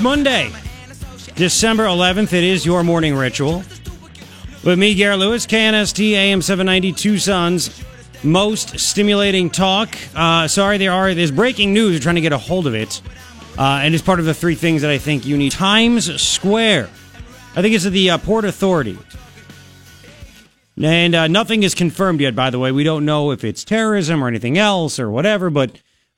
Monday, December 11th. It is your morning ritual. With me, Garret Lewis, KNST AM 790 Tucson's most stimulating talk. Uh, sorry, there are there's breaking news. We're trying to get a hold of it, uh, and it's part of the three things that I think you need. Times Square. I think it's the uh, Port Authority. And uh, nothing is confirmed yet, by the way. We don't know if it's terrorism or anything else or whatever, but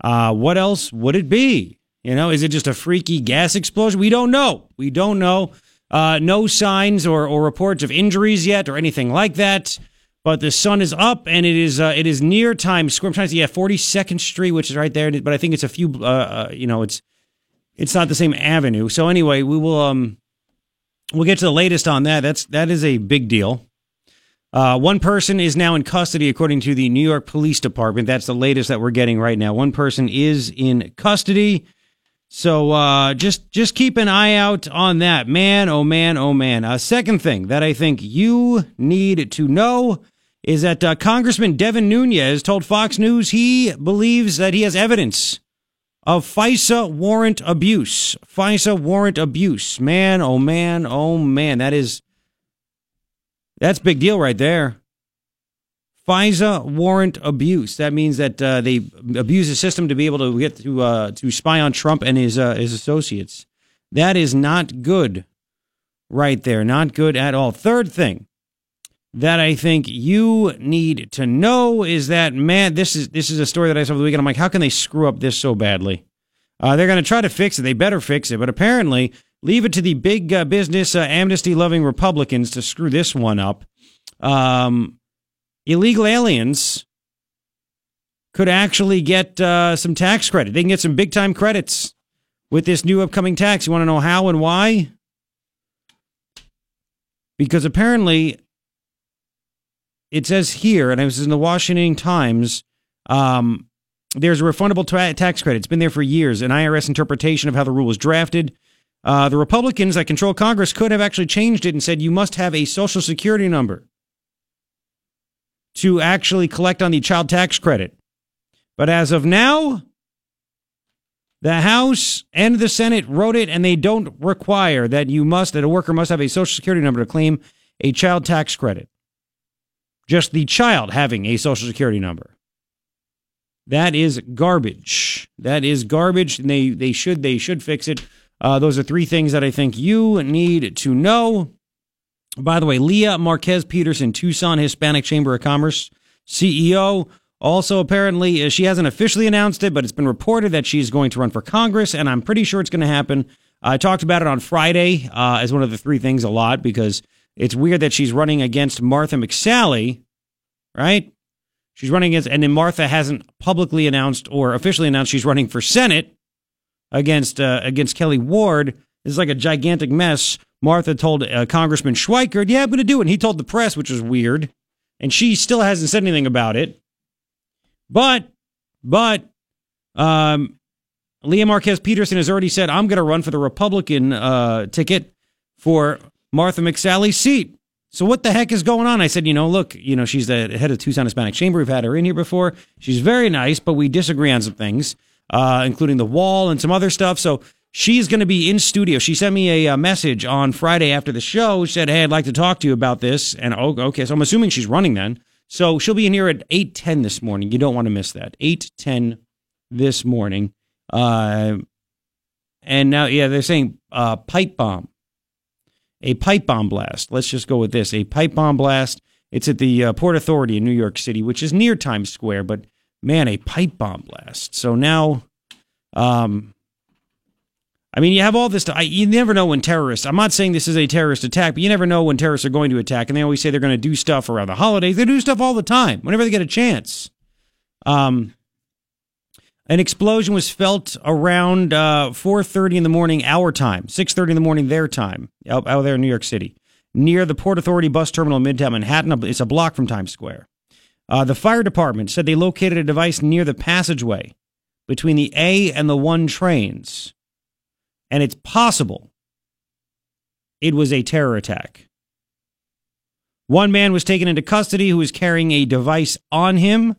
uh, what else would it be? You know, is it just a freaky gas explosion? We don't know. We don't know. Uh, no signs or, or reports of injuries yet or anything like that. But the sun is up and it is uh, it is near Times Square. See, yeah, 42nd Street, which is right there. But I think it's a few, uh, uh, you know, it's it's not the same avenue. So anyway, we will um we'll get to the latest on that. That's that is a big deal. Uh, one person is now in custody, according to the New York Police Department. That's the latest that we're getting right now. One person is in custody. So uh, just just keep an eye out on that, man. Oh man, oh man. A uh, second thing that I think you need to know is that uh, Congressman Devin Nunes told Fox News he believes that he has evidence of FISA warrant abuse. FISA warrant abuse, man. Oh man, oh man. That is that's big deal right there. FISA warrant abuse. That means that uh, they abuse the system to be able to get to uh, to spy on Trump and his uh, his associates. That is not good, right there. Not good at all. Third thing that I think you need to know is that man, this is this is a story that I saw over the weekend. I'm like, how can they screw up this so badly? Uh, they're going to try to fix it. They better fix it. But apparently, leave it to the big uh, business uh, amnesty loving Republicans to screw this one up. Um, illegal aliens could actually get uh, some tax credit. They can get some big time credits with this new upcoming tax. You want to know how and why? Because apparently, it says here, and it was in the Washington Times. Um, there's a refundable ta- tax credit. It's been there for years. An IRS interpretation of how the rule was drafted uh, the Republicans that control Congress could have actually changed it and said you must have a Social Security number to actually collect on the child tax credit. But as of now, the House and the Senate wrote it, and they don't require that you must that a worker must have a Social Security number to claim a child tax credit. Just the child having a Social Security number. That is garbage. That is garbage, and they they should they should fix it. Uh, those are three things that I think you need to know. By the way, Lea Marquez Peterson, Tucson Hispanic Chamber of Commerce CEO. Also, apparently, uh, she hasn't officially announced it, but it's been reported that she's going to run for Congress, and I'm pretty sure it's going to happen. I talked about it on Friday uh, as one of the three things a lot because it's weird that she's running against Martha McSally, right? She's running against, and then Martha hasn't publicly announced or officially announced she's running for Senate against uh, against Kelli Ward. It's like a gigantic mess. Martha told uh, Congressman Schweikert, "Yeah, I'm going to do it." And he told the press, which is weird, and she still hasn't said anything about it. But, but, um, Lea Marquez Peterson has already said, "I'm going to run for the Republican uh, ticket for Martha McSally's seat." So what the heck is going on? I said, you know, look, you know, she's the head of Tucson Hispanic Chamber. We've had her in here before. She's very nice, but we disagree on some things uh, including the wall and some other stuff. So she's going to be in studio. She sent me a, a, message on Friday after the show. She said, "Hey, I'd like to talk to you about this." And oh, okay, so I'm assuming she's running then. So she'll be in here at eight ten this morning. You don't want to miss that. Eight ten this morning. Uh, and now, yeah, they're saying uh, pipe bomb, a pipe bomb blast. Let's just go with this: a pipe bomb blast. It's at the uh, Port Authority in New York City, which is near Times Square, but man, a pipe bomb blast. So now, um, I mean, you have all this. I, you never know when terrorists. I'm not saying this is a terrorist attack, but you never know when terrorists are going to attack. And they always say they're going to do stuff around the holidays. They do stuff all the time, whenever they get a chance. Um, an explosion was felt around uh, 4:30 in the morning, our time, 6:30 in the morning, their time, out, out there in New York City, near the Port Authority bus terminal in Midtown Manhattan. It's a block from Times Square. Uh, the fire department said they located a device near the passageway between the A and the 1 trains. And it's possible it was a terror attack. One man was taken into custody who was carrying a device on him.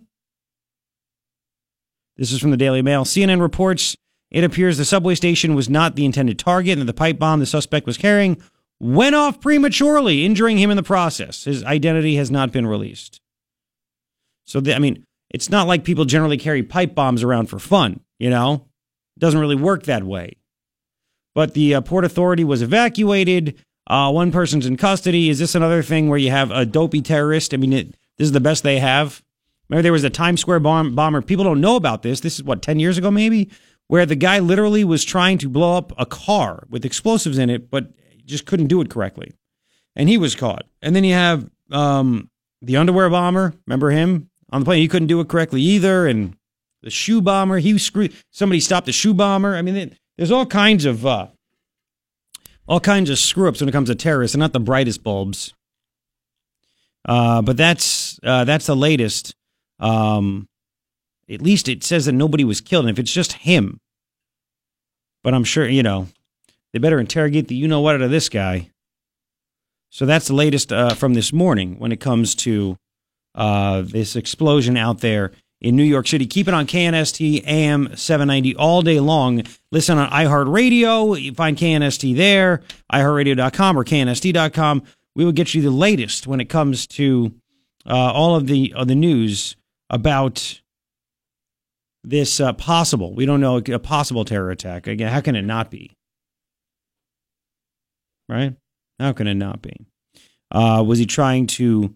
This is from the Daily Mail. CNN reports It appears the subway station was not the intended target and that the pipe bomb the suspect was carrying went off prematurely, injuring him in the process. His identity has not been released. So, the, I mean, it's not like people generally carry pipe bombs around for fun, you know? It doesn't really work that way. But the uh, Port Authority was evacuated. Uh, one person's in custody. Is this another thing where you have a dopey terrorist? I mean, it, this is the best they have. Remember, there was a Times Square bomb, bomber. People don't know about this. This is what, 10 years ago, maybe? Where the guy literally was trying to blow up a car with explosives in it, but just couldn't do it correctly. And he was caught. And then you have um, the underwear bomber. Remember him on the plane? He couldn't do it correctly either. And the shoe bomber, he screwed. Somebody stopped the shoe bomber. I mean, it, there's all kinds of uh, all kinds of screw ups when it comes to terrorists, and not the brightest bulbs. Uh, but that's uh, that's the latest. Um, at least it says that nobody was killed, and if it's just him, but I'm sure you know they better interrogate the you know what out of this guy. So that's the latest uh, from this morning when it comes to uh, this explosion out there in New York City. Keep it on KNST AM 790 all day long. Listen on iHeartRadio. You find KNST there, iHeartRadio.com or KNST.com. We will get you the latest when it comes to uh, all of the the news about this uh, possible. We don't know a possible terror attack. Again, how can it not be? right? How can it not be? Uh, was he trying to?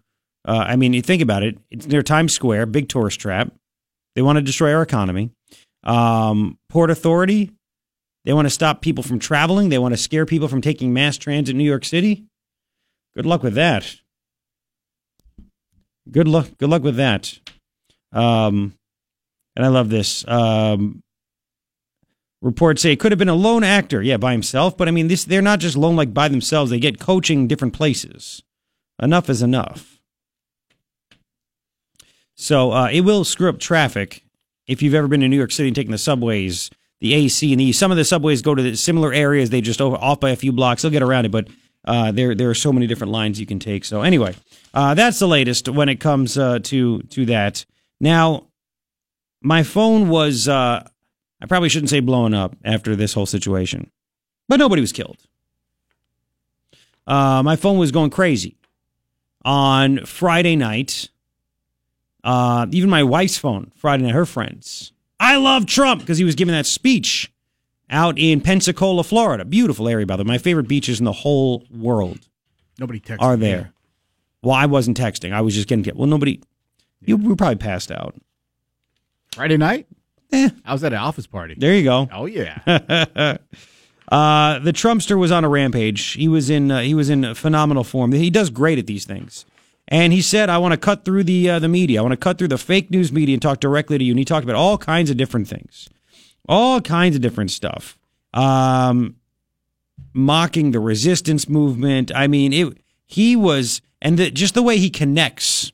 Uh, I mean, you think about it. It's near Times Square, big tourist trap. They want to destroy our economy. Um, Port Authority, they want to stop people from traveling. They want to scare people from taking mass transit in New York City. Good luck with that. Good luck. Good luck with that. Um, and I love this. Um, Reports say it could have been a lone actor, yeah, by himself. But I mean, this they're not just lone like by themselves. They get coaching different places. Enough is enough. So uh, it will screw up traffic. If you've ever been to New York City and taken the subways, the AC and the some of the subways go to the similar areas. They just over, off by a few blocks. They'll get around it, but uh, there there are so many different lines you can take. So anyway, uh, that's the latest when it comes uh, to to that. Now, my phone was uh, I probably shouldn't say blowing up after this whole situation, but nobody was killed. Uh, my phone was going crazy on Friday night. Uh, even my wife's phone, Friday night, her friends. I love Trump because he was giving that speech out in Pensacola, Florida. Beautiful area, by the way. My favorite beaches in the whole world. Nobody texted are there. Me. Well, I wasn't texting. I was just getting. Well, nobody. You were probably passed out. Friday night. Eh. I was at an office party. There you go. Oh yeah. uh, the Trumpster was on a rampage. He was in uh, he was in phenomenal form. He does great at these things. And he said, "I want to cut through the uh, the media. I want to cut through the fake news media and talk directly to you." And he talked about all kinds of different things, all kinds of different stuff, um, mocking the resistance movement. I mean, it. He was, and the, just the way he connects,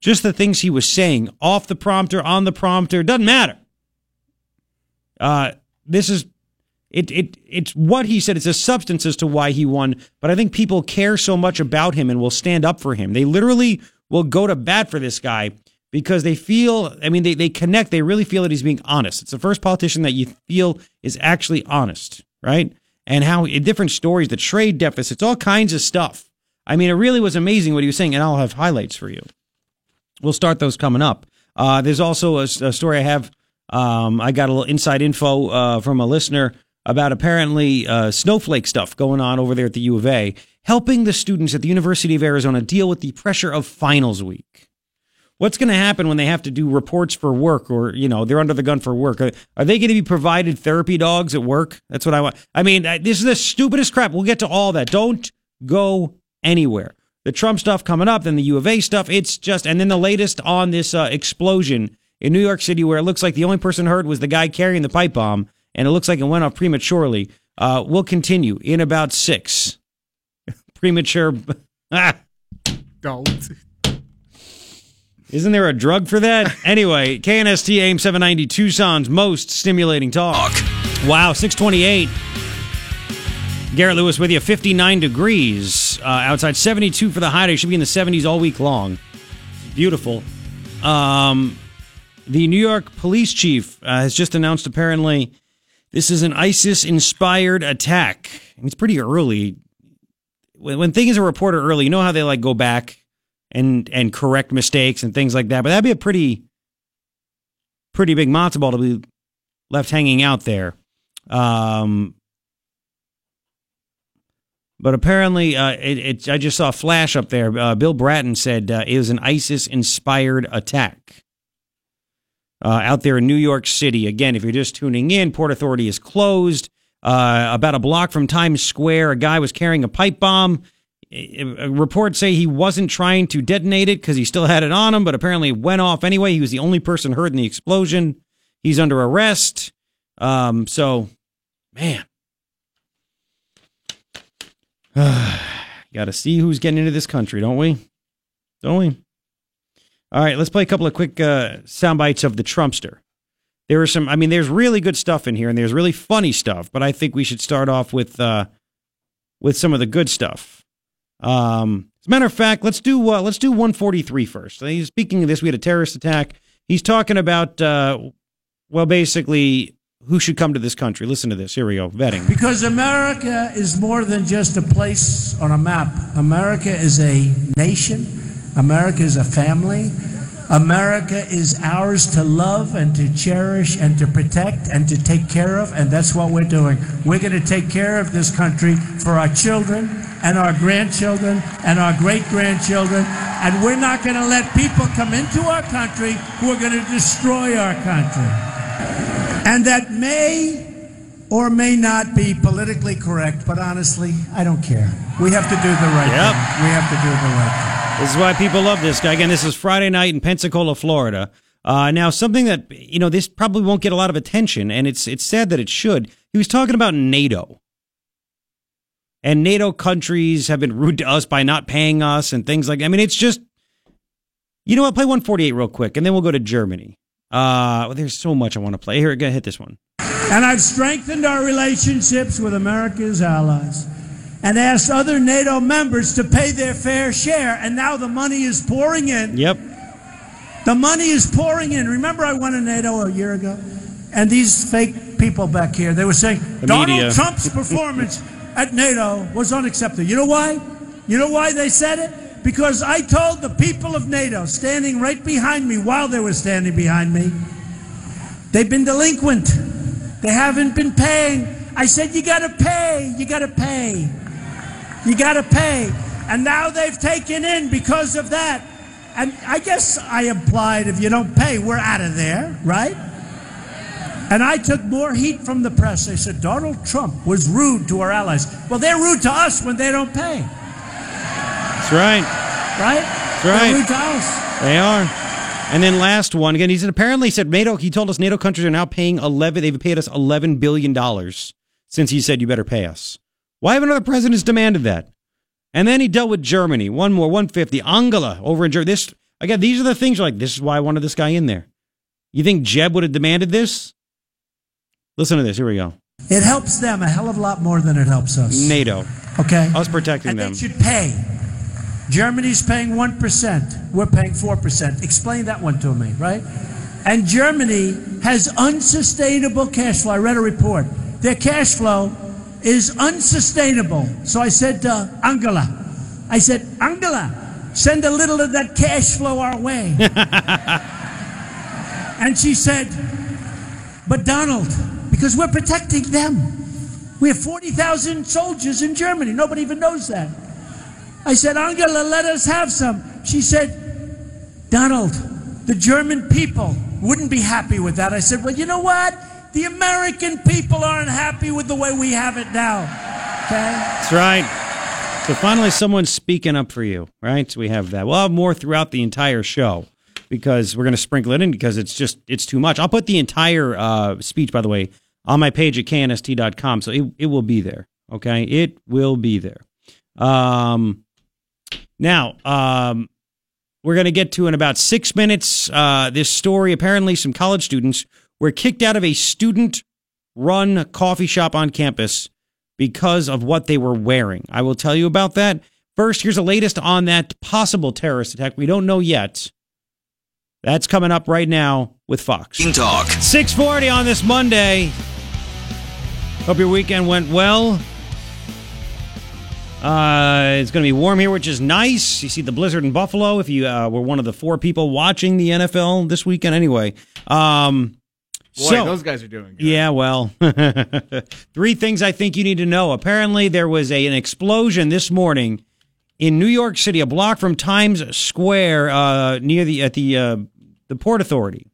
just the things he was saying off the prompter, on the prompter, doesn't matter. Uh, this is it, it it's what he said. It's a substance as to why he won. But I think people care so much about him and will stand up for him. They literally will go to bat for this guy because they feel. I mean, they they connect. They really feel that he's being honest. It's the first politician that you feel is actually honest, right? And how different stories, the trade deficits, all kinds of stuff. I mean, it really was amazing what he was saying, and I'll have highlights for you. We'll start those coming up. Uh, there's also a, a story I have um, I got a little inside info uh, from a listener about apparently uh, snowflake stuff going on over there at the U of A, helping the students at the University of Arizona deal with the pressure of finals week. What's going to happen when they have to do reports for work or, you know, they're under the gun for work? Are, are they going to be provided therapy dogs at work? That's what I want. I mean, this is the stupidest crap. We'll get to all that. Don't go anywhere. The Trump stuff coming up, then the U of A stuff. It's just, and then the latest on this uh, explosion in New York City where it looks like the only person hurt was the guy carrying the pipe bomb, and it looks like it went off prematurely. Uh, we'll continue in about six. Premature. ah. Don't. Isn't there a drug for that? anyway, KNST AM 790 Tucson's most stimulating talk. Wow, 628. Garret Lewis with you, 59 degrees uh, outside, 72 for the high. It should be in the 70s all week long. Beautiful. Um, the New York police chief uh, has just announced apparently This is an ISIS inspired attack. It's pretty early. When, when things are reported early, you know how they like go back and and correct mistakes and things like that. But that'd be a pretty pretty big matzo ball to be left hanging out there. Um, but apparently, uh, it, it, I just saw a flash up there. Uh, Bill Bratton said uh, it was an ISIS inspired attack uh, out there in New York City. Again, if you're just tuning in, Port Authority is closed. Uh, about a block from Times Square, a guy was carrying a pipe bomb. Reports say he wasn't trying to detonate it because he still had it on him, but apparently it went off anyway. He was the only person hurt in the explosion. He's under arrest. Um, so, man, got to see who's getting into this country, don't we? Don't we? All right, let's play a couple of quick uh, sound bites of the Trumpster. There are some, I mean, there's really good stuff in here, and there's really funny stuff. But I think we should start off with uh, with some of the good stuff. Um, as a matter of fact, let's do uh, let's do 143 first. Speaking of this, we had a terrorist attack. He's talking about, uh, well, basically who should come to this country. Listen to this. Here we go. Vetting. Because America is more than just a place on a map. America is a nation. America is a family. America is ours to love and to cherish and to protect and to take care of, and that's what we're doing. We're going to take care of this country for our children and our grandchildren and our great grandchildren, and we're not going to let people come into our country who are going to destroy our country and that may or may not be politically correct, but honestly, I don't care. We have to do the right yep. thing. We have to do the right thing. This is why people love this guy. Again, this is Friday night in Pensacola, Florida. Uh, now, something that you know, this probably won't get a lot of attention, and it's it's sad that it should. He was talking about NATO, and NATO countries have been rude to us by not paying us and things like. I mean, it's just, you know what? Play 148 real quick, and then we'll go to Germany. Uh, well, there's so much I want to play. Here, go hit this one. And I've strengthened our relationships with America's allies and asked other NATO members to pay their fair share. And now the money is pouring in. Yep. The money is pouring in. Remember, I went to NATO a year ago, and these fake people back here, they were saying the Donald media. Trump's performance at NATO was unacceptable. You know why? You know why they said it? Because I told the people of NATO standing right behind me while they were standing behind me, they've been delinquent. They haven't been paying. I said, You got to pay. You got to pay. You got to pay. And now they've taken in because of that. And I guess I implied if you don't pay, we're out of there, right? And I took more heat from the press. They said Donald Trump was rude to our allies. Well, they're rude to us when they don't pay. That's right. Right? That's right. They're us. They are. And then last one again. He's apparently said NATO. He told us NATO countries are now paying eleven. They've paid us eleven billion dollars since he said you better pay us. Why haven't other presidents demanded that? And then he dealt with Germany. One more, one fifty. Angela over in Germany. This again. These are the things. Like this is why I wanted this guy in there. You think Jeb would have demanded this? Listen to this. Here we go. It helps them a hell of a lot more than it helps us. NATO. Okay. Us protecting and them. They should pay. Germany's paying 1%. We're paying 4%. Explain that one to me, right? And Germany has unsustainable cash flow. I read a report. Their cash flow is unsustainable. So I said to Angela, I said, Angela, send a little of that cash flow our way. and she said, but Donald, because we're protecting them. We have 40,000 soldiers in Germany. Nobody even knows that. I said, Angela, let us have some. She said, Donald, the German people wouldn't be happy with that. I said, Well, you know what? The American people aren't happy with the way we have it now. Okay? That's right. So finally, someone's speaking up for you, right? So we have that. We'll have more throughout the entire show because we're going to sprinkle it in because it's just it's too much. I'll put the entire uh, speech, by the way, on my page at knst.com, so it, it will be there. Okay, it will be there. Um, now, um, we're going to get to in about six minutes uh, this story. Apparently, some college students were kicked out of a student run coffee shop on campus because of what they were wearing. I will tell you about that. First, here's the latest on that possible terrorist attack. We don't know yet. That's coming up right now with Fox. Talk. 640 on this Monday. Hope your weekend went well. Uh, it's going to be warm here, which is nice. You see the blizzard in Buffalo. If you uh, were one of the four people watching the NFL this weekend, anyway. Um, Boy, so, those guys are doing good. yeah, well, three things I think you need to know. Apparently, there was a, an explosion this morning in New York City, a block from Times Square, uh, near the at the uh, the Port Authority.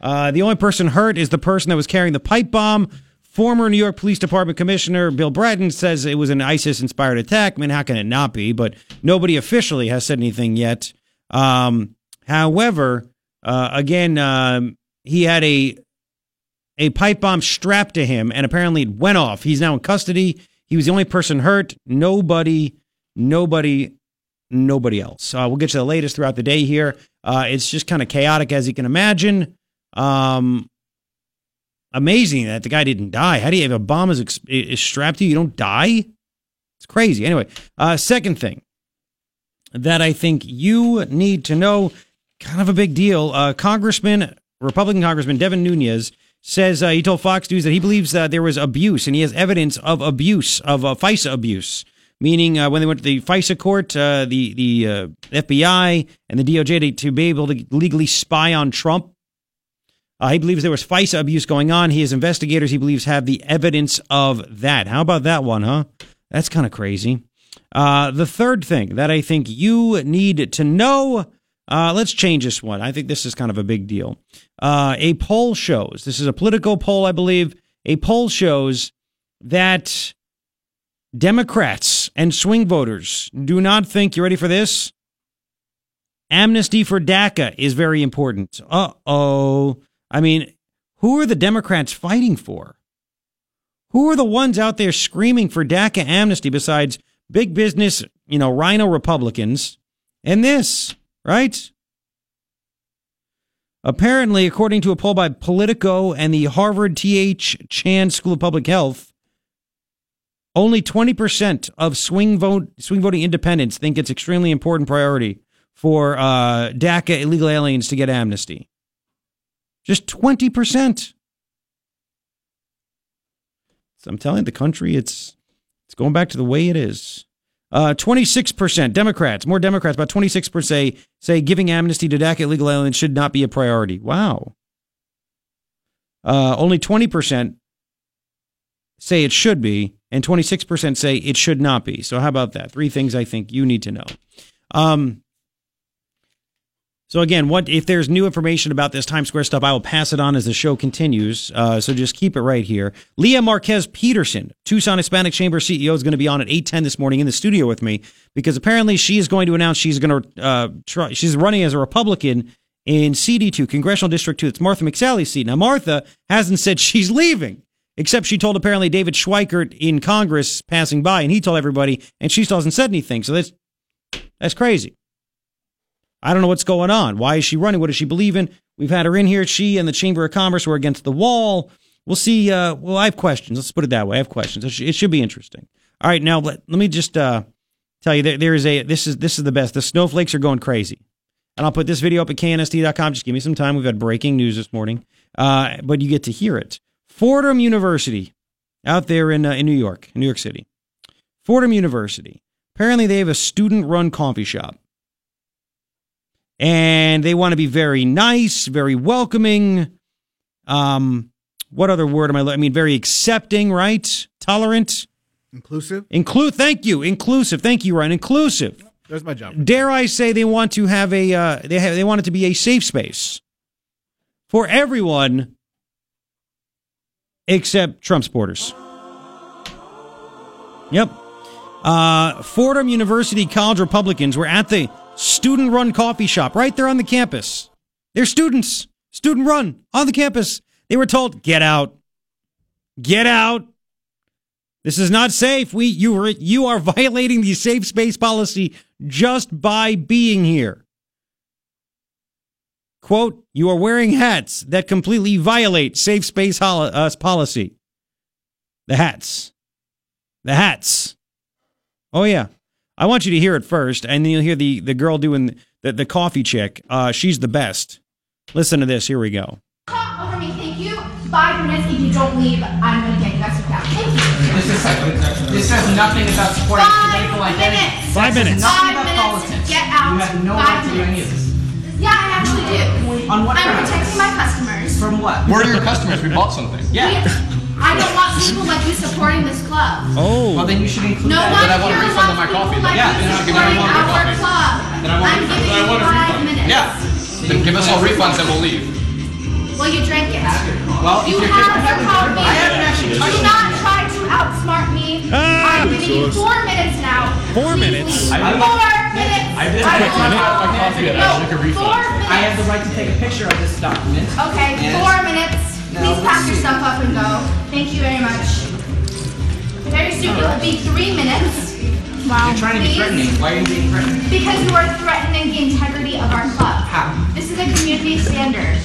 Uh, the only person hurt is the person that was carrying the pipe bomb. Former New York Police Department Commissioner Bill Bratton says it was an ISIS inspired attack. I mean, how can it not be? But nobody officially has said anything yet. Um, however, uh, again, um, he had a a pipe bomb strapped to him, and apparently it went off. He's now in custody. He was the only person hurt. Nobody, nobody, nobody else. Uh, we'll get to the latest throughout the day here. Uh, it's just kind of chaotic, as you can imagine. Um, amazing that the guy didn't die. How do you have a bomb is, is strapped to you? You don't die. It's crazy. Anyway, uh, second thing that I think you need to know, kind of a big deal. Uh, Congressman, Republican Congressman Devin Nunes says uh, he told Fox News that he believes that there was abuse and he has evidence of abuse of uh, FISA abuse. Meaning, uh, when they went to the FISA court, uh, the the uh, FBI and the DOJ to, to be able to legally spy on Trump, uh, he believes there was FISA abuse going on. He has investigators he believes have the evidence of that. How about that one, huh? That's kind of crazy. Uh, the third thing that I think you need to know. Uh, let's change this one. I think this is kind of a big deal. Uh, a poll shows this is a political poll, I believe. A poll shows that Democrats and swing voters do not think, you ready for this? Amnesty for DACA is very important. Uh oh. I mean, who are the Democrats fighting for? Who are the ones out there screaming for DACA amnesty besides big business, you know, RINO Republicans and this, right? Apparently, according to a poll by Politico and the Harvard T.H. Chan School of Public Health, only 20% of swing vote swing voting independents think it's extremely important priority for uh, DACA illegal aliens to get amnesty. Just 20%. So I'm telling the country, it's it's going back to the way it is. Uh, 26% Democrats, more Democrats, about 26% say, say giving amnesty to DACA illegal aliens should not be a priority. Wow. Uh, only 20% say it should be, and 26% say it should not be. So, how about that? Three things I think you need to know. Um, so again, what if there's new information about this Times Square stuff? I will pass it on as the show continues. Uh, so just keep it right here. Lea Marquez Peterson, Tucson Hispanic Chamber CEO, is going to be on at eight ten this morning in the studio with me because apparently she is going to announce she's going to uh, try. She's running as a Republican in CD two, Congressional District two. It's Martha McSally's seat. Now Martha hasn't said she's leaving. Except she told apparently David Schweikert in Congress passing by, and he told everybody, and she still hasn't said anything. So that's that's crazy. I don't know what's going on. Why is she running? What does she believe in? We've had her in here. She and the Chamber of Commerce were against the wall. We'll see. Uh, well, I have questions. Let's put it that way. I have questions. It, sh- it should be interesting. All right, now let, let me just uh, tell you there, there is a this is this is the best. The snowflakes are going crazy, and I'll put this video up at knst.com. Just give me some time. We've had breaking news this morning, uh, but you get to hear it. Fordham University, out there in uh, in New York, New York City. Fordham University. Apparently, they have a student-run coffee shop and they want to be very nice, very welcoming. Um, what other word am I? I mean, very accepting, right? Tolerant, Inclusive. include. Thank you, inclusive. Thank you, Ryan. Inclusive. There's my job. Dare I say they want to have a uh, they have they want it to be a safe space for everyone except Trump supporters. Yep. Uh, Fordham University College Republicans were at the student run coffee shop right there on the campus. They're students, student run on the campus. They were told, get out, get out. This is not safe. We, you, are, you are violating the safe space policy just by being here. Quote, you are wearing hats that completely violate safe space hol- uh, policy. The hats. The hats. Oh, yeah. I want you to hear it first, and then you'll hear the, the girl doing the, the coffee chick. Uh, she's the best. Listen to this. Here we go. Talk over me, thank you. five minutes. If you don't leave, I'm gonna get you guys to couch. Thank you. This is this says nothing about supporting Five political identity. minutes. Five This minutes. says Nothing Five minutes. politics. Get out. You have no Five right to do any of this. Yeah, I actually do. On what I'm grounds? protecting my customers. From what? We're your customers. We bought something. Yeah. I don't want people like you supporting this club. Oh. Well, then you should include No that. one Then I want a here refund on wants my people coffee. like Yeah, you then I'll give supporting everyone a our coffee. club. Then I want a I'm refund. giving Then I you want a five refund. minutes. Yeah. Then give us all refunds and we'll leave. Well, you drank it. Well, You if you're have your coffee. I haven't actually Do touched not try to outsmart me. Ah! I'm giving you four minutes now. Four Please minutes? leave. I- Four minutes. I did I take my coffee and I'll make a refund. four. I have the right to take a picture of this document. Okay, four minutes. Please pack your stuff up and go. Thank you very much. Very soon it will be three minutes. Wow. You're trying to be please. threatening. Why are you being threatening? Because you are threatening the integrity of our club. How? This is a community standard.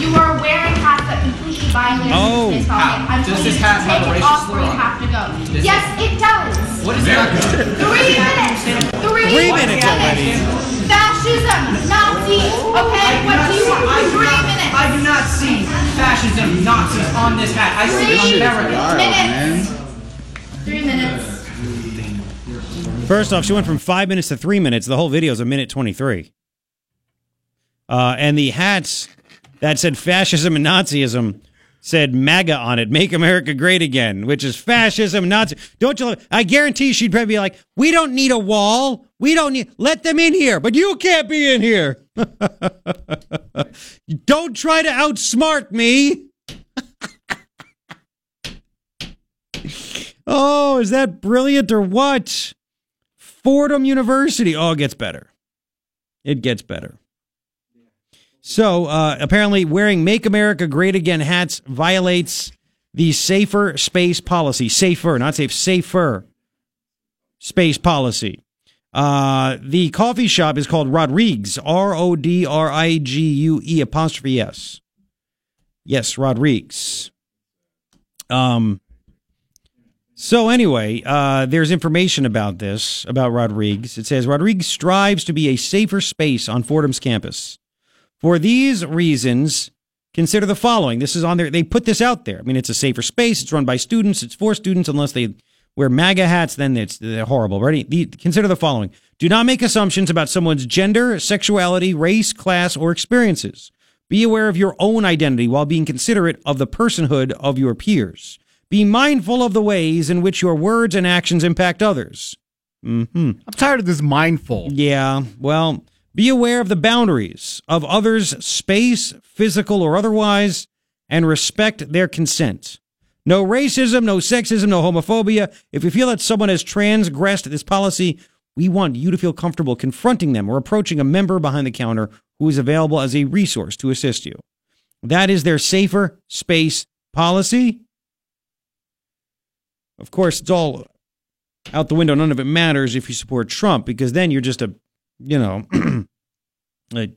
You are wearing hats that completely violate Oh. this How? I'm Does telling this you to hat have a take it racial off or slur you on it? have to go. Does yes, it does. What is that? Three minutes. Three, Three minutes already. Fascism, Nazis. Okay, what do you want? I do Three not- minutes. I do not see fascism, Nazis on this hat. I see Three America. minutes. Three minutes. First off, she went from five minutes to three minutes. The whole video is a minute 23. Uh, and the hats that said fascism and Nazism said MAGA on it, Make America Great Again, which is fascism, Nazi. Don't you? I guarantee she'd probably be like, "We don't need a wall. We don't need. Let them in here, but you can't be in here. don't try to outsmart me." oh, is that brilliant or what? Fordham University. Oh, it gets better. It gets better. So uh, apparently, wearing "Make America Great Again" hats violates the safer space policy. Safer, not safe. Safer space policy. Uh, the coffee shop is called Rodrigue's. R O D R I G U E apostrophe S. Yes, Rodrigue's. Um. So anyway, uh, there's information about this about Rodrigue's. It says Rodrigue's strives to be a safer space on Fordham's campus. For these reasons, consider the following. This is on there. They put this out there. I mean, it's a safer space. It's run by students. It's for students. Unless they wear MAGA hats, then it's they're horrible. Ready? The, consider the following. Do not make assumptions about someone's gender, sexuality, race, class, or experiences. Be aware of your own identity while being considerate of the personhood of your peers. Be mindful of the ways in which your words and actions impact others. Mm-hmm. I'm tired of this mindful. yeah, well, be aware of the boundaries of others' space, physical or otherwise, and respect their consent. No racism, no sexism, no homophobia. If you feel that someone has transgressed this policy, we want you to feel comfortable confronting them or approaching a member behind the counter who is available as a resource to assist you. That is their safer space policy. Of course, it's all out the window. None of it matters if you support Trump because then you're just a, you know,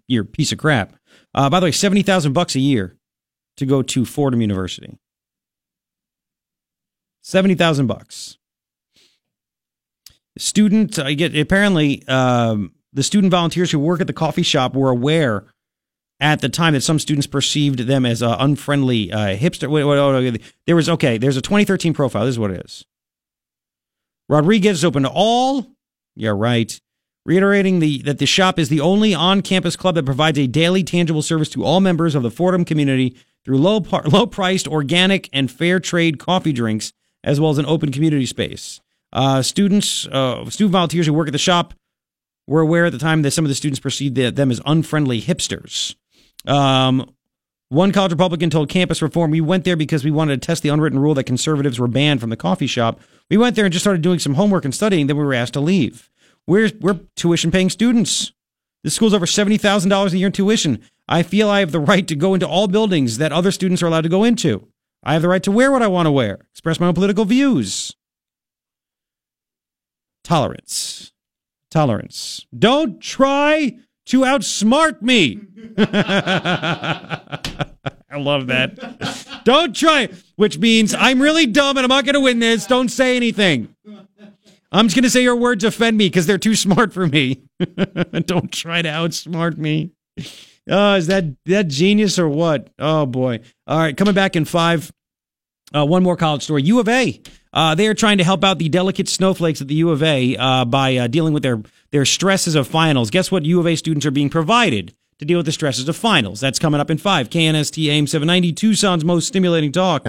you're a piece of crap. Uh, by the way, seventy thousand bucks a year to go to Fordham University. Seventy thousand bucks. Student, I get apparently um, the student volunteers who work at the coffee shop were aware at the time that some students perceived them as uh, unfriendly uh, hipster. Wait, wait, wait, wait. There was okay. There's a 2013 profile. This is what it is. Rodrigue's is open to all. Yeah, right. Reiterating the that the shop is the only on-campus club that provides a daily tangible service to all members of the Fordham community through low par- low-priced, organic, and fair trade coffee drinks, as well as an open community space. Uh, students, uh, student volunteers who work at the shop were aware at the time that some of the students perceived the- them as unfriendly hipsters. Um, one college Republican told Campus Reform, We went there because we wanted to test the unwritten rule that conservatives were banned from the coffee shop. We went there and just started doing some homework and studying, then we were asked to leave. We're, we're tuition paying students. This school's over $70,000 a year in tuition. I feel I have the right to go into all buildings that other students are allowed to go into. I have the right to wear what I want to wear, express my own political views. Tolerance. Tolerance. Don't try to outsmart me. I love that. Don't try, which means I'm really dumb and I'm not going to win this. Don't say anything. I'm just going to say your words offend me because they're too smart for me. Don't try to outsmart me. Uh, is that that genius or what? Oh boy! All right, coming back in five. Uh, one more college story. U of A. Uh, they are trying to help out the delicate snowflakes at the U of A uh, by uh, dealing with their their stresses of finals. Guess what? U of A students are being provided to deal with the stresses of finals. That's coming up in five. KNST AM 790, Tucson's most stimulating talk.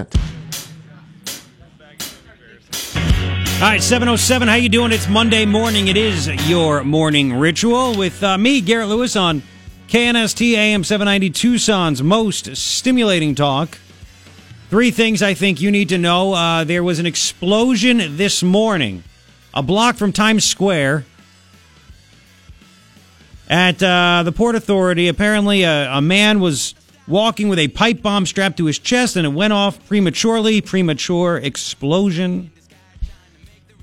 All right, 707, how you doing? It's Monday morning. It is your morning ritual with uh, me, Garret Lewis, on KNST AM 790, Tucson's most stimulating talk. Three things I think you need to know. Uh, there was an explosion this morning, a block from Times Square at uh, the Port Authority. Apparently, a, a man was walking with a pipe bomb strapped to his chest and it went off prematurely. Premature explosion.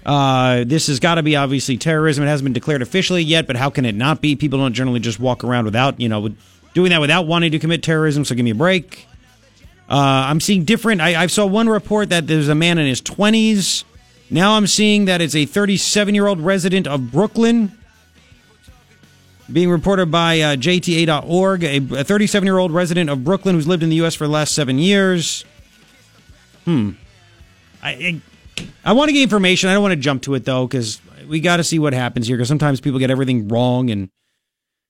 Uh, this has got to be obviously terrorism. It hasn't been declared officially yet, but how can it not be? People don't generally just walk around without, you know, doing that without wanting to commit terrorism. So give me a break. Uh, I'm seeing different. I, I saw one report that there's a man in his 20s. Now I'm seeing that it's a 37 year old resident of Brooklyn. Being reported by uh, JTA.org, a 37 year old resident of Brooklyn who's lived in the U.S. for the last seven years. Hmm. I, I, want to get information. I don't want to jump to it though, because we got to see what happens here. Because sometimes people get everything wrong. And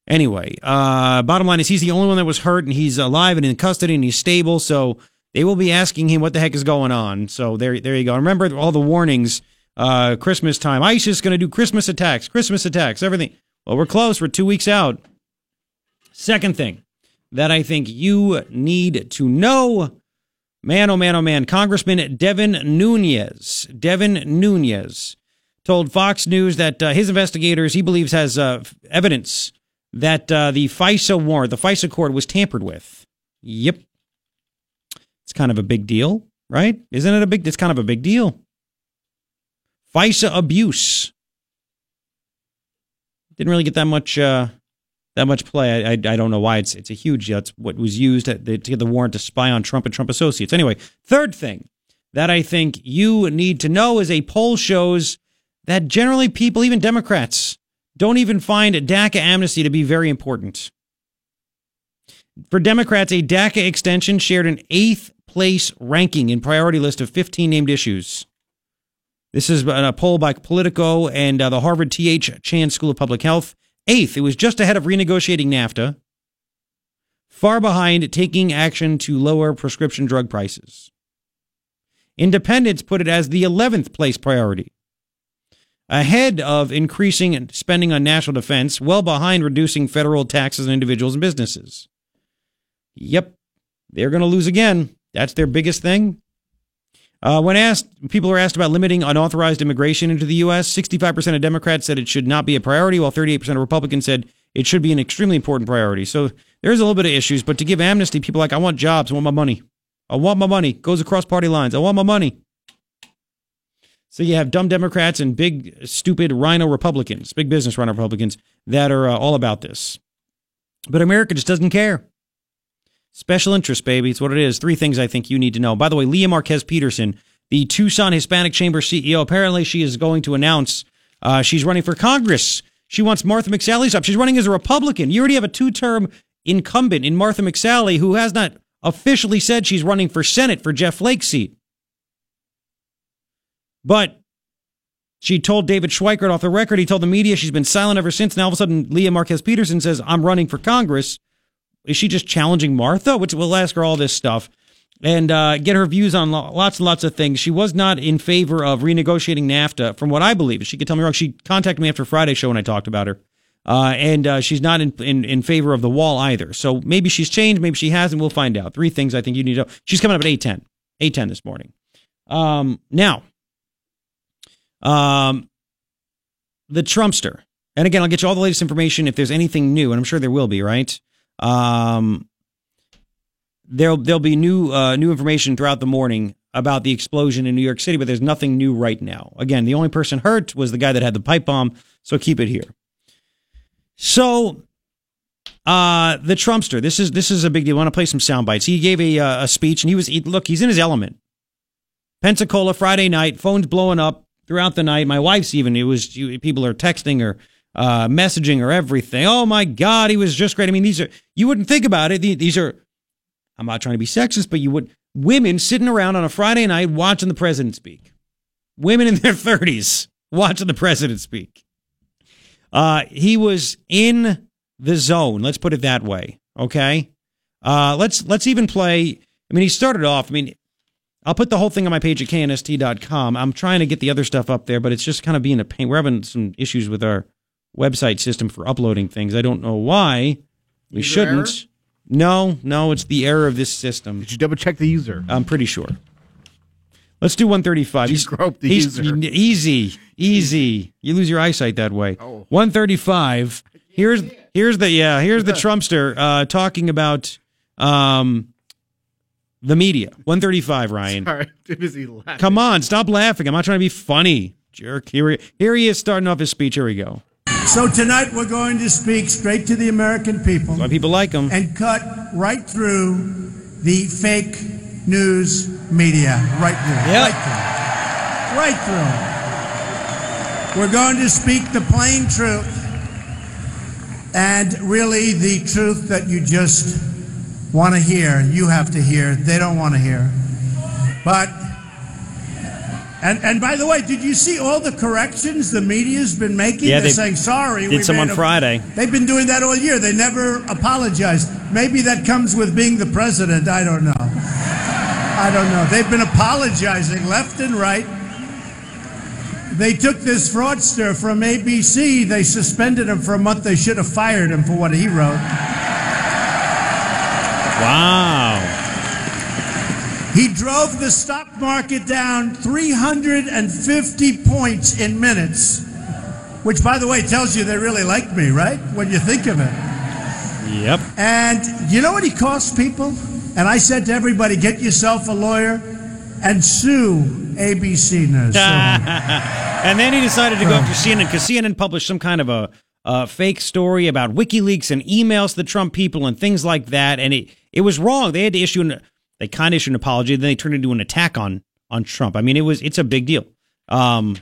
anyway, uh, bottom line is he's the only one that was hurt, and he's alive and in custody, and he's stable. So they will be asking him what the heck is going on. So there, there you go. Remember all the warnings. Uh, Christmas time. ISIS going to do Christmas attacks. Christmas attacks. Everything. Well, we're close. We're two weeks out. Second thing that I think you need to know man, oh man, oh man, Congressman Devin Nunes, Devin Nunes told Fox News that uh, his investigators, he believes, has uh, evidence that uh, the FISA warrant, the FISA court, was tampered with. Yep. It's kind of a big deal, right? Isn't it a big? It's kind of a big deal. FISA abuse didn't really get that much uh, that much play. I, I, I don't know why it's it's a huge. That's what was used to, to get the warrant to spy on Trump and Trump associates. Anyway, third thing that I think you need to know is a poll shows that generally people, even Democrats, don't even find DACA amnesty to be very important. For Democrats, a DACA extension shared an eighth place ranking in priority list of 15 named issues. This is a poll by Politico and uh, the Harvard T.H. Chan School of Public Health. Eighth, it was just ahead of renegotiating NAFTA, far behind taking action to lower prescription drug prices. Independents put it as the 11th place priority, ahead of increasing spending on national defense, well behind reducing federal taxes on individuals and businesses. Yep, they're going to lose again. That's their biggest thing. Uh, when asked, people were asked about limiting unauthorized immigration into the U.S. 65% of Democrats said it should not be a priority, while 38% of Republicans said it should be an extremely important priority. So there's a little bit of issues, but to give amnesty, people like, I want jobs, I want my money. I want my money. Goes across party lines. I want my money. So you have dumb Democrats and big, stupid RINO Republicans, big business RINO Republicans that are uh, all about this. But America just doesn't care. Special interest, baby. It's what it is. Three things I think you need to know. By the way, Lea Marquez Peterson, the Tucson Hispanic Chamber CEO, apparently she is going to announce uh, she's running for Congress. She wants Martha McSally's up. She's running as a Republican. You already have a two term incumbent in Martha McSally who has not officially said she's running for Senate for Jeff Flake's seat. But she told David Schweikert off the record, he told the media she's been silent ever since. Now all of a sudden, Lea Marquez Peterson says, I'm running for Congress. Is she just challenging Martha? Which we'll ask her all this stuff and uh, get her views on lots and lots of things. She was not in favor of renegotiating NAFTA, from what I believe. She could tell me wrong. She contacted me after Friday show when I talked about her, uh, and uh, she's not in, in, in favor of the wall either. So maybe she's changed, maybe she hasn't. We'll find out. Three things I think you need to know. She's coming up at eight ten, eight ten this morning. Um, now, um, the Trumpster, and again, I'll get you all the latest information if there's anything new, and I'm sure there will be. Right. Um, there'll there'll be new uh, new information throughout the morning about the explosion in New York City, but there's nothing new right now. Again, the only person hurt was the guy that had the pipe bomb, so keep it here. So, uh, the Trumpster. This is this is a big deal. I want to play some sound bites. He gave a uh, a speech, and he was he, look. He's in his element. Pensacola Friday night, phones blowing up throughout the night. My wife's even. It was people are texting or uh, messaging or everything. Oh my God, he was just great. I mean, these are you wouldn't think about it. These are. I'm not trying to be sexist, but you would women sitting around on a Friday night watching the president speak. Women in their 30s watching the president speak. Uh, he was in the zone. Let's put it that way. Okay. Uh, let's let's even play. I mean, he started off. I mean, I'll put the whole thing on my page at knst.com. I'm trying to get the other stuff up there, but it's just kind of being a pain. We're having some issues with our website system for uploading things. I don't know why. We User shouldn't. error? No, no, it's the error of this system. Did you double check the user? I'm pretty sure. Let's do 135. You He's- groped the he's- user. Easy, easy. You lose your eyesight that way. Oh. 135. Here's here's the yeah here's the Trumpster uh, talking about um, the media. 135. Ryan, Sorry, too busy laughing. come on, stop laughing. I'm not trying to be funny, jerk. Here here he is starting off his speech. Here we go. So tonight we're going to speak straight to the American people Why people like them. and cut right through the fake news media. Right through. Yep. Right through. Right through. We're going to speak the plain truth and really the truth that you just want to hear. You have to hear. They don't want to hear. But and and by the way, did you see all the corrections the media's been making? Yeah, They're they saying sorry. did some on a-" Friday. They've been doing that all year. They never apologized. Maybe that comes with being the president. I don't know. I don't know. They've been apologizing left and right. They took this fraudster from ABC. They suspended him for a month. They should have fired him for what he wrote. Wow. He drove the stock market down 350 points in minutes, which, by the way, tells you they really like me, right? When you think of it. Yep. And you know what he costs people? And I said to everybody, get yourself a lawyer and sue ABC News. And then he decided to go after CNN because CNN published some kind of a, a fake story about WikiLeaks and emails to the Trump people and things like that. And it, it was wrong. They had to issue an they kind of issued an apology. Then they turned into an attack on on Trump. I mean, it was it's a big deal. Um,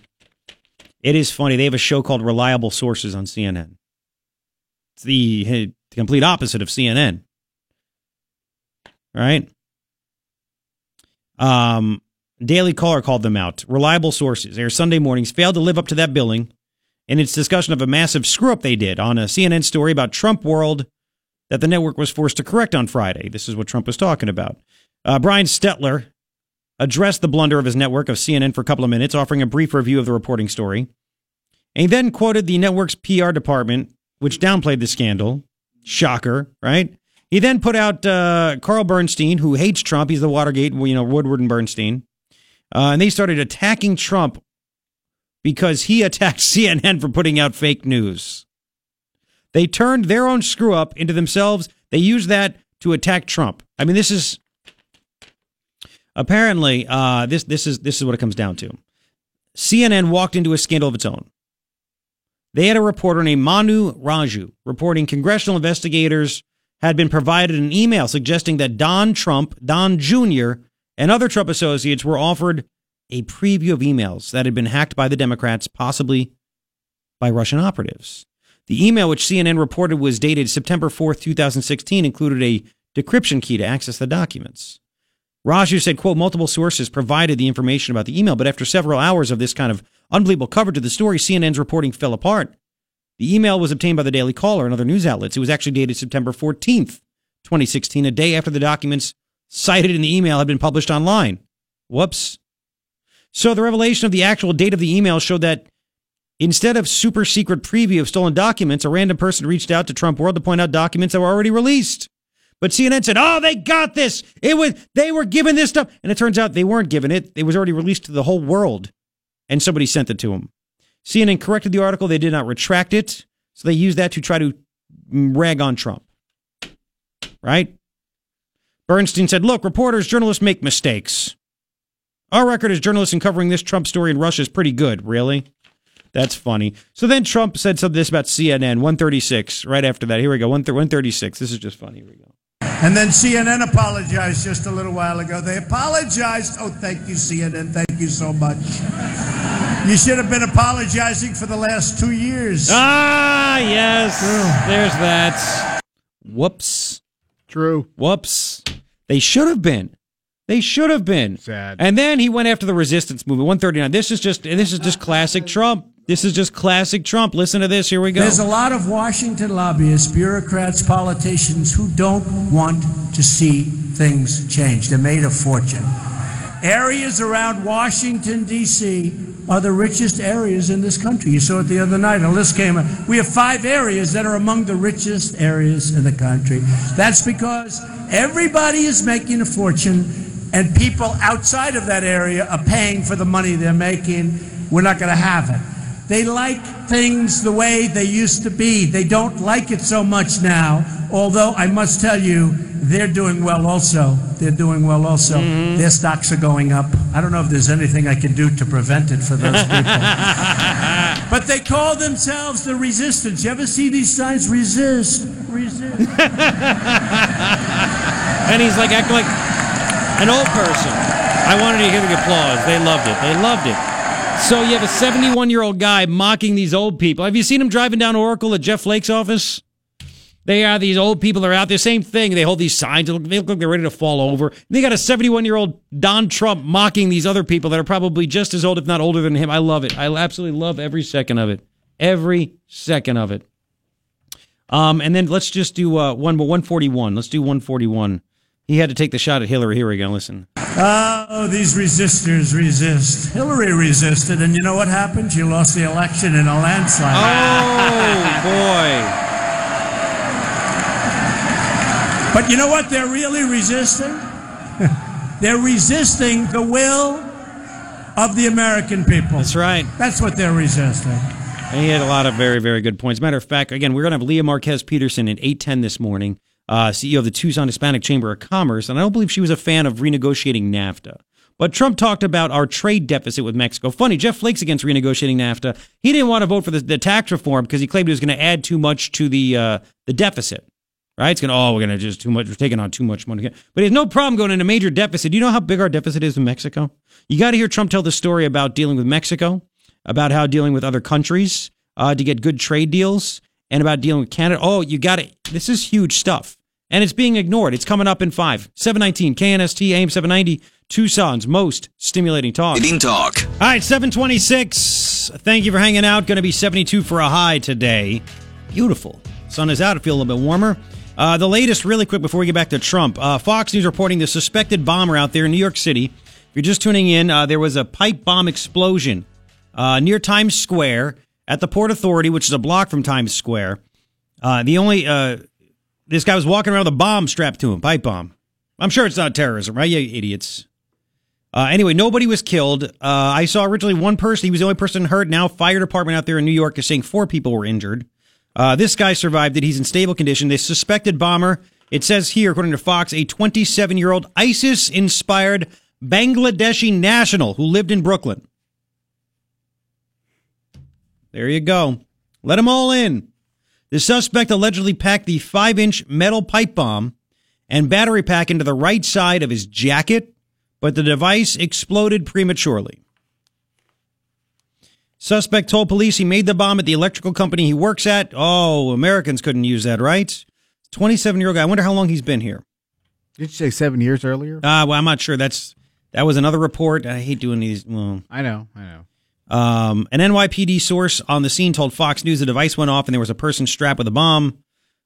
it is funny. They have a show called Reliable Sources on CNN. It's the, the complete opposite of CNN. Right? Um, Daily Caller called them out. Reliable sources, air Sunday mornings, failed to live up to that billing in its discussion of a massive screw up they did on a CNN story about Trump World that the network was forced to correct on Friday. This is what Trump was talking about. Uh, Brian Stelter addressed the blunder of his network of CNN for a couple of minutes, offering a brief review of the reporting story. And he then quoted the network's PR department, which downplayed the scandal. Shocker, right? He then put out uh, Carl Bernstein, who hates Trump. He's the Watergate, you know, Woodward and Bernstein. Uh, and they started attacking Trump because he attacked CNN for putting out fake news. They turned their own screw up into themselves. They used that to attack Trump. I mean, this is apparently uh, this this is this is what it comes down to. CNN walked into a scandal of its own. They had a reporter named Manu Raju reporting congressional investigators had been provided an email suggesting that Don Trump, Don Jr., and other Trump associates were offered a preview of emails that had been hacked by the Democrats, possibly by Russian operatives. The email, which CNN reported was dated September 4th, 2016, included a decryption key to access the documents. Raju said, quote, multiple sources provided the information about the email, but after several hours of this kind of unbelievable coverage of the story, CNN's reporting fell apart. The email was obtained by the Daily Caller and other news outlets. It was actually dated September 14th, 2016, a day after the documents cited in the email had been published online. Whoops. So the revelation of the actual date of the email showed that instead of super secret preview of stolen documents, a random person reached out to Trump World to point out documents that were already released. But CNN said, "Oh, they got this. It was they were given this stuff." And it turns out they weren't given it. It was already released to the whole world and somebody sent it to them. CNN corrected the article. They did not retract it. So they used that to try to mm, rag on Trump. Right? Bernstein said, Look, reporters, journalists make mistakes. Our record as journalists in covering this Trump story in Russia is pretty good. Really? That's funny. So then Trump said something this about CNN, 136, right after that. Here we go, 136. This is just funny. Here we go. And then CNN apologized just a little while ago. They apologized. Oh, thank you, CNN. Thank you so much. You should have been apologizing for the last two years. Ah, yes. There's that. Whoops. True. Whoops. They should have been. They should have been. Sad. And then he went after the resistance movement. 139. This is just this is just classic Trump. This is just classic Trump. Listen to this. Here we go. There's a lot of Washington lobbyists, bureaucrats, politicians who don't want to see things change. They're made a fortune. Areas around Washington, D.C. are the richest areas in this country. You saw it the other night. A list came out. We have five areas that are among the richest areas in the country. That's because everybody is making a fortune, and people outside of that area are paying for the money they're making. We're not going to have it. They like things the way they used to be. They don't like it so much now, although I must tell you, they're doing well also. They're doing well also. Mm-hmm. Their stocks are going up. I don't know if there's anything I can do to prevent it for those people. but they call themselves the resistance. You ever see these signs? Resist, resist. and he's like acting like an old person. I wanted to hear the applause. They loved it. They loved it. So you have a 71 year old guy mocking these old people. Have you seen him driving down Oracle at Jeff Flake's office? They are these old people are out there. Same thing. They hold these signs. They look, like they're ready to fall over. They got a 71 year old Don Trump mocking these other people that are probably just as old, if not older than him. I love it. I absolutely love every second of it. Every second of it. Um, and then let's just do uh, one, 141. Let's do 141. He had to take the shot at Hillary. Here we go. Listen. Oh, these resistors resist. Hillary resisted, and you know what happened? She lost the election in a landslide. Oh boy. But you know what they're really resisting? they're resisting the will of the American people. That's right. That's what they're resisting. And he had a lot of very, very good points. Matter of fact, again, we're going to have Lea Marquez Peterson at 810 this morning, uh, CEO of the Tucson Hispanic Chamber of Commerce. And I don't believe she was a fan of renegotiating NAFTA. But Trump talked about our trade deficit with Mexico. Funny, Jeff Flake's against renegotiating NAFTA. He didn't want to vote for the, the tax reform because he claimed it was going to add too much to the uh, the deficit. Right? It's going oh, we're going to just too much, we're taking on too much money. But he has no problem going into a major deficit. Do you know how big our deficit is in Mexico? You got to hear Trump tell the story about dealing with Mexico, about how dealing with other countries uh, to get good trade deals, and about dealing with Canada. Oh, you got it. This is huge stuff. And it's being ignored. It's coming up in five. 719, KNST, AM 790, Tucson's most stimulating talk. Eating talk. All right, 726. Thank you for hanging out. Going to be 72 for a high today. Beautiful. Sun is out. It feels a little bit warmer. Uh, the latest, really quick, before we get back to Trump. Uh, Fox News reporting the suspected bomber out there in New York City. If you're just tuning in, uh, there was a pipe bomb explosion uh, near Times Square at the Port Authority, which is a block from Times Square. Uh, the only uh, this guy was walking around with a bomb strapped to him, pipe bomb. I'm sure it's not terrorism, right? You idiots. Uh, anyway, nobody was killed. Uh, I saw originally one person. He was the only person hurt. Now, fire department out there in New York is saying four people were injured. Uh, this guy survived it. He's in stable condition. The suspected bomber, it says here, according to Fox, a 27 year old ISIS inspired Bangladeshi national who lived in Brooklyn. There you go. Let them all in. The suspect allegedly packed the five inch metal pipe bomb and battery pack into the right side of his jacket, but the device exploded prematurely. Suspect told police he made the bomb at the electrical company he works at. Oh, Americans couldn't use that, right? 27 year old guy. I wonder how long he's been here. Did you say seven years earlier? Uh, well, I'm not sure. That's that was another report. I hate doing these. Well, I know, I know. Um, an NYPD source on the scene told Fox News the device went off and there was a person strapped with a bomb.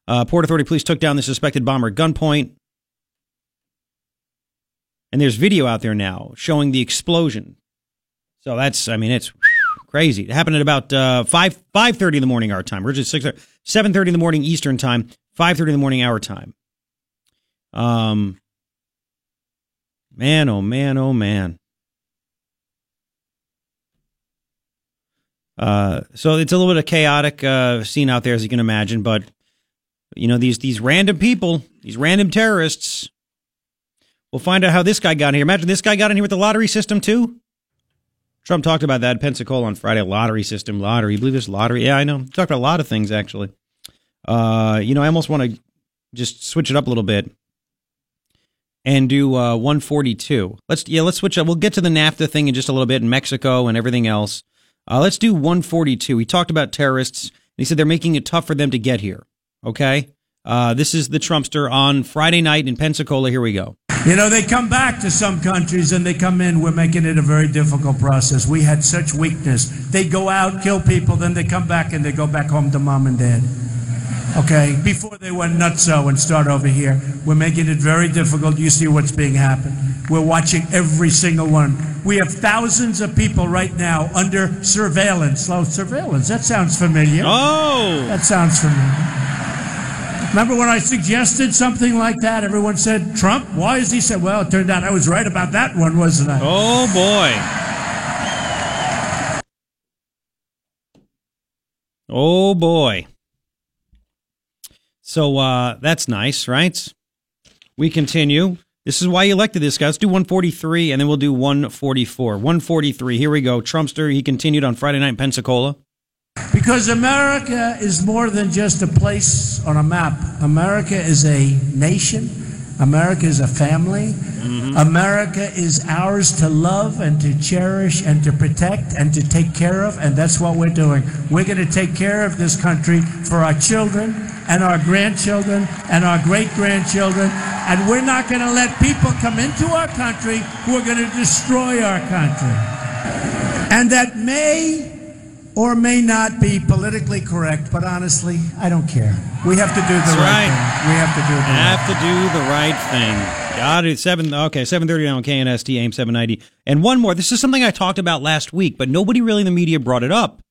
Uh, Port Authority police took down the suspected bomber at gunpoint. And there's video out there now showing the explosion. So that's, I mean, it's crazy. It happened at about uh, five five thirty in the morning our time. Originally six seven thirty in the morning Eastern time, five thirty in the morning our time. Um, man, oh man, oh man. Uh, so it's a little bit of chaotic uh, scene out there, as you can imagine. But you know these these random people, these random terrorists. We'll find out how this guy got in here. Imagine this guy got in here with the lottery system too. Trump talked about that Pensacola on Friday. Lottery system, lottery. You believe this lottery? Yeah, I know. Talked about a lot of things actually. Uh, you know, I almost want to just switch it up a little bit and do uh, 142. Let's yeah, let's switch up. We'll get to the NAFTA thing in just a little bit in Mexico and everything else. Uh, let's do 142. He talked about terrorists. He said they're making it tough for them to get here. Okay. Uh, this is the Trumpster on Friday night in Pensacola. Here we go. You know, they come back to some countries and they come in. We're making it a very difficult process. We had such weakness. They go out, kill people, then they come back and they go back home to mom and dad. Okay, before they went nutso uh, and start over here. We're making it very difficult. You see what's being happened. We're watching every single one. We have thousands of people right now under surveillance. Oh, surveillance. That sounds familiar. Oh, That sounds familiar. Remember when I suggested something like that? Everyone said, Trump? Why is he said? Well, it turned out I was right about that one, wasn't I? oh boy. Oh boy. So uh, that's nice, right? We continue. This is why you elected this guy. Let's do 143 and then we'll do 144. 143. Here we go. Trumpster. He continued on Friday night in Pensacola. Because America is more than just a place on a map. America is a nation. America is a family. Mm-hmm. America is ours to love and to cherish and to protect and to take care of, and that's what we're doing. We're going to take care of this country for our children and our grandchildren and our great grandchildren, and we're not going to let people come into our country who are going to destroy our country. And that may or may not be politically correct, but honestly, I don't care. We have to do the That's right, right. thing. We have to do the right Have to do the right thing. Got it. Seven. Okay, seven thirty on KNST AM seven ninety. And one more. This is something I talked about last week, but nobody really in the media brought it up.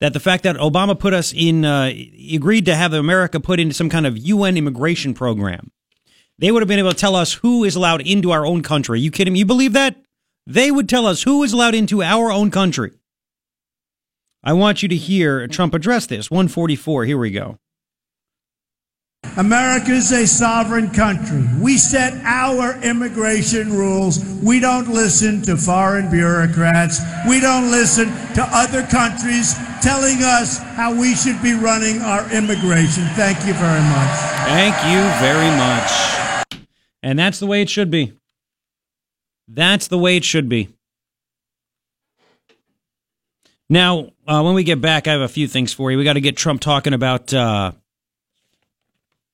That the fact that Obama put us in, uh, agreed to have America put into some kind of UN immigration program. They would have been able to tell us who is allowed into our own country. you kidding me? You believe that? They would tell us who is allowed into our own country. I want you to hear Trump address this. 144. Here we go. America is a sovereign country. We set our immigration rules. We don't listen to foreign bureaucrats. We don't listen to other countries telling us how we should be running our immigration. Thank you very much. Thank you very much. And that's the way it should be. That's the way it should be. Now, uh, when we get back, I have a few things for you. We got to get Trump talking about uh,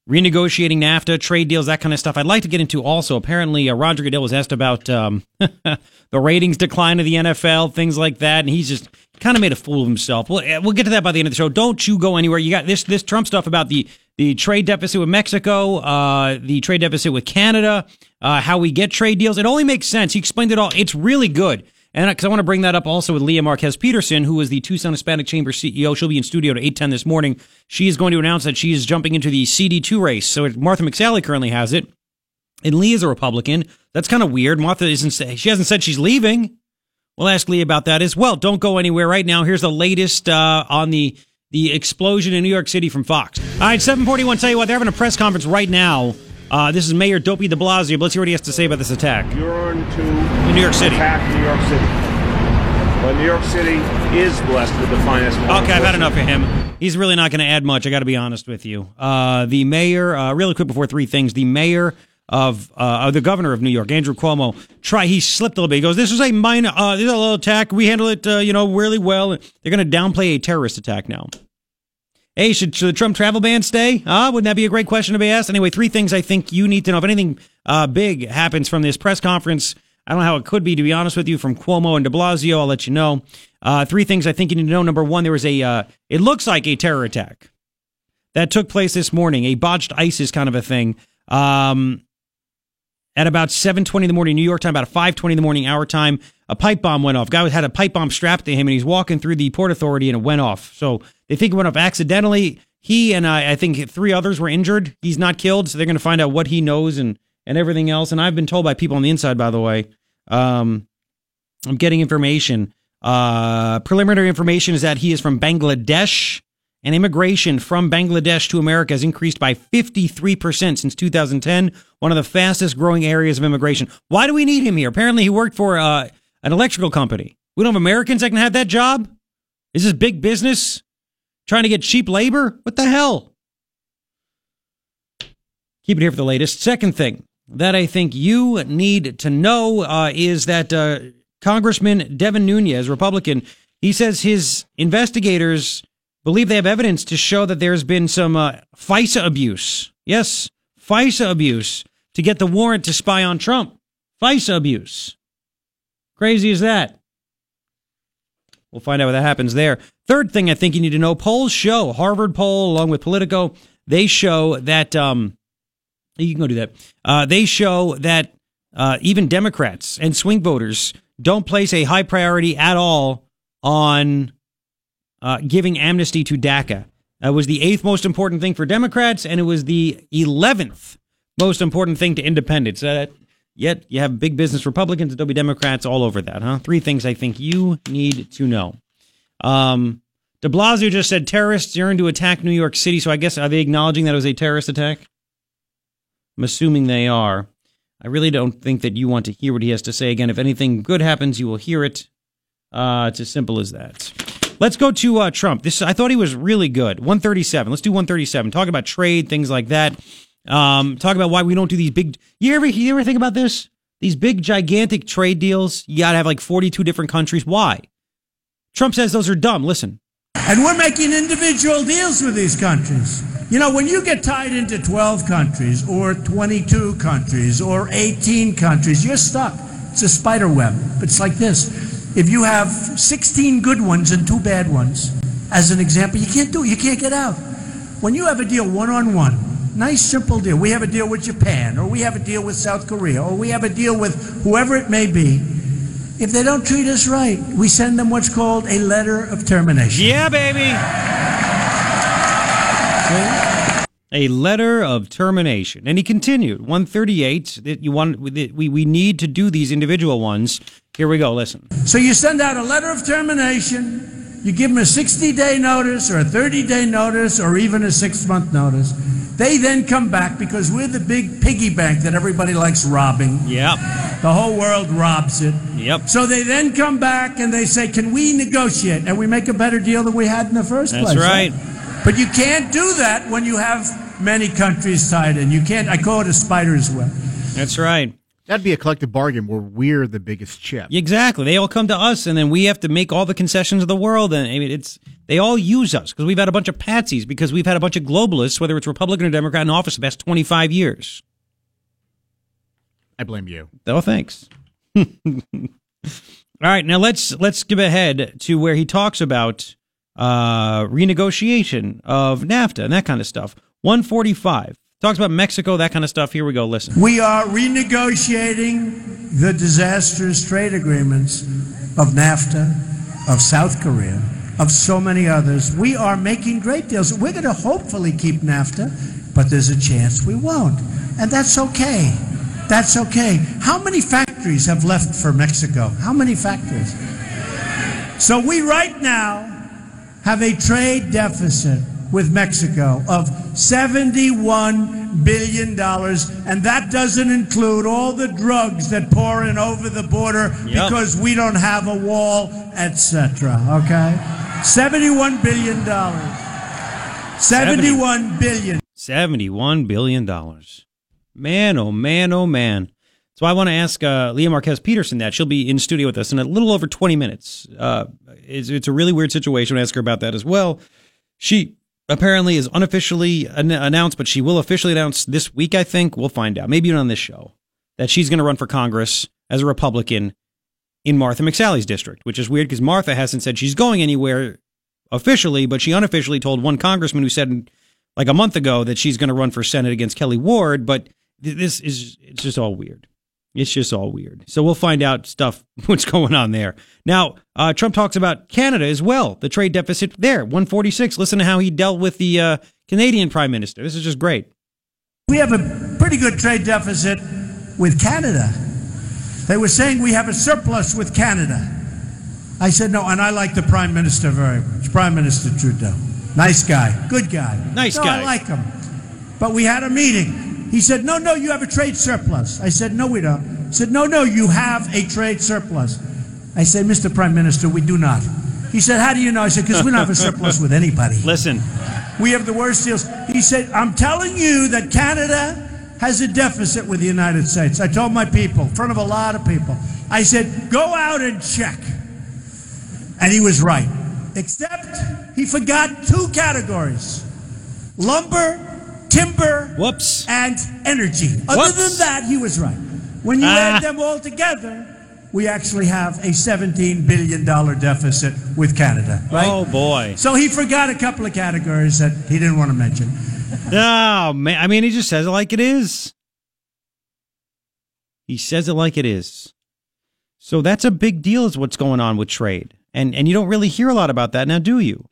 renegotiating NAFTA, trade deals, that kind of stuff. I'd like to get into also. Apparently, uh, Roger Goodell was asked about um, the ratings decline of the NFL, things like that, and he's just kind of made a fool of himself. We'll, uh, we'll get to that by the end of the show. Don't you go anywhere. You got this this Trump stuff about the the trade deficit with Mexico, uh, the trade deficit with Canada, uh, how we get trade deals. It only makes sense. He explained it all. It's really good. And because I want to bring that up also with Lea Marquez Peterson, who is the Tucson Hispanic Chamber CEO. She'll be in studio at 810 this morning. She is going to announce that she is jumping into the CD2 race. So Martha McSally currently has it. And Lee is a Republican. That's kind of weird. Martha isn't, she hasn't said she's leaving. We'll ask Lee about that as well. Don't go anywhere right now. Here's the latest uh, on the the explosion in New York City from Fox. All right, 741. Tell you what, they're having a press conference right now. Uh, this is Mayor Dopey de Blasio. But let's hear what he has to say about this attack You're on to in New York City. attack New York City. But New York City is blessed with the finest. Okay, I've had enough of him. He's really not going to add much. I got to be honest with you. Uh, the mayor, uh, really quick before three things. The mayor of uh, the governor of New York, Andrew Cuomo, try he slipped a little bit. He goes, "This was a minor, uh, this is a little attack. We handle it, uh, you know, really well." They're going to downplay a terrorist attack now. Hey, should, should the Trump travel ban stay? Ah, wouldn't that be a great question to be asked? Anyway, three things I think you need to know. If anything uh, big happens from this press conference, I don't know how it could be, to be honest with you, from Cuomo and de Blasio. I'll let you know. Uh, three things I think you need to know. Number one, there was a, uh, it looks like a terror attack that took place this morning, a botched ISIS kind of a thing. Um, at about 7.20 in the morning, New York time, about 5.20 in the morning, our time, a pipe bomb went off. Guy had a pipe bomb strapped to him, and he's walking through the Port Authority, and it went off. So they think it went off accidentally. He and I, I think three others were injured. He's not killed, so they're going to find out what he knows and, and everything else. And I've been told by people on the inside, by the way, um, I'm getting information. Uh, preliminary information is that he is from Bangladesh, and immigration from Bangladesh to America has increased by 53% since 2010, one of the fastest growing areas of immigration. Why do we need him here? Apparently, he worked for uh, an electrical company. We don't have Americans that can have that job? Is this big business trying to get cheap labor? What the hell? Keep it here for the latest. Second thing that I think you need to know uh, is that uh, Congressman Devin Nunes, Republican, He says his investigators believe they have evidence to show that there's been some uh, FISA abuse. Yes, FISA abuse to get the warrant to spy on Trump. FISA abuse. Crazy as that. We'll find out what that happens there. Third thing I think you need to know polls show, Harvard poll along with Politico, they show that, um, you can go do that. Uh, they show that uh, even Democrats and swing voters don't place a high priority at all on uh, giving amnesty to DACA. That was the eighth most important thing for Democrats, and it was the 11th most important thing to independents. Uh, yet you have big business Republicans, Adobe Democrats all over that, huh? Three things I think you need to know. Um, de Blasio just said terrorists yearn to attack New York City, so I guess are they acknowledging that it was a terrorist attack? I'm assuming they are. I really don't think that you want to hear what he has to say. Again, if anything good happens, you will hear it. Uh, it's as simple as that. Let's go to uh, Trump. This I thought he was really good. 137. Let's do 137. Talk about trade, things like that. Um, talk about why we don't do these big. You ever you ever think about this? These big gigantic trade deals. You got to have like 42 different countries. Why? Trump says those are dumb. Listen. And we're making individual deals with these countries. You know, when you get tied into 12 countries or 22 countries or 18 countries, you're stuck. It's a spider web. It's like this. If you have 16 good ones and two bad ones, as an example, you can't do it. You can't get out. When you have a deal one on one, nice simple deal. We have a deal with Japan, or we have a deal with South Korea, or we have a deal with whoever it may be. If they don't treat us right, we send them what's called a letter of termination. Yeah, baby. A letter of termination. And he continued, 138, that you want we, we need to do these individual ones. Here we go, listen. So you send out a letter of termination, you give them a 60 day notice, or a 30 day notice, or even a six month notice. They then come back because we're the big piggy bank that everybody likes robbing. Yep. The whole world robs it. Yep. So they then come back and they say, Can we negotiate? And we make a better deal than we had in the first That's place. right. But you can't do that when you have many countries tied in. You can't, I call it a spider's web. That's right. That'd be a collective bargain where we're the biggest chip. Exactly. They all come to us, and then we have to make all the concessions of the world. And I mean, it's they all use us because we've had a bunch of patsies, because we've had a bunch of globalists, whether it's Republican or Democrat, in office the past twenty five years. I blame you. Oh, thanks. all right, now let's let's skip ahead to where he talks about uh, renegotiation of NAFTA and that kind of stuff. One forty five talks about Mexico, that kind of stuff. Here we go. Listen. We are renegotiating the disastrous trade agreements of NAFTA, of South Korea, of so many others. We are making great deals. We're going to hopefully keep NAFTA, but there's a chance we won't. And that's okay. That's okay. How many factories have left for Mexico? How many factories? So we right now have a trade deficit with Mexico of $71 billion. And that doesn't include all the drugs that pour in over the border Yep. because we don't have a wall, etc. Okay? $71 billion. $71 billion. $71 billion. Man, oh man, oh man. So I want to ask uh, Lea Marquez Peterson that. She'll be in studio with us in a little over 20 minutes. Uh, it's, it's a really weird situation. I'll ask her about that as well. She apparently is unofficially an- announced, but she will officially announce this week, I think. We'll find out. Maybe even on this show. That she's going to run for Congress as a Republican in Martha McSally's district, which is weird because Martha hasn't said she's going anywhere officially, but she unofficially told one congressman who said like a month ago that she's going to run for Senate against Kelli Ward. But th- this is it's just all weird. It's just all weird. So we'll find out stuff what's going on there. Now, uh, Trump talks about Canada as well. The trade deficit there, 146. Listen to how he dealt with the uh, Canadian Prime Minister. This is just great. We have a pretty good trade deficit with Canada. They were saying we have a surplus with Canada. I said no, and I like the Prime Minister very much. Prime Minister Trudeau. Nice guy, good guy. Nice no, guy. I like him. But we had a meeting. He said, No, no, you have a trade surplus. I said, No, we don't. He said, No, no, you have a trade surplus. I said, Mr. Prime Minister, we do not. He said, How do you know? I said, Because we don't have a surplus with anybody. Listen, We have the worst deals. He said, I'm telling you that Canada has a deficit with the United States. I told my people, in front of a lot of people, I said, go out and check. And he was right. Except he forgot two categories lumber, timber, Whoops. and energy. Other Whoops. than that, he was right. When you Ah. add them all together, we actually have a $17 billion deficit with Canada, right? Oh boy. So he forgot a couple of categories that he didn't want to mention. Oh man. I mean, he just says it like it is. He says it like it is. So that's a big deal. Is what's going on with trade, and and you don't really hear a lot about that now, do you?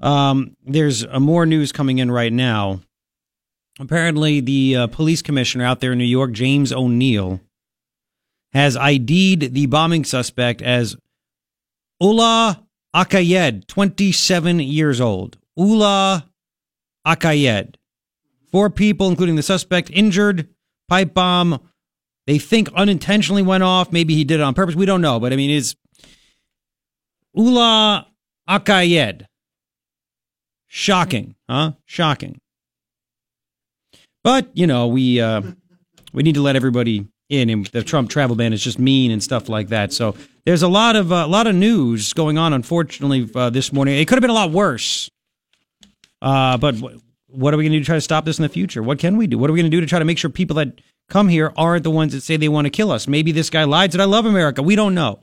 Um, there's uh, more news coming in right now. Apparently, the uh, police commissioner out there in New York, James O'Neill, has ID'd the bombing suspect as Ullah Akayed, 27 years old. Ullah Akayed. Four people, including the suspect, injured. Pipe bomb. They think unintentionally went off. Maybe he did it on purpose. We don't know. But I mean, is Ullah Akayed. Shocking, huh? Shocking. But you know, we uh, we need to let everybody in, and the Trump travel ban is just mean and stuff like that. So there's a lot of a lot of news going on. Unfortunately, uh, this morning it could have been a lot worse. Uh, but wh- what are we going to do to try to stop this in the future? What can we do? What are we going to do to try to make sure people that come here aren't the ones that say they want to kill us? Maybe this guy lied. Said I love America. We don't know,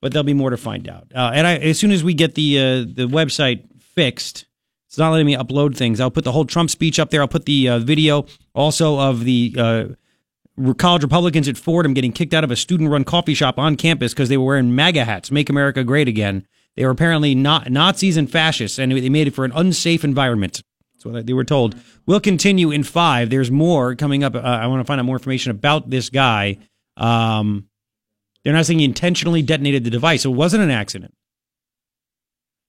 but there'll be more to find out. Uh, and I, as soon as we get the uh, the website fixed, it's not letting me upload things. I'll put the whole Trump speech up there. I'll put the uh, video also of the uh, college Republicans at Fordham getting kicked out of a student run coffee shop on campus because they were wearing MAGA hats, Make America Great Again. They were apparently not Nazis and fascists, and they made it for an unsafe environment. That's what they were told. We'll continue in five. There's more coming up. Uh, I want to find out more information about this guy. Um, they're not saying he intentionally detonated the device. It wasn't an accident.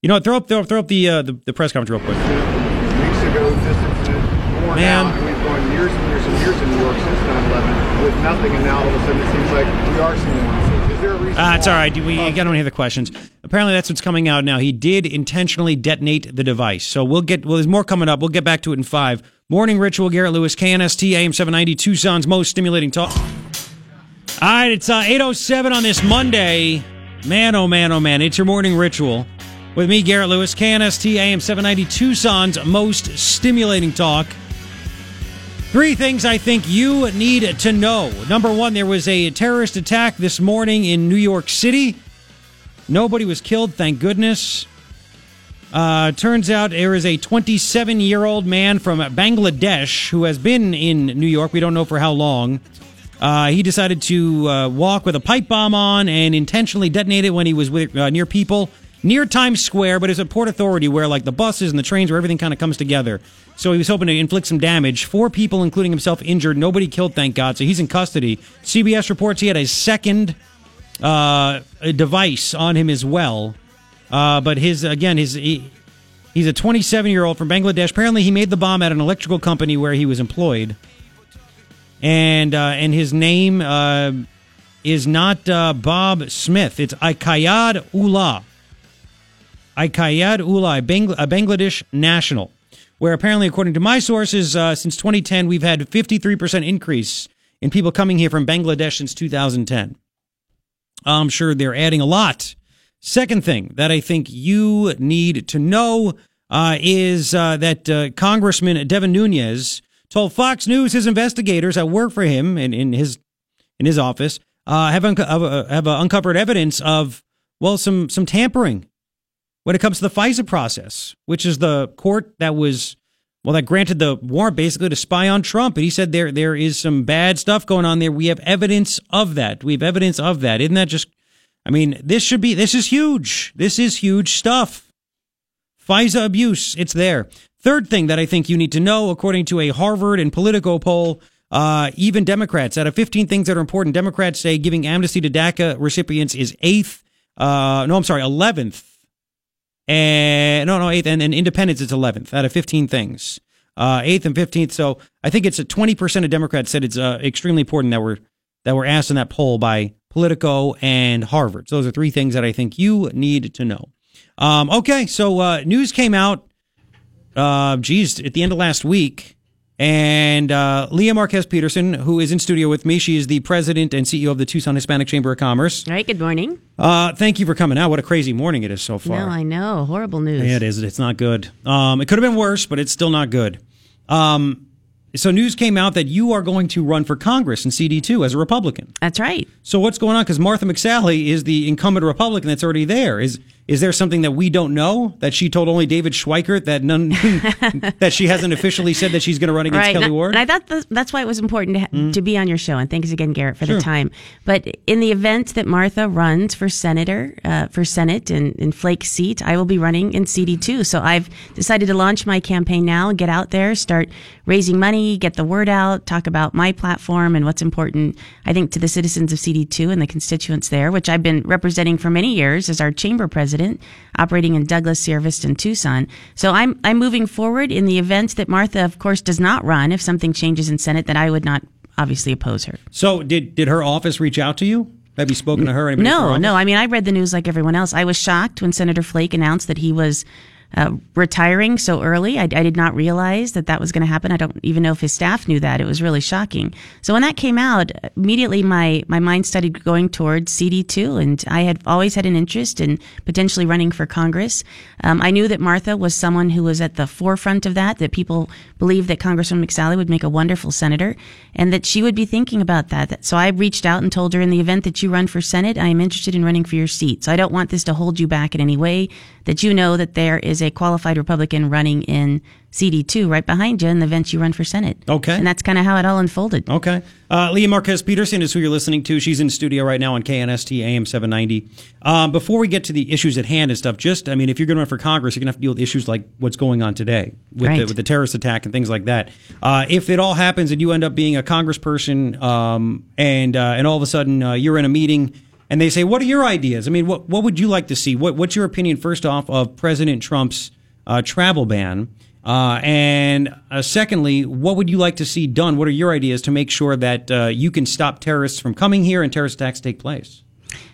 You know what? Throw up, throw up, throw up the, uh, the the press conference real quick. weeks ago, this incident, more Man. now, and we've gone years and years and years in New York since 9/11 with nothing, and now all of a sudden it seems like we are seeing one. Is there a reason? Ah, it's all right. We I don't hear the questions. Apparently, that's what's coming out now. He did intentionally detonate the device. So we'll get. Well, there's more coming up. We'll get back to it in five. Morning ritual. Garret Lewis, KNST AM 790, Tucson's most stimulating talk. All right, it's uh, 8:07 on this Monday. Man, oh man, oh man! It's your morning ritual with me, Garret Lewis, KNST AM 790, Tucson's most stimulating talk. Three things I think you need to know. Number one, there was a terrorist attack this morning in New York City. Nobody was killed, thank goodness. Uh, turns out there is a 27 year old man from Bangladesh who has been in New York. We don't know for how long. Uh, he decided to uh, walk with a pipe bomb on and intentionally detonate it when he was with, uh, near people near Times Square, but it's a Port Authority where like the buses and the trains where everything kind of comes together. So he was hoping to inflict some damage. Four people, including himself, injured. Nobody killed, thank God. So he's in custody. CBS reports he had a second uh, device on him as well. Uh, but his again, his he, he's a 27 year old from Bangladesh. Apparently, he made the bomb at an electrical company where he was employed, and uh, and his name uh, is not uh, Bob Smith. It's Akayed Ullah. Akayed Ullah, a, Bangladesh national, where apparently, according to my sources, uh, since 2010, we've had 53% increase in people coming here from Bangladesh since 2010. I'm sure they're adding a lot. Second thing that I think you need to know uh, is uh, that uh, Congressman Devin Nunes told Fox News his investigators that work for him in, in his in his office uh, have unco- uh, have uncovered evidence of well some some tampering when it comes to the FISA process, which is the court that was well that granted the warrant basically to spy on Trump. And he said there there is some bad stuff going on there. We have evidence of that. We have evidence of that. Isn't that just? I mean, this should be. This is huge. This is huge stuff. FISA abuse. It's there. Third thing that I think you need to know, according to a Harvard and Politico poll, uh, even Democrats, out of 15 things that are important, Democrats say giving amnesty to DACA recipients is eighth. Uh, no, I'm sorry, 11th. And no, no, eighth. And, and independence is 11th out of 15 things. Uh, eighth and 15th. So I think it's a 20% of Democrats said it's uh, extremely important that we're, that were asked in that poll by Politico and Harvard. So those are three things that I think you need to know. Um, okay, so uh, news came out, uh, geez, at the end of last week And uh, Lea Marquez Peterson, who is in studio with me, she is the president and CEO of the Tucson Hispanic Chamber of Commerce. All right, good morning. Uh, thank you for coming out. What a crazy morning it is so far. No, I know. Horrible news. Yeah, it is. It's not good. Um, it could have been worse, but it's still not good. Um, so news came out that you are going to run for Congress in CD2 as a Republican. That's right. So what's going on? Because Martha McSally is the incumbent Republican that's already there. Is is there something that we don't know that she told only David Schweikert that none that she hasn't officially said that she's going to run against right. Kelli And Ward? And I thought that's why it was important to, ha- to be on your show. And thanks again, Garret, for Sure. the time. But in the event that Martha runs for senator, uh, for Senate in, in Flake's seat, I will be running in CD2. So I've decided to launch my campaign now, get out there, start raising money, get the word out, talk about my platform and what's important, I think, to the citizens of CD2 and the constituents there, which I've been representing for many years as our chamber president, operating in Douglas, Sierra Vista, and Tucson. So I'm I'm moving forward in the event that Martha, of course, does not run. If something changes in Senate, that I would not obviously oppose her. so did did her office reach out to you? Have you spoken to her No, no. I mean, I read the news like everyone else. I was shocked when Senator Flake announced that he was uh, retiring so early. I, I did not realize that that was going to happen. I don't even know if his staff knew that. It was really shocking. So when that came out, immediately my my mind started going towards CD2, and I had always had an interest in potentially running for Congress. Um, I knew that Martha was someone who was at the forefront of that. That people believed that Congresswoman McSally would make a wonderful senator, and that she would be thinking about that. So I reached out and told her, in the event that you run for Senate, I am interested in running for your seat. So I don't want this to hold you back in any way. That you know that there is a qualified Republican running in CD2 right behind you in the event you run for Senate. Okay. And that's kind of how it all unfolded. Okay. Uh, Lea Marquez Peterson is who you're listening to. She's in studio right now on KNST AM 790. Um, before we get to the issues at hand and stuff, just, I mean, if you're going to run for Congress, you're going to have to deal with issues like what's going on today with, the, with the terrorist attack and things like that. Uh, if it all happens and you end up being a congressperson um, and, uh, and all of a sudden uh, you're in a meeting and they say, what are your ideas? I mean, what, what would you like to see? What, what's your opinion, first off, of President Trump's uh, travel ban? Uh, and uh, secondly, what would you like to see done? What are your ideas to make sure that uh, you can stop terrorists from coming here and terrorist attacks take place?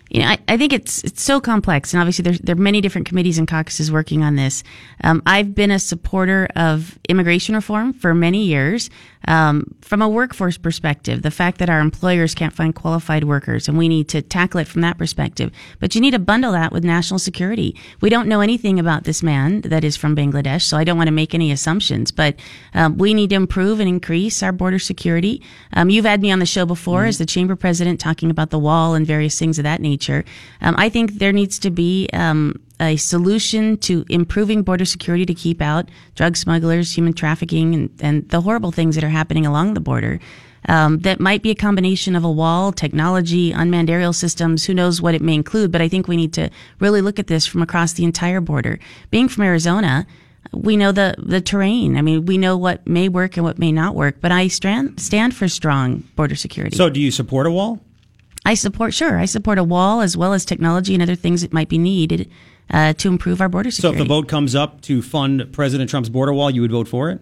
You know, I, I think it's it's so complex, and obviously there's, there are many different committees and caucuses working on this. Um, I've been a supporter of immigration reform for many years. Um, from a workforce perspective, the fact that our employers can't find qualified workers, and we need to tackle it from that perspective. But you need to bundle that with national security. We don't know anything about this man that is from Bangladesh, so I don't want to make any assumptions. But um, we need to improve and increase our border security. Um, you've had me on the show before as the chamber president talking about the wall and various things of that nature. Um, I think there needs to be um, a solution to improving border security to keep out drug smugglers, human trafficking, and, and the horrible things that are happening along the border. Um, that might be a combination of a wall, technology, unmanned aerial systems. Who knows what it may include? But I think we need to really look at this from across the entire border. Being from Arizona, we know the the terrain. I mean, we know what may work and what may not work. But I stand stand for strong border security. So, do you support a wall? I support, sure, I support a wall as well as technology and other things that might be needed uh, to improve our border security. So, if the vote comes up to fund President Trump's border wall, you would vote for it?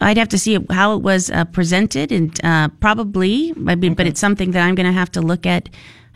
I'd have to see how it was uh, presented, and uh, probably, I mean, but it's something that I'm going to have to look at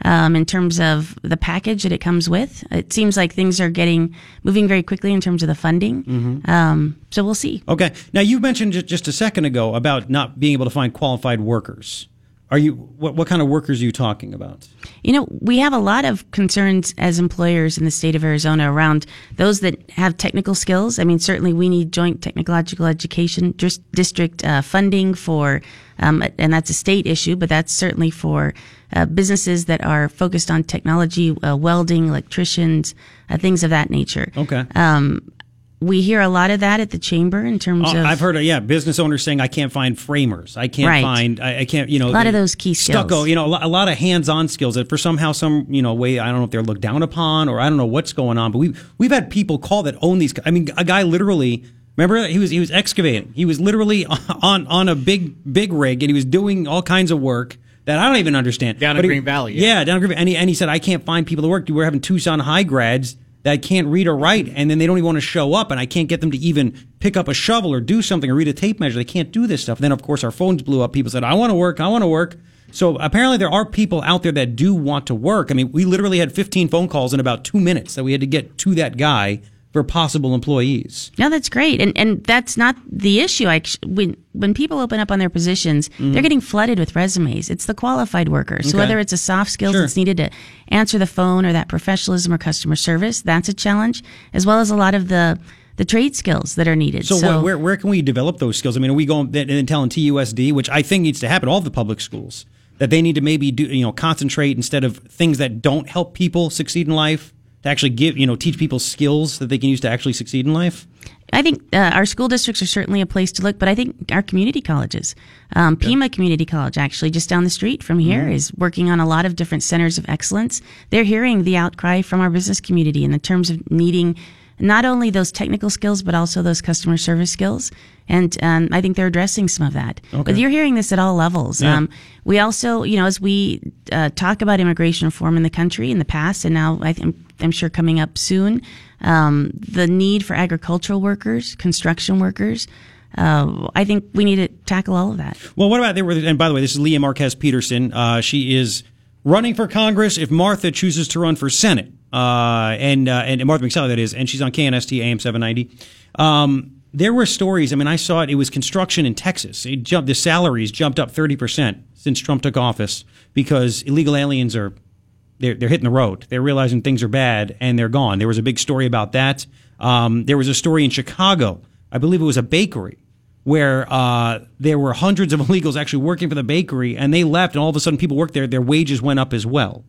um, in terms of the package that it comes with. It seems like things are getting moving very quickly in terms of the funding. Mm-hmm. Um, so we'll see. Okay. Now, you mentioned just a second ago about not being able to find qualified workers. Are you what, what kind of workers are you talking about? You know, we have a lot of concerns as employers in the state of Arizona around those that have technical skills. I mean, certainly we need joint technological education dis- district uh, funding for, um, and that's a state issue, but that's certainly for uh, businesses that are focused on technology, uh, welding, electricians, uh, things of that nature. Okay. Um, we hear a lot of that at the chamber in terms Oh, of. I've heard, uh, yeah, business owners saying I can't find framers. I can't Right. find, I, I can't, you know, A lot of those key skills. stucco. skills. You know, a lot, a lot of hands-on skills that for somehow some, you know, way I don't know if they're looked down upon or I don't know what's going on. But we have we've had people call that own these. I mean, a guy literally. Remember, he was he was excavating. He was literally on on a big big rig and he was doing all kinds of work that I don't even understand. Down in he- Green Valley, Yeah, yeah. down in Green Valley. And he, and he said, I can't find people to work. We're having Tucson high grads that can't read or write, and then they don't even want to show up, and I can't get them to even pick up a shovel or do something or read a tape measure. They can't do this stuff. then, of course, our phones blew up. People said, I want to work. I want to work. So apparently, there are people out there that do want to work. I mean, we literally had 15 phone calls in about two minutes that we had to get to that guy for possible employees. No, that's great, and and that's not the issue. I, when when people open up on their positions, Mm-hmm. they're getting flooded with resumes. It's the qualified worker. So Okay. whether it's a soft skills Sure. that's needed to answer the phone or that professionalism or customer service, that's a challenge, as well as a lot of the the trade skills that are needed. So, where, where where can we develop those skills? I mean, are we going and then telling TUSD, which I think needs to happen, all the public schools, that they need to maybe do you know concentrate instead of things that don't help people succeed in life to actually give you know teach people skills that they can use to actually succeed in life. I think uh, our school districts are certainly a place to look, but I think our community colleges, um, Pima Community College, actually just down the street from here, is Mhm. working on a lot of different centers of excellence. They're hearing the outcry from our business community in the terms of needing not only those technical skills, but also those customer service skills. And um, I think they're addressing some of that. But you're hearing this at all levels. Yeah. Um, we also, you know, as we uh, talk about immigration reform in the country in the past, and now I think, I'm sure coming up soon, um, the need for agricultural workers, construction workers. Uh, I think we need to tackle all of that. Well, what about there? Were, and by the way, this is Lea Marquez Peterson. Uh, she is running for Congress if Martha chooses to run for Senate. Uh, and uh, and Martha McSally, that is, and she's on KNST AM 790. Um, there were stories. I mean, I saw it. It was construction in Texas. It jumped. The salaries jumped up 30 percent since Trump took office because illegal aliens are they're, they're hitting the road. They're realizing things are bad and they're gone. There was a big story about that. Um, there was a story in Chicago. I believe it was a bakery where uh, there were hundreds of illegals actually working for the bakery, and they left, and all of a sudden people worked there. Their wages went up as well.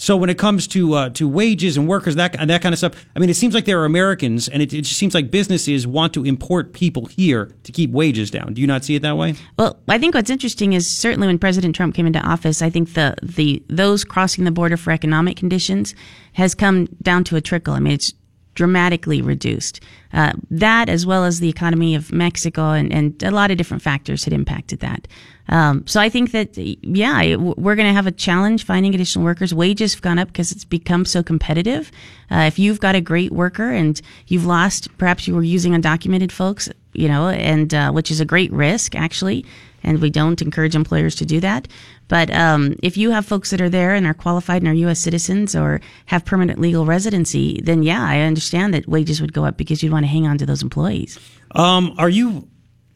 So when it comes to uh, to wages and workers, that that kind of stuff, I mean, it seems like there are Americans, and it, it just seems like businesses want to import people here to keep wages down. Do you not see it that way? Well, I think what's interesting is certainly when President Trump came into office, I think the, the those crossing the border for economic conditions has come down to a trickle. I mean, it's dramatically reduced. Uh, that, as well as the economy of Mexico and, and a lot of different factors had impacted that. Um, so I think that, yeah, we're going to have a challenge finding additional workers. Wages have gone up because it's become so competitive. Uh, if you've got a great worker and you've lost, perhaps you were using undocumented folks, you know, and uh, which is a great risk actually, and we don't encourage employers to do that. But um, if you have folks that are there and are qualified and are U.S. citizens or have permanent legal residency, then yeah, I understand that wages would go up because you'd want to hang on to those employees. Um, are you?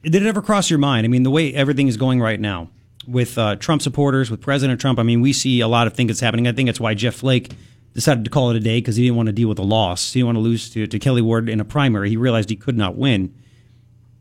Did it ever cross your mind? I mean, the way everything is going right now with uh, Trump supporters, with President Trump. I mean, we see a lot of things that's happening. I think that's why Jeff Flake decided to call it a day because he didn't want to deal with a loss. He didn't want to lose to, to Kelli Ward in a primary. He realized he could not win.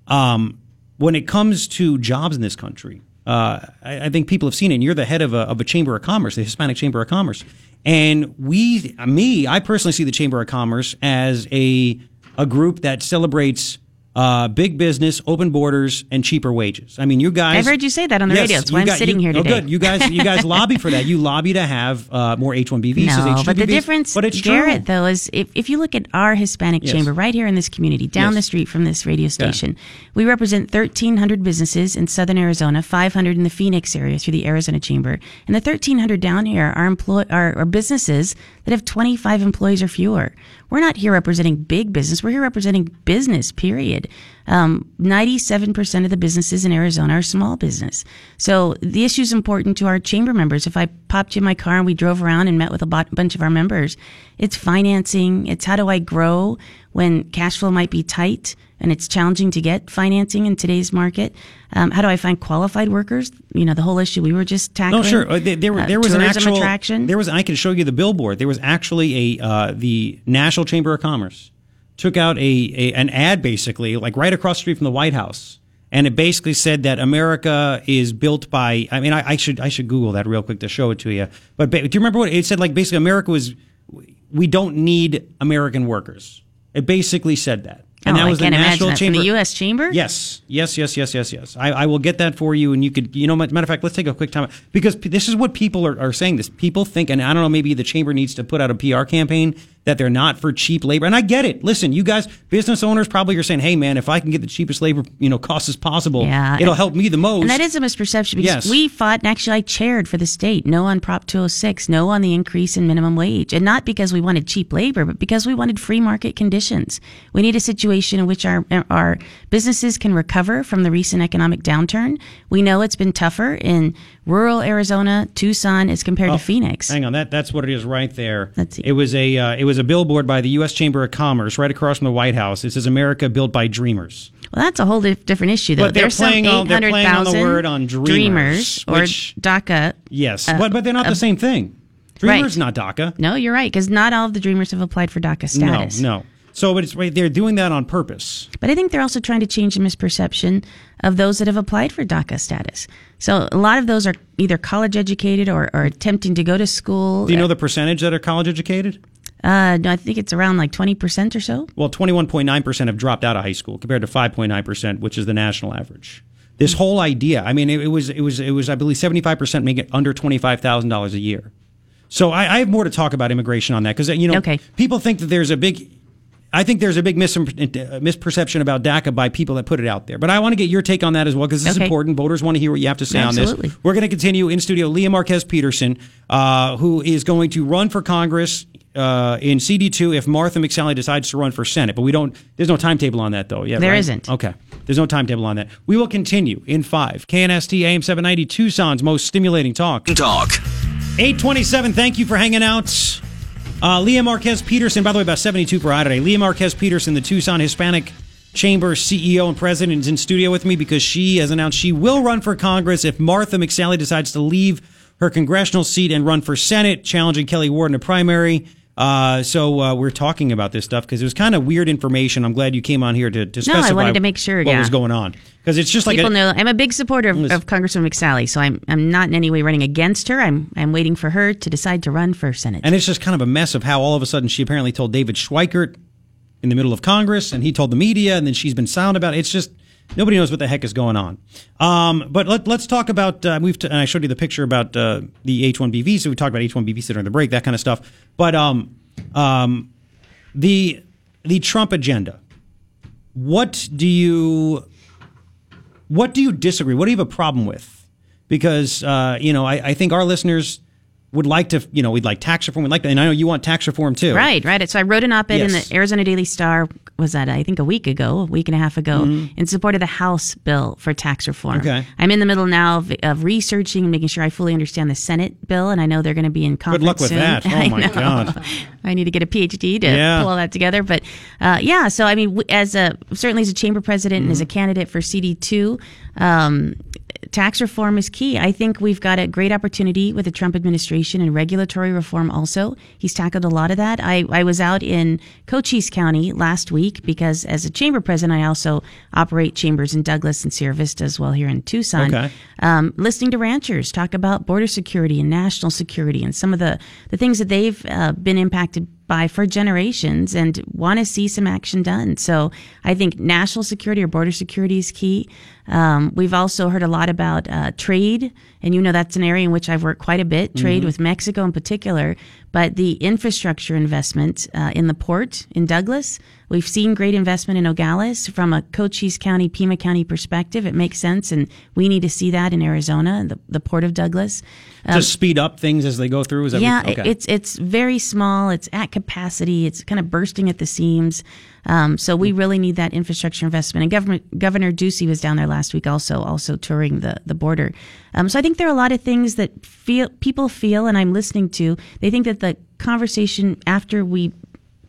Um, when it comes to jobs in this country, uh, I, I think people have seen it. And you're the head of a, of a chamber of commerce, the Hispanic Chamber of Commerce, and we, me, I personally see the Chamber of Commerce as a a group that celebrates uh, big business, open borders, and cheaper wages. I mean, you guys. I've heard you say that on the Yes, radio. That's why I'm got- sitting you- here Oh, today. good. You guys, you guys lobby for that. You lobby to have uh, more H-1B visas. No, H-2B but the difference, But it's Garret, true. though, is if, if you look at our Hispanic Yes. chamber right here in this community, down Yes. the street from this radio station, we represent 1,300 businesses in southern Arizona, 500 in the Phoenix area through the Arizona Chamber. And the 1,300 down here are, employ- are, are businesses that have 25 employees or fewer. We're not here representing big business. We're here representing business, period. Um, 97% of the businesses in Arizona are small business. So the issue is important to our chamber members. If I popped you in my car and we drove around and met with a bunch of our members, it's financing. It's how do I grow when cash flow might be tight and it's challenging to get financing in today's market. Um, how do I find qualified workers? You know, the whole issue we were just tackling. No, sure. Uh, There, there, Uh, there was an actual attraction. There was. I can show you the billboard. There was actually a uh, the National Chamber of Commerce took out a, a an ad basically like right across the street from the White House, and it basically said that America is built by. I mean, I, I should I should Google that real quick to show it to you. But ba- do you remember what it said? Like basically, America was. We don't need American workers. It basically said that. And Oh, that was the National Chamber. the U.S. Chamber? Yes, yes, yes, yes, yes, yes. I, I will get that for you, and you could, you know, matter of fact, let's take a quick time because p- this is what people are, are saying. This people think, and I don't know, maybe the chamber needs to put out a PR campaign that they're not for cheap labor, and I get it. Listen, you guys, business owners probably are saying, hey, man, if I can get the cheapest labor, you know, cost as possible, Yeah. it'll help me the most. And that is a misperception because Yes. we fought, and actually I chaired for the state, no on Prop 206, no on the increase in minimum wage. And not because we wanted cheap labor, but because we wanted free market conditions. We need a situation in which our, our businesses can recover from the recent economic downturn. We know it's been tougher in rural Arizona, Tucson, as compared Oh, to Phoenix. Hang on, that that's what it is right there. Let's see. It was a uh, it was a billboard by the U.S. Chamber of Commerce right across from the White House. It says "America built by dreamers." Well, that's a whole dif- different issue, though. But they're There's some playing on- they're playing on the 800,000 word on dreamers, or which- DACA. Yes, Uh, but but they're not uh, the same thing. right. Dreamers, not DACA. No, you're right, because not all of the dreamers have applied for DACA status. No, no. So, but it's they're doing that on purpose. But I think they're also trying to change the misperception of those that have applied for DACA status. So a lot of those are either college educated or, or attempting to go to school. Do you know the percentage that are college educated? Uh, no, I think it's around like 20% or so. Well, 21.9% have dropped out of high school compared to 5.9%, which is the national average. This whole idea, I mean, it, it was, it was, it was, I believe, 75% make it under $25,000 a year. So I, I have more to talk about immigration on that because, you know, Okay. people think that there's a big, I think there's a big mis- uh, misperception about DACA by people that put it out there. But I want to get your take on that as well because this Okay. is important. Voters want to hear what you have to say on Absolutely. this. We're going to continue in studio. Lea Marquez Peterson, uh, who is going to run for Congress uh, in CD2 if Martha McSally decides to run for Senate. But we don't. There's no timetable on that though. Yeah, There right? isn't. Okay. There's no timetable on that. We will continue in five. KNST AM 790 Tucson's most stimulating talk. Talk. 827. Thank you for hanging out. Uh, Lea Marquez Peterson, by the way, about 72 per hour today. Lea Marquez Peterson, the Tucson Hispanic Chamber CEO and president, is in studio with me because she has announced she will run for Congress if Martha McSally decides to leave her congressional seat and run for Senate, challenging Kelli Ward in a primary. Uh, so uh, we're talking about this stuff because it was kind of weird information. I'm glad you came on here to, to No, I wanted to make sure, what yeah. was going on because it's just like People a, know I'm a big supporter of, of Congresswoman McSally, so I'm I'm not in any way running against her. I'm I'm waiting for her to decide to run for Senate. And it's just kind of a mess of how all of a sudden she apparently told David Schweikert in the middle of Congress, and he told the media, and then she's been silent about it. It's just nobody knows what the heck is going on. Um, but let, let's talk about. Uh, we've t- and I showed you the picture about uh, the H-1B visa. We talked about H-1B visa during the break, that kind of stuff. But um, um, the the Trump agenda. What do you what do you disagree? What do you have a problem with? Because uh, you know, I, I think our listeners would like to, you know, we'd like tax reform. We'd like, to, and I know you want tax reform too. Right, right. So I wrote an op-ed in the Arizona Daily Star. Was that I think a week ago, a week and a half ago, in support of the House bill for tax reform. Mm-hmm. Okay. I'm in the middle now of, of researching and making sure I fully understand the Senate bill, and I know they're going to be in conference. luck with soon. that. Oh, I my know. God. I need to get a PhD to Yeah. pull all that together. But uh, yeah, so I mean, as a certainly as a chamber president and as a Mm-hmm. candidate for CD two. Um, Tax reform is key. I think we've got a great opportunity with the Trump administration and regulatory reform also. He's tackled a lot of that. I, I was out in Cochise County last week because as a chamber president, I also operate chambers in Douglas and Sierra Vista as well here in Tucson. Okay. Um, listening to ranchers talk about border security and national security and some of the, the things that they've uh, been impacted by for generations and want to see some action done. So I think national security or border security is key. Um, we've also heard a lot about uh, trade, and you know that's an area in which I've worked quite a bit, trade with Mexico in particular. But the infrastructure investment uh, in the port in Douglas, we've seen great investment in Nogales from a Cochise County, Pima County perspective. It makes sense, and we need to see that in Arizona, the, the port of Douglas. Um, to speed up things as they go through. Is that yeah, okay. it's it's very small. It's at capacity. It's kind of bursting at the seams. Um, so we really need that infrastructure investment. And Governor Governor Ducey was down there last week, also also touring the the border. Um, so I think there are a lot of things that feel people feel, and I'm listening to. They think that the conversation after we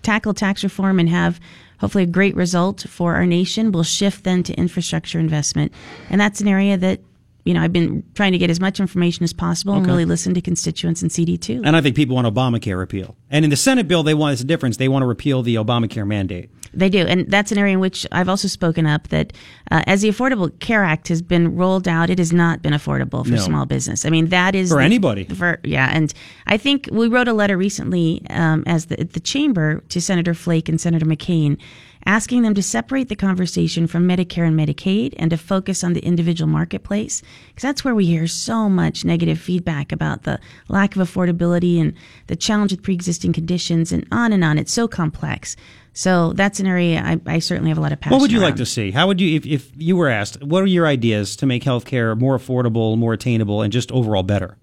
tackle tax reform and have hopefully a great result for our nation will shift then to infrastructure investment, and that's an area that. You know, I've been trying to get as much information as possible and really listen to constituents in CD2. and I think people want Obamacare repeal. And in the Senate bill, they want it's a difference. They want to repeal the Obamacare mandate. They do, and that's an area in which I've also spoken up that uh, as the Affordable Care Act has been rolled out, it has not been affordable for No. small business. I mean, that is For the- anybody. For yeah, and I think we wrote a letter recently um, as the the chamber to Senator Flake and Senator McCain. Asking them to separate the conversation from Medicare and Medicaid and to focus on the individual marketplace. Because that's where we hear so much negative feedback about the lack of affordability and the challenge with pre existing conditions and on and on. It's so complex. So that's an area I, I certainly have a lot of passion What would you like to see? How would you, if, if you were asked, what are your ideas to make healthcare more affordable, more attainable, and just overall better?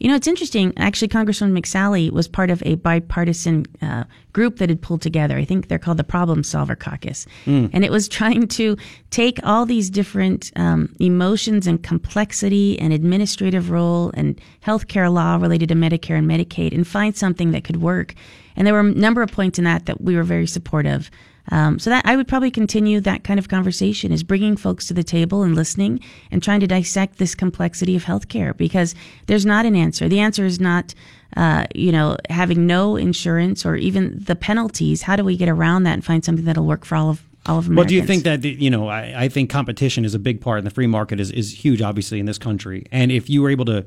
You know, it's interesting. Actually, Congresswoman McSally was part of a bipartisan uh, group that had pulled together. I think they're called the Problem Solver Caucus, and it was trying to take all these different um, emotions and complexity and administrative role and healthcare law related to Medicare and Medicaid and find something that could work. And there were a number of points in that that we were very supportive. Um, so that I would probably continue that kind of conversation is bringing folks to the table and listening and trying to dissect this complexity of healthcare because there's not an answer. The answer is not, uh, you know, having no insurance or even the penalties. How do we get around that and find something that'll work for all of all of Americans? Well, do you think that the- you know? I, I think competition is a big part, and the free market is is huge, obviously, in this country. And if you were able to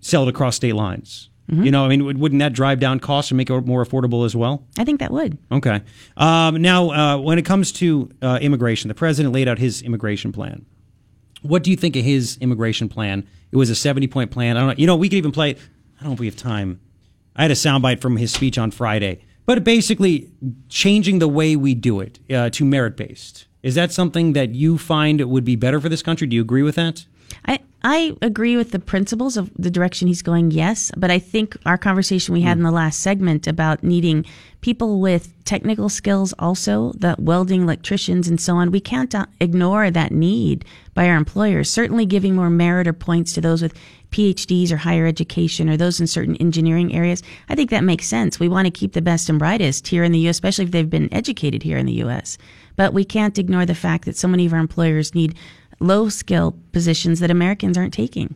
sell it across state lines, Mm-hmm. you know, I mean, would- wouldn't that drive down costs and make it more affordable as well? I think that would. Okay. Um, now, uh, when it comes to uh, immigration, the president laid out his immigration plan. What do you think of his immigration plan? It was a 70 point plan. I don't know. You know, we could even play. I don't know if we have time. I had a soundbite from his speech on Friday, but basically changing the way we do it uh, to merit based. Is that something that you find would be better for this country? Do you agree with that? I, I agree with the principles of the direction he's going, yes. But I think our conversation we had in the last segment about needing people with technical skills also, the welding, electricians, and so on, we can't uh, ignore that need by our employers. Certainly giving more merit or points to those with PhDs or higher education or those in certain engineering areas. I think that makes sense. We want to keep the best and brightest here in the U.S., especially if they've been educated here in the U.S. But we can't ignore the fact that so many of our employers need low skill positions that Americans aren't taking.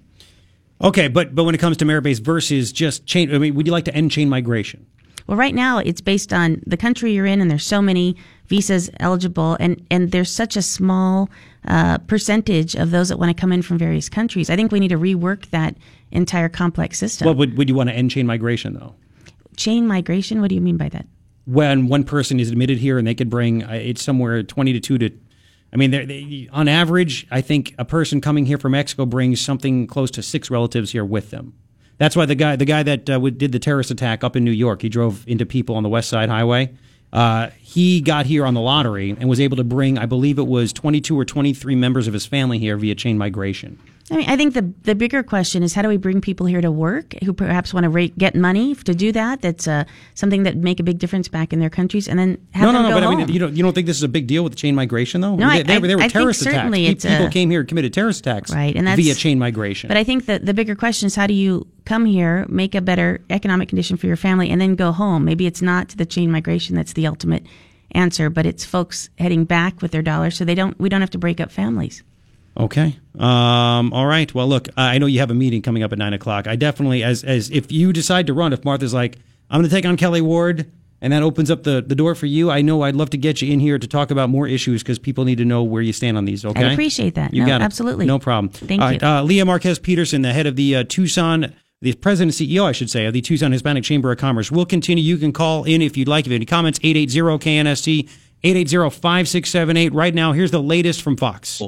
Okay, but but when it comes to merit based versus just chain, I mean, would you like to end chain migration? Well, right now it's based on the country you're in, and there's so many visas eligible, and and there's such a small uh, percentage of those that want to come in from various countries. I think we need to rework that entire complex system. Well, would would you want to end chain migration though? Chain migration. What do you mean by that? when one person is admitted here and they could bring uh, it's somewhere 20 to 2 to I mean they're- on average I think a person coming here from Mexico brings something close to 6 relatives here with them. That's why the guy the guy that uh, did the terrorist attack up in New York, he drove into people on the West Side Highway. Uh, he got here on the lottery and was able to bring, I believe it was 22 or 23 members of his family here via chain migration. I mean, I think the the bigger question is how do we bring people here to work who perhaps want to rate, get money to do that? That's uh, something that make a big difference back in their countries, and then have no, them no, no. go But home. I mean, you don't you don't think this is a big deal with the chain migration, though? No, I mean, I- they, they were, they I- were I think terrorist attacks. certainly it's People a- came here and committed terrorist attacks, Right, and that's- via chain migration. But I think that the bigger question is how do you come here, make a better economic condition for your family, and then go home? Maybe it's not the chain migration that's the ultimate answer, but it's folks heading back with their dollars so they don't we don't have to break up families. Okay. Um, all right. Well, look, I know you have a meeting coming up at nine o'clock. I definitely, as as if you decide to run, if Martha's like, I'm going to take on Kelli Ward, and that opens up the, the door for you, I know I'd love to get you in here to talk about more issues because people need to know where you stand on these. Okay. I'd appreciate that. You No, got it. absolutely. No problem. Thank All you. right, Uh, Lea Marquez Peterson, the head of the uh, Tucson, the president and CEO, I should say, of the Tucson Hispanic Chamber of Commerce. We'll continue. You can call in if you'd like. If you have any comments, 880 KNST, 880 5678. Right now, here's the latest from Fox.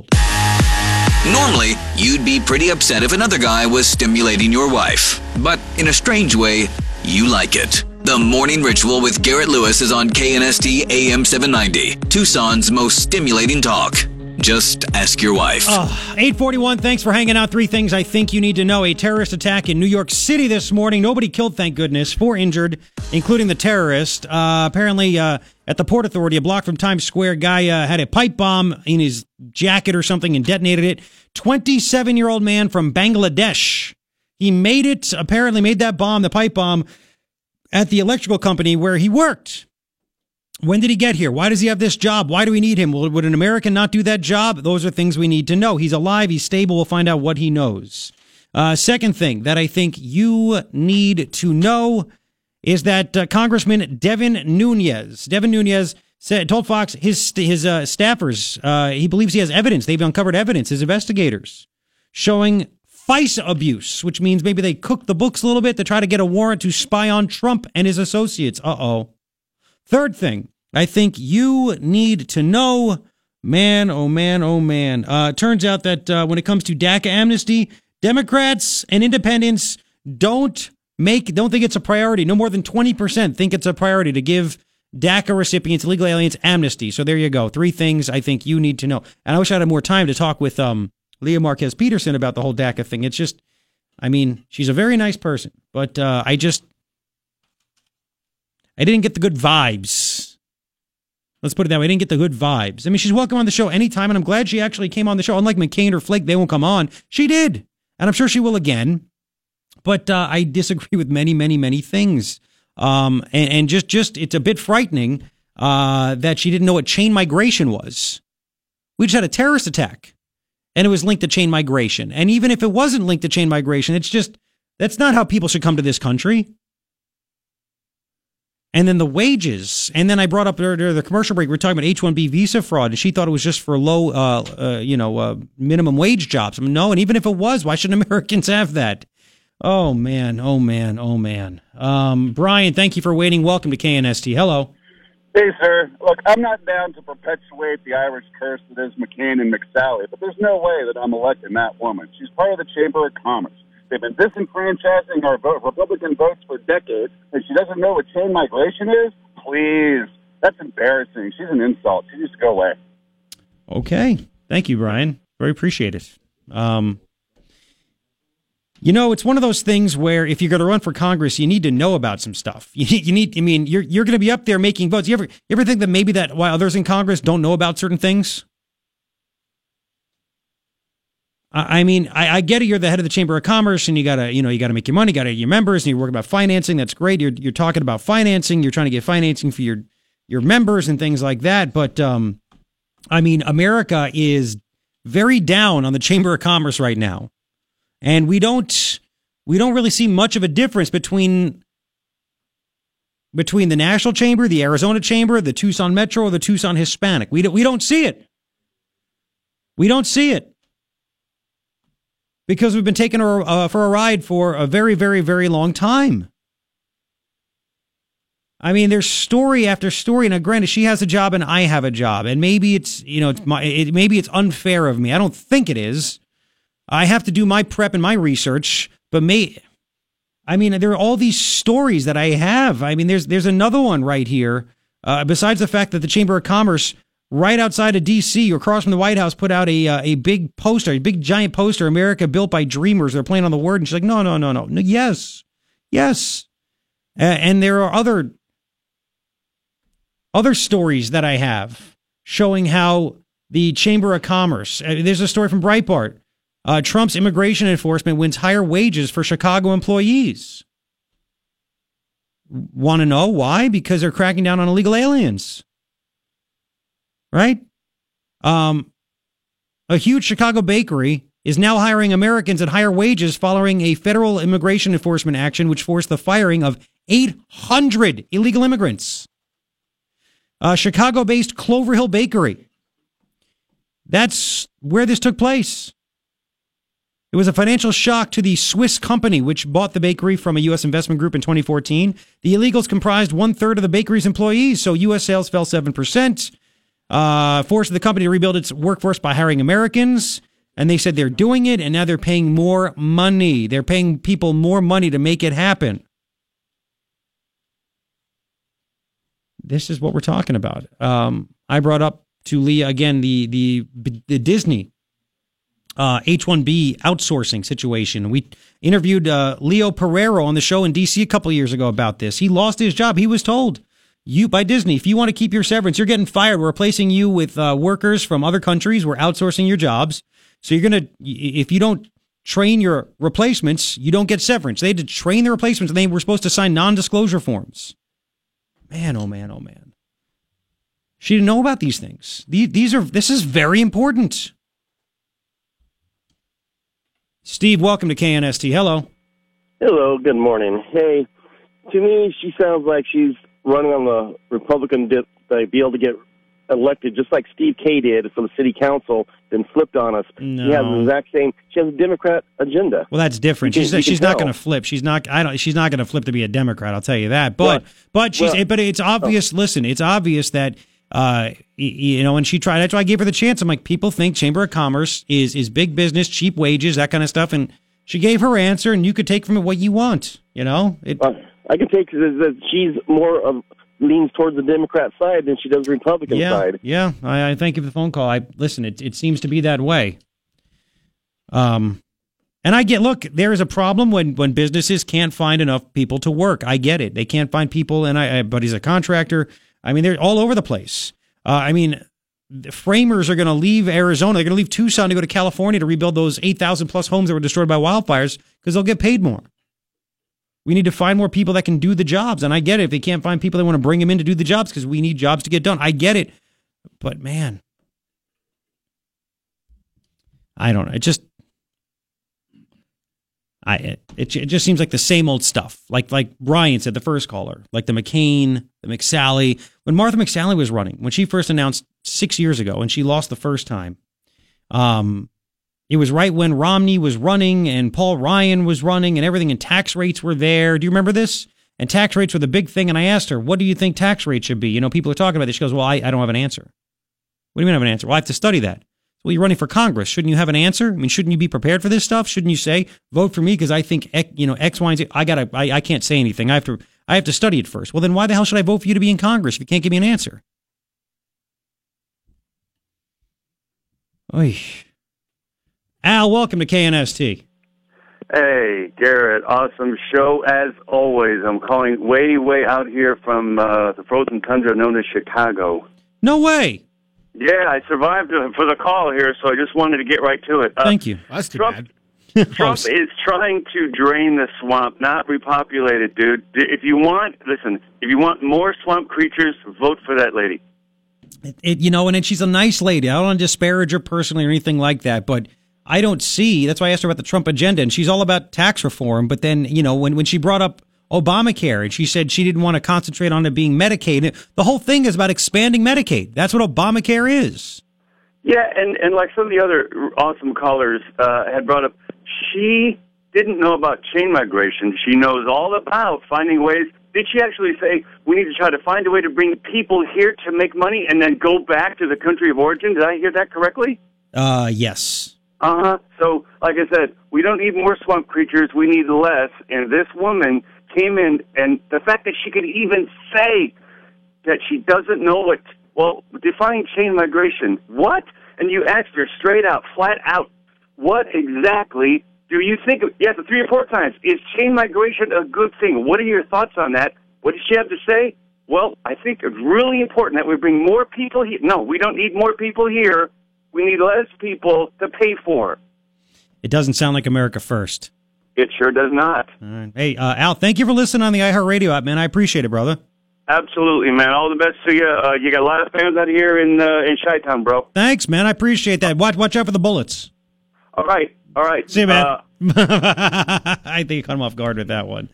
Normally, you'd be pretty upset if another guy was stimulating your wife. But in a strange way, you like it. The Morning Ritual with Garret Lewis is on KNST AM 790, Tucson's most stimulating talk. Just ask your wife. Oh, 841, thanks for hanging out. Three things I think you need to know. A terrorist attack in New York City this morning. Nobody killed, thank goodness. Four injured, including the terrorist. Uh, apparently, uh, at the Port Authority, a block from Times Square, guy uh, had a pipe bomb in his jacket or something and detonated it. 27 year old man from Bangladesh. He made it, apparently made that bomb, the pipe bomb, at the electrical company where he worked. When did he get here? Why does he have this job? Why do we need him? Would an American not do that job? Those are things we need to know. He's alive. He's stable. We'll find out what he knows. Uh, second thing that I think you need to know is that uh, Congressman Devin Nunes, Devin Nunes said, told Fox his his uh, staffers, uh, he believes he has evidence. They've uncovered evidence. His investigators showing FISA abuse, which means maybe they cooked the books a little bit to try to get a warrant to spy on Trump and his associates. Uh oh. Third thing, I think you need to know, man, oh man, oh man. Uh, turns out that uh, when it comes to DACA amnesty, Democrats and independents don't make, don't think it's a priority. No more than 20% think it's a priority to give DACA recipients, illegal aliens, amnesty. So there you go. Three things I think you need to know. And I wish I had more time to talk with um, Lea Marquez Peterson about the whole DACA thing. It's just, I mean, she's a very nice person, but uh, I just, I didn't get the good vibes Let's put it that way. I didn't get the good vibes. I mean, she's welcome on the show anytime, and I'm glad she actually came on the show. Unlike McCain or Flake, they won't come on. She did, and I'm sure she will again. But uh, I disagree with many, many, many things. Um, and, and just, just it's a bit frightening uh, that she didn't know what chain migration was. We just had a terrorist attack, and it was linked to chain migration. And even if it wasn't linked to chain migration, it's just that's not how people should come to this country. And then the wages. And then I brought up during the commercial break, we are talking about H 1B visa fraud, and she thought it was just for low, uh, uh, you know, uh, minimum wage jobs. I mean, no, and even if it was, why shouldn't Americans have that? Oh, man. Oh, man. Oh, man. Um, Brian, thank you for waiting. Welcome to KNST. Hello. Hey, sir. Look, I'm not down to perpetuate the Irish curse that is McCain and McSally, but there's no way that I'm electing that woman. She's part of the Chamber of Commerce. They've been disenfranchising our vote, Republican votes for decades, and she doesn't know what chain migration is? Please. That's embarrassing. She's an insult. She needs to go away. Okay. Thank you, Brian. Very appreciate it. Um, you know, it's one of those things where if you're going to run for Congress, you need to know about some stuff. You need, you need I mean, you're you're going to be up there making votes. You ever you ever think that maybe that why others in Congress don't know about certain things? I mean, I, I, get it. You're the head of the Chamber of Commerce, and you gotta, you know, you gotta make your money. You gotta your members, and you're working about financing. That's great. You're you're talking about financing. You're trying to get financing for your your members and things like that. But um, I mean, America is very down on the Chamber of Commerce right now, and we don't we don't really see much of a difference between between the National Chamber, the Arizona Chamber, the Tucson Metro, or the Tucson Hispanic. We don't we don't see it. We don't see it because we've been taking her uh, for a ride for a very, very, very long time. I mean, there's story after story. Now, granted, she has a job and I have a job, and maybe it's you know, it's my, it, maybe it's unfair of me. I don't think it is. I have to do my prep and my research, but may, I mean, there are all these stories that I have. I mean, there's there's another one right here. Uh, besides the fact that the Chamber of Commerce right outside of D.C. across from the White House put out a uh, a big poster, a big giant poster, "America built by dreamers." They're playing on the word, and she's like, "No, no, no, no, no yes, yes." Uh, and there are other other stories that I have showing how the Chamber of Commerce. Uh, there's a story from Breitbart. Uh, Trump's immigration enforcement wins higher wages for Chicago employees. Want to know why? Because they're cracking down on illegal aliens right? Um, a huge Chicago bakery is now hiring Americans at higher wages following a federal immigration enforcement action which forced the firing of 800 illegal immigrants. A Chicago based Clover Hill Bakery. That's where this took place. It was a financial shock to the Swiss company which bought the bakery from a U.S. investment group in 2014. The illegals comprised one third of the bakery's employees, so U.S. sales fell 7% uh, forced the company to rebuild its workforce by hiring Americans. And they said they're doing it, and now they're paying more money. They're paying people more money to make it happen. This is what we're talking about. Um, I brought up to Lea again the the the Disney uh, H-1B outsourcing situation. We interviewed uh, Leo Perrero on the show in D.C. a couple years ago about this. He lost his job. He was told you by Disney. If you want to keep your severance, you're getting fired. We're replacing you with uh, workers from other countries. We're outsourcing your jobs. So you're gonna if you don't train your replacements, you don't get severance. They had to train the replacements, and they were supposed to sign non-disclosure forms. Man, oh man, oh man. She didn't know about these things. These are this is very important. Steve, welcome to KNST. Hello. Hello. Good morning. Hey, to me, she sounds like she's running on the Republican dip, they be able to get elected just like Steve Kay did for the city council, then flipped on us. No. He has the exact same. She has a Democrat agenda. Well, that's different. Can, she's she's not going to flip. She's not. I don't. She's not going to flip to be a Democrat. I'll tell you that. But but she's. Well, but it's obvious. Oh. Listen, it's obvious that. Uh, you know, and she tried. That's why I gave her the chance. I'm like, people think Chamber of Commerce is is big business, cheap wages, that kind of stuff, and she gave her answer, and you could take from it what you want. You know, it, uh, I can take that she's more of leans towards the Democrat side than she does the Republican yeah, side. Yeah, I, I thank you for the phone call. I listen. It it seems to be that way. Um, and I get look. There is a problem when when businesses can't find enough people to work. I get it. They can't find people, and I. I but he's a contractor. I mean, they're all over the place. Uh, I mean, the framers are going to leave Arizona. They're going to leave Tucson to go to California to rebuild those 8,000 plus homes that were destroyed by wildfires because they'll get paid more. We need to find more people that can do the jobs. And I get it. If they can't find people, they want to bring them in to do the jobs because we need jobs to get done. I get it. But man, I don't know. It just, I it, it just seems like the same old stuff. Like like Brian said, the first caller, like the McCain, the McSally. When Martha McSally was running, when she first announced six years ago, and she lost the first time, um, it was right when Romney was running and Paul Ryan was running and everything, and tax rates were there. Do you remember this? And tax rates were the big thing. And I asked her, "What do you think tax rates should be?" You know, people are talking about this. She goes, "Well, I, I don't have an answer." What do you mean I have an answer? Well, I have to study that. Well, you're running for Congress. Shouldn't you have an answer? I mean, shouldn't you be prepared for this stuff? Shouldn't you say, vote for me because I think, you know, X, Y, and Z? I gotta, I, I can't say anything. I have to, I have to study it first. Well, then why the hell should I vote for you to be in Congress if you can't give me an answer? Oy. Al, welcome to KNST. Hey, Garret, awesome show as always. I'm calling way, way out here from uh, the frozen tundra known as Chicago. No way. Yeah, I survived for the call here, so I just wanted to get right to it. Uh, Thank you. That's too Trump, bad. Trump is trying to drain the swamp, not repopulate it, dude. If you want, listen, if you want more swamp creatures, vote for that lady. It, it, you know, and, and she's a nice lady. I don't want to disparage her personally or anything like that, but I don't see. That's why I asked her about the Trump agenda, and she's all about tax reform. But then, you know, when when she brought up Obamacare and she said she didn't want to concentrate on it being Medicaid, the whole thing is about expanding Medicaid. That's what Obamacare is. Yeah, and and like some of the other awesome callers uh, had brought up, she didn't know about chain migration. She knows all about finding ways. Did she actually say we need to try to find a way to bring people here to make money and then go back to the country of origin? Did I hear that correctly? Uh, yes. Uh huh. So, like I said, we don't need more swamp creatures. We need less. And this woman came in, and the fact that she could even say that she doesn't know what, well, define chain migration. What? And you asked her straight out, flat out, what exactly do you think? Of, yes, three or four times. Is chain migration a good thing? What are your thoughts on that? What did she have to say? Well, I think it's really important that we bring more people here. No, we don't need more people here. We need less people to pay for. It doesn't sound like America first. It sure does not. All right. Hey, uh, Al, thank you for listening on the iHeartRadio app, man. I appreciate it, brother. Absolutely, man. All the best to you. Uh, you got a lot of fans out here in uh, in Chi-Town, bro. Thanks, man. I appreciate that. Watch, watch out for the bullets. All right, all right. See you, man. Uh, I think you caught him off guard with that one.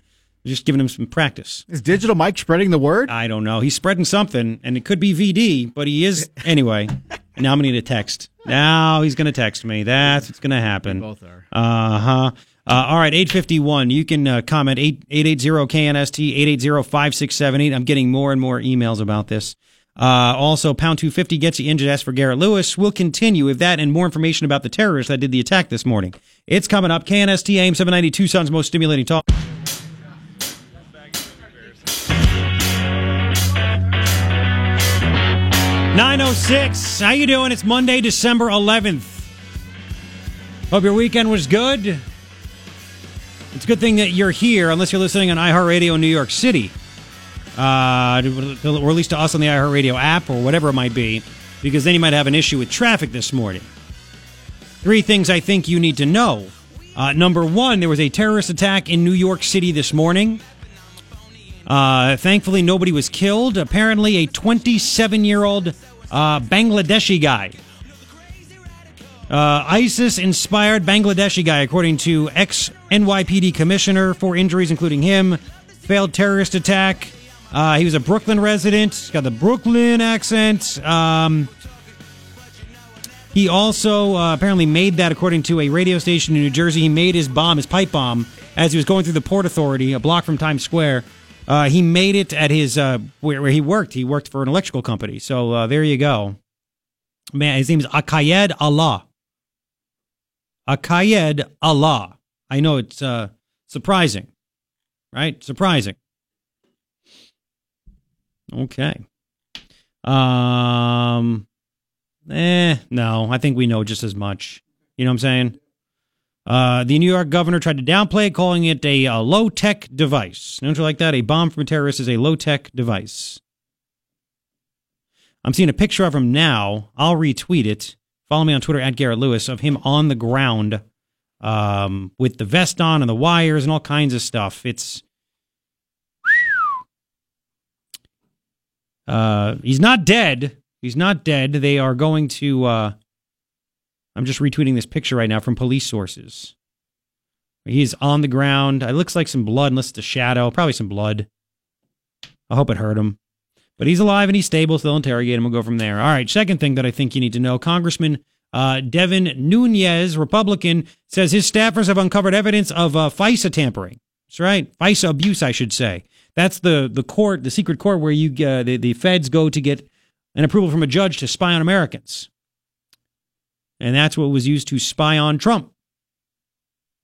Just giving him some practice. Is Digital Mike spreading the word? I don't know. He's spreading something, and it could be VD, but he is anyway. now I'm gonna need a text. Now he's gonna text me. That's what's gonna happen. Both are. Uh huh. Uh, all right, 851. You can uh, comment 8, 880-KNST, 880-5678. I'm getting more and more emails about this. Uh, also, Pound 250 gets you injured. Ask for Garret Lewis. We'll continue with that and more information about the terrorists that did the attack this morning. It's coming up. KNST AM 790, Tucson's most stimulating talk. Nine oh six. How you doing? It's Monday, December eleventh. Hope your weekend was good. It's a good thing that you're here, unless you're listening on iHeartRadio New York City, uh, or at least to us on the iHeartRadio app or whatever it might be, because then you might have an issue with traffic this morning. Three things I think you need to know. Uh, number one, there was a terrorist attack in New York City this morning. Uh, thankfully, nobody was killed. Apparently, a 27 year old uh, Bangladeshi guy. Uh, ISIS inspired Bangladeshi guy, according to ex NYPD commissioner, for injuries, including him. Failed terrorist attack. Uh, he was a Brooklyn resident. Got the Brooklyn accent. Um, he also uh, apparently made that, according to a radio station in New Jersey. He made his bomb, his pipe bomb, as he was going through the Port Authority, a block from Times Square. Uh, he made it at his uh, where, where, he worked. He worked for an electrical company. So uh, there you go. Man, his name is Akayed Ullah. Akayed Ullah. I know it's uh, surprising, right? Surprising. Okay. Um. Eh, no, I think we know just as much. You know what I'm saying? Uh, the New York governor tried to downplay it, calling it a, a low tech device. Don't you like that? A bomb from a terrorist is a low tech device. I'm seeing a picture of him now. I'll retweet it. Follow me on Twitter at Garret Lewis of him on the ground um, with the vest on and the wires and all kinds of stuff. It's uh, he's not dead. He's not dead. They are going to. Uh, I'm just retweeting this picture right now from police sources. He's on the ground. It looks like some blood, unless it's a shadow. Probably some blood. I hope it hurt him. But he's alive and he's stable, so they'll interrogate him. We'll go from there. All right. Second thing that I think you need to know Congressman uh, Devin Nunes, Republican, says his staffers have uncovered evidence of uh, FISA tampering. That's right. FISA abuse, I should say. That's the, the court, the secret court where you uh, the, the feds go to get an approval from a judge to spy on Americans. And that's what was used to spy on Trump.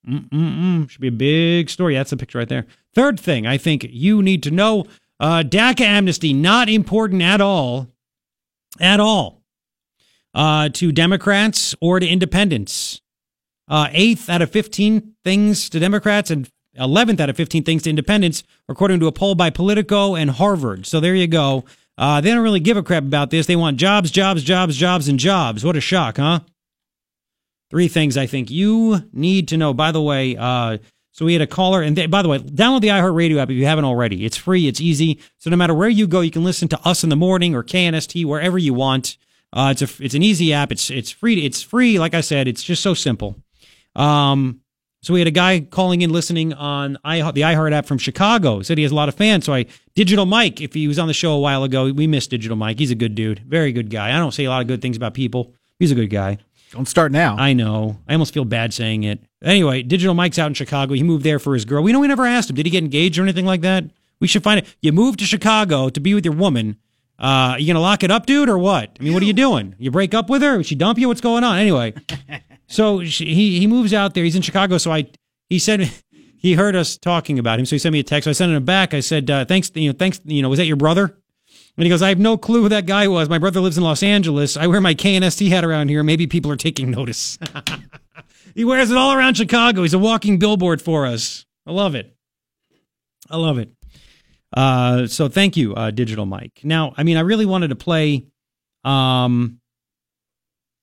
Mm-mm-mm. Should be a big story. That's the picture right there. Third thing I think you need to know uh, DACA amnesty, not important at all. At all. Uh, to Democrats or to independents. Uh, eighth out of 15 things to Democrats and 11th out of 15 things to independents, according to a poll by Politico and Harvard. So there you go. Uh, they don't really give a crap about this. They want jobs, jobs, jobs, jobs, and jobs. What a shock, huh? Three things I think you need to know. By the way, uh, so we had a caller, and they, by the way, download the iHeartRadio app if you haven't already. It's free, it's easy. So no matter where you go, you can listen to us in the morning or KNST wherever you want. Uh, it's a it's an easy app. It's it's free. It's free. Like I said, it's just so simple. Um, so we had a guy calling in, listening on I, the iHeart app from Chicago. Said he has a lot of fans. So I Digital Mike, if he was on the show a while ago, we missed Digital Mike. He's a good dude, very good guy. I don't say a lot of good things about people. He's a good guy. Don't start now. I know. I almost feel bad saying it. Anyway, Digital Mike's out in Chicago. He moved there for his girl. We know we never asked him. Did he get engaged or anything like that? We should find it. You moved to Chicago to be with your woman. Uh, you gonna lock it up, dude, or what? I mean, what are you doing? You break up with her? She dump you? What's going on? Anyway, so she, he he moves out there. He's in Chicago. So I he said he heard us talking about him. So he sent me a text. So I sent him back. I said, uh, thanks. You know, thanks. You know, was that your brother? And he goes, I have no clue who that guy was. My brother lives in Los Angeles. I wear my KNST hat around here. Maybe people are taking notice. he wears it all around Chicago. He's a walking billboard for us. I love it. I love it. Uh, so thank you, uh, Digital Mike. Now, I mean, I really wanted to play. Um,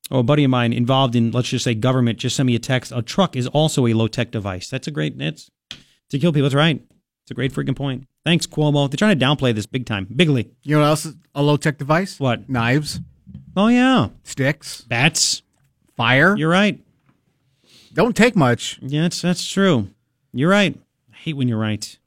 oh, a buddy of mine involved in, let's just say, government just sent me a text. A truck is also a low tech device. That's a great. It's to kill people. That's right. It's a great freaking point. Thanks, Cuomo. They're trying to downplay this big time. Bigly. You know what else is a low tech device? What? Knives, Oh yeah, sticks, bats. fire. You're right. Don't take much. Yeah, that's that's true. You're right. I hate when you're right.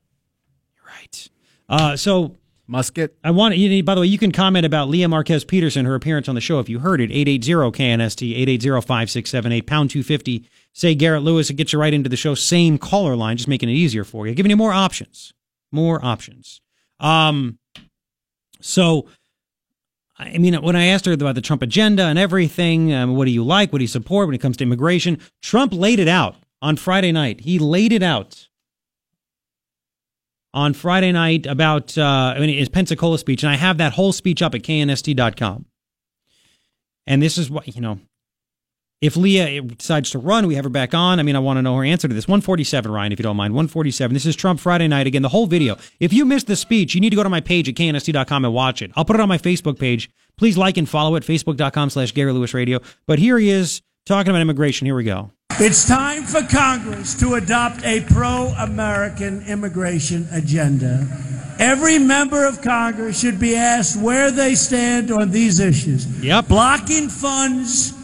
You're right. Uh, so Musket. I want you. By the way, you can comment about Lea Marquez Peterson, her appearance on the show if you heard it. 880 KNST 880-5678 pound two fifty. Say Garret Lewis. It gets you right into the show. Same caller line, just making it easier for you, giving you more options. More options. Um. So, I mean, when I asked her about the Trump agenda and everything, um, what do you like? What do you support when it comes to immigration? Trump laid it out on Friday night. He laid it out on Friday night about uh, I mean, his Pensacola speech, and I have that whole speech up at knst.com. And this is what you know. If Lea eh, decides to run, we have her back on. I mean, I want to know her answer to this. 147, Ryan, if you don't mind. 147. This is Trump Friday night. Again, the whole video. If you missed the speech, you need to go to my page at knst.com and watch it. I'll put it on my Facebook page. Please like and follow it, facebook.com slash Garret Lewis Radio. But here he is talking about immigration. Here we go. It's time for Congress to adopt a pro American immigration agenda. Every member of Congress should be asked where they stand on these issues. Yep. Blocking funds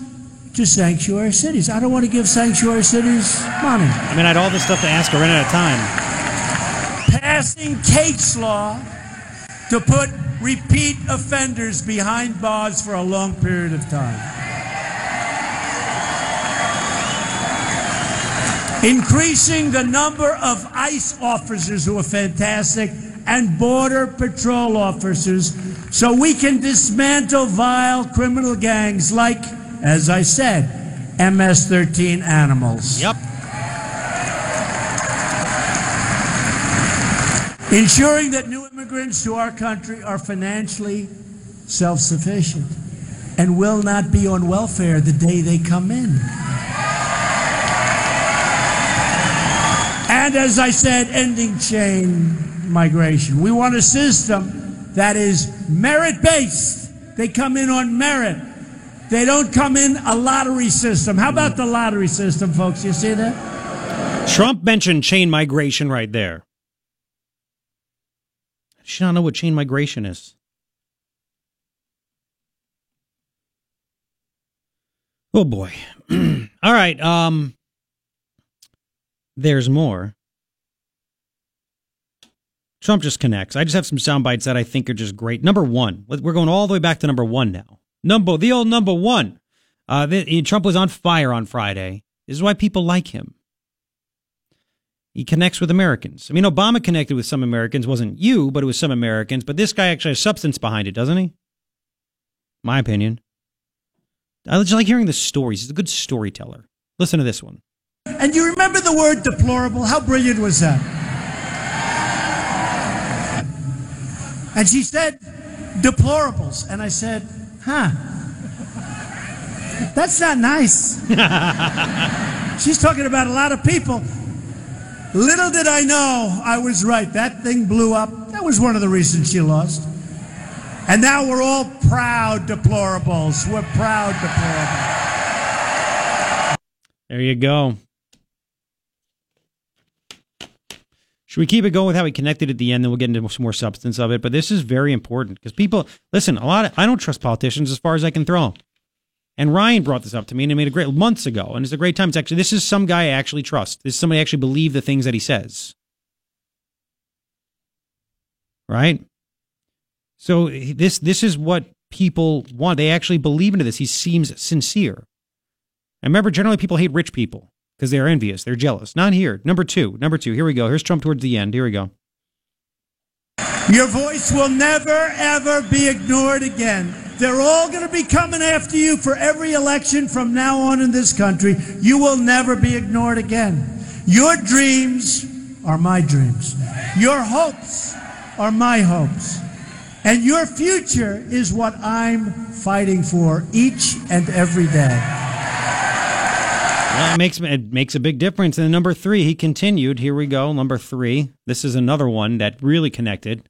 to sanctuary cities. I don't want to give sanctuary cities money. I mean, I had all this stuff to ask her, ran out of time. Passing Kate's Law to put repeat offenders behind bars for a long period of time. Increasing the number of ICE officers who are fantastic and Border Patrol officers so we can dismantle vile criminal gangs like, as I said, MS 13 animals. Yep. Ensuring that new immigrants to our country are financially self sufficient and will not be on welfare the day they come in. And as I said, ending chain migration. We want a system that is merit based They come in on merit. They don't come in a lottery system. How about the lottery system, folks? You see that? Trump mentioned chain migration right there. She not know what chain migration is? Oh boy. All right. Um there's more. Trump just connects. I just have some sound bites that I think are just great. Number one, we're going all the way back to number one now. Number the old number one. Uh, the, Trump was on fire on Friday. This is why people like him. He connects with Americans. I mean, Obama connected with some Americans. Wasn't you, but it was some Americans. But this guy actually has substance behind it, doesn't he? My opinion. I just like hearing the stories. He's a good storyteller. Listen to this one. And you remember the word deplorable? How brilliant was that? And she said, deplorables. And I said, huh. That's not nice. She's talking about a lot of people. Little did I know I was right. That thing blew up. That was one of the reasons she lost. And now we're all proud deplorables. We're proud deplorables. There you go. Should we keep it going with how he connected at the end? Then we'll get into some more substance of it. But this is very important because people listen. A lot. Of, I don't trust politicians as far as I can throw. them. And Ryan brought this up to me and he made a great months ago, and it's a great time. It's actually this is some guy I actually trust. This is somebody I actually believe the things that he says. Right. So this this is what people want. They actually believe into this. He seems sincere. And remember, generally people hate rich people because they're envious, they're jealous. Not here. Number two. Number two. Here we go. Here's Trump towards the end. Here we go. Your voice will never, ever be ignored again. They're all going to be coming after you for every election from now on in this country. You will never be ignored again. Your dreams are my dreams. Your hopes are my hopes. And your future is what I'm fighting for each and every day. It makes it makes a big difference. And number three, he continued. Here we go. Number three. This is another one that really connected.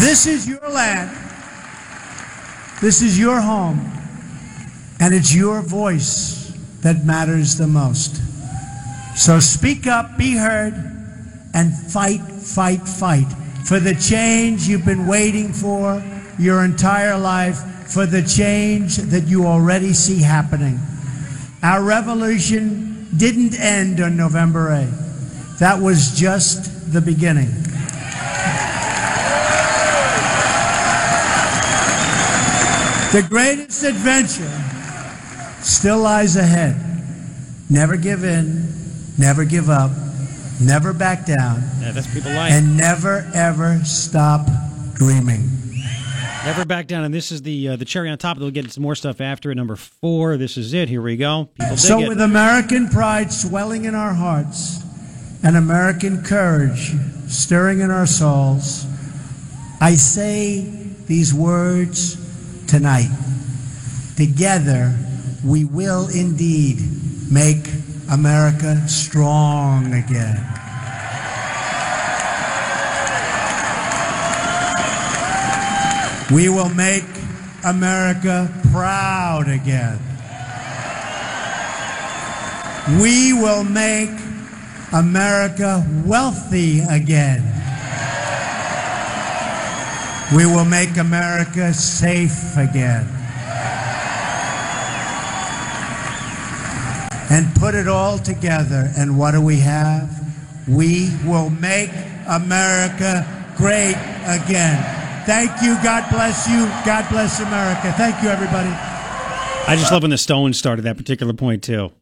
This is your land. This is your home. And it's your voice that matters the most. So speak up, be heard, and fight, fight, fight for the change you've been waiting for your entire life, for the change that you already see happening. Our revolution didn't end on November 8th. That was just the beginning. The greatest adventure still lies ahead. Never give in, never give up, never back down. Yeah, that's people like. And never ever stop dreaming. Never back down, and this is the uh, the cherry on top. We'll get some more stuff after it. Number four. This is it. Here we go. People so, with American pride swelling in our hearts, and American courage stirring in our souls, I say these words tonight. Together, we will indeed make America strong again. We will make America proud again. We will make America wealthy again. We will make America safe again. And put it all together, and what do we have? We will make America great again. Thank you. God bless you. God bless America. Thank you, everybody. I just love when the Stones started that particular point too.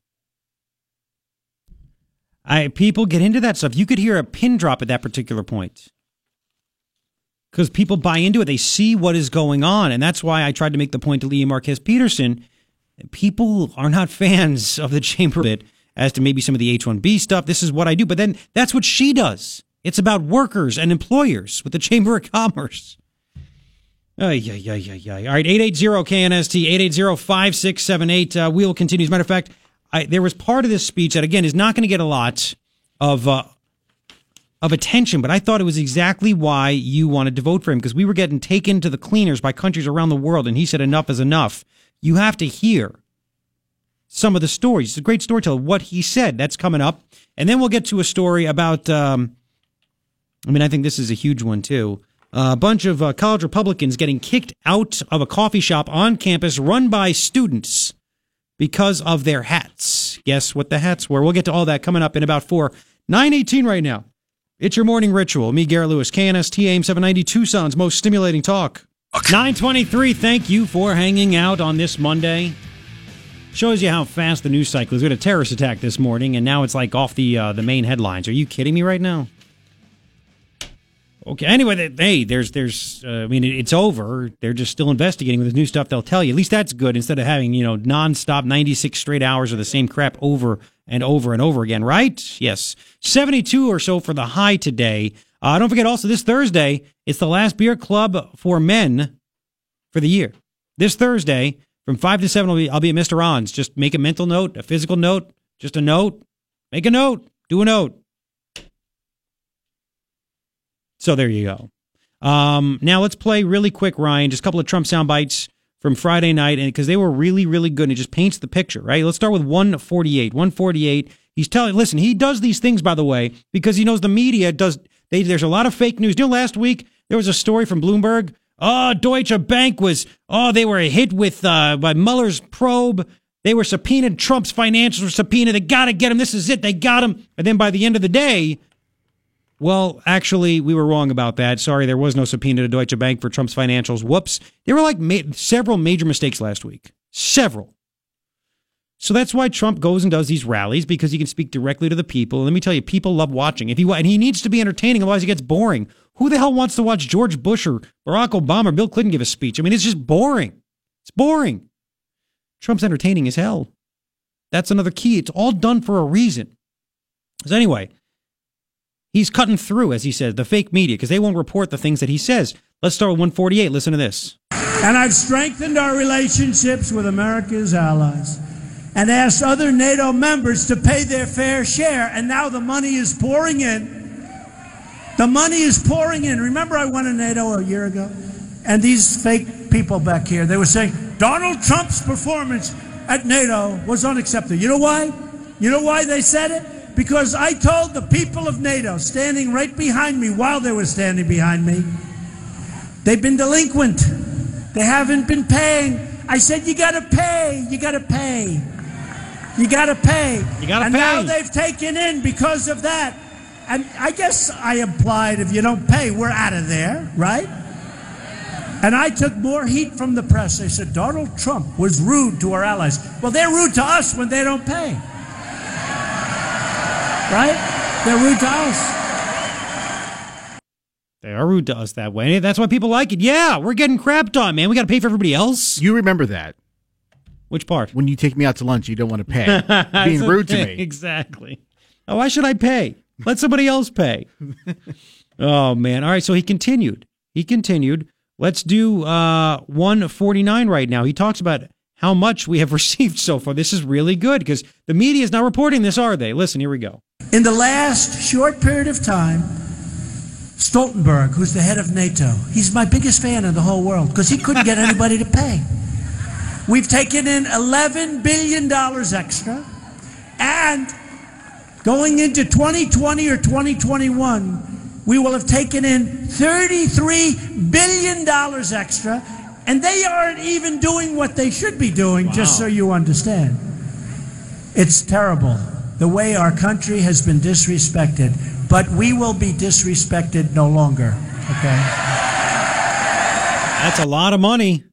I people get into that stuff. You could hear a pin drop at that particular point. Because people buy into it. They see what is going on. And that's why I tried to make the point to Lea Marquez Peterson. People are not fans of the chamber bit as to maybe some of the H 1B stuff. This is what I do. But then that's what she does. It's about workers and employers with the Chamber of Commerce. Ay, ay, ay, ay, ay. All right, 880-KNST, 880-5678. Uh, we will continue. As a matter of fact, I, there was part of this speech that, again, is not going to get a lot of uh, of attention, but I thought it was exactly why you wanted to vote for him because we were getting taken to the cleaners by countries around the world, and he said enough is enough. You have to hear some of the stories. It's a great storyteller. What he said that's coming up, and then we'll get to a story about. Um, I mean, I think this is a huge one too. A bunch of uh, college Republicans getting kicked out of a coffee shop on campus run by students because of their hats. Guess what the hats were? We'll get to all that coming up in about four. 918 right now. It's your morning ritual. Me, Garret Lewis, KNST AM 790 Tucson's most stimulating talk. 923, thank you for hanging out on this Monday. Shows you how fast the news cycle is. We had a terrorist attack this morning, and now it's like off the uh, the main headlines. Are you kidding me right now? Okay. Anyway, th- hey, there's, there's, uh, I mean, it- it's over. They're just still investigating with the new stuff. They'll tell you. At least that's good instead of having, you know, nonstop 96 straight hours of the same crap over and over and over again, right? Yes. 72 or so for the high today. Uh, don't forget also this Thursday, it's the last beer club for men for the year. This Thursday from 5 to 7, I'll be, I'll be at Mr. Ron's. Just make a mental note, a physical note, just a note. Make a note. Do a note. So there you go. Um, now let's play really quick, Ryan. Just a couple of Trump sound bites from Friday night, and because they were really, really good, and it just paints the picture, right? Let's start with 148. 148. He's telling, listen, he does these things, by the way, because he knows the media does. They, there's a lot of fake news. You know, last week there was a story from Bloomberg. Oh, Deutsche Bank was. Oh, they were hit with uh, by Mueller's probe. They were subpoenaed. Trump's financials were subpoenaed. They got to get him. This is it. They got him. And then by the end of the day, well, actually, we were wrong about that. Sorry, there was no subpoena to Deutsche Bank for Trump's financials. Whoops. There were like ma- several major mistakes last week. Several. So that's why Trump goes and does these rallies because he can speak directly to the people. Let me tell you, people love watching. If he and he needs to be entertaining, otherwise he gets boring. Who the hell wants to watch George Bush or Barack Obama or Bill Clinton give a speech? I mean, it's just boring. It's boring. Trump's entertaining as hell. That's another key. It's all done for a reason. So anyway, he's cutting through, as he says, the fake media because they won't report the things that he says. Let's start with 148. Listen to this. And I've strengthened our relationships with America's allies and asked other NATO members to pay their fair share. And now the money is pouring in. The money is pouring in. Remember, I went to NATO a year ago? And these fake people back here, they were saying Donald Trump's performance at NATO was unacceptable. You know why? You know why they said it? Because I told the people of NATO standing right behind me while they were standing behind me, they've been delinquent. They haven't been paying. I said, you got to pay. You got to pay. You got to pay. You gotta and pay. now they've taken in because of that. And I guess I implied if you don't pay, we're out of there, right? And I took more heat from the press. They said Donald Trump was rude to our allies. Well, they're rude to us when they don't pay. Right? They're rude to us. They are rude to us that way. That's why people like it. Yeah, we're getting crapped on, man. We got to pay for everybody else. You remember that. Which part? When you take me out to lunch, you don't want to pay. Being rude to me. Exactly. Oh, why should I pay? Let somebody else pay. oh man. All right. So he continued. He continued. Let's do uh, 149 right now. He talks about how much we have received so far. This is really good because the media is not reporting this, are they? Listen, here we go. In the last short period of time, Stoltenberg, who's the head of NATO, he's my biggest fan in the whole world because he couldn't get anybody to pay. We've taken in $11 billion extra, and going into 2020 or 2021, we will have taken in $33 billion extra, and they aren't even doing what they should be doing, just so you understand. It's terrible the way our country has been disrespected, but we will be disrespected no longer. Okay? That's a lot of money.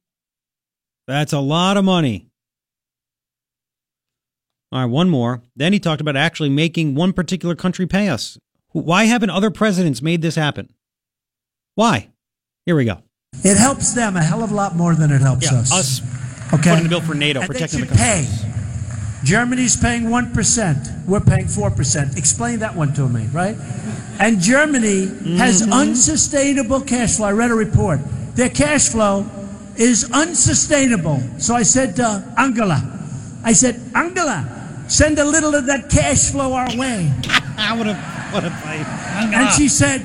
That's a lot of money. All right, one more. Then he talked about actually making one particular country pay us. Why haven't other presidents made this happen? Why? Here we go. It helps them a hell of a lot more than it helps Yeah, us. us okay? putting the bill for NATO, and they protecting the country. pay. Germany's paying 1%. We're paying 4%. Explain that one to me, right? And Germany has Mm-hmm. unsustainable cash flow. I read a report. Their cash flow is unsustainable. So I said to Angela, I said, Angela, send a little of that cash flow our way. I would have. what a fight. And she said,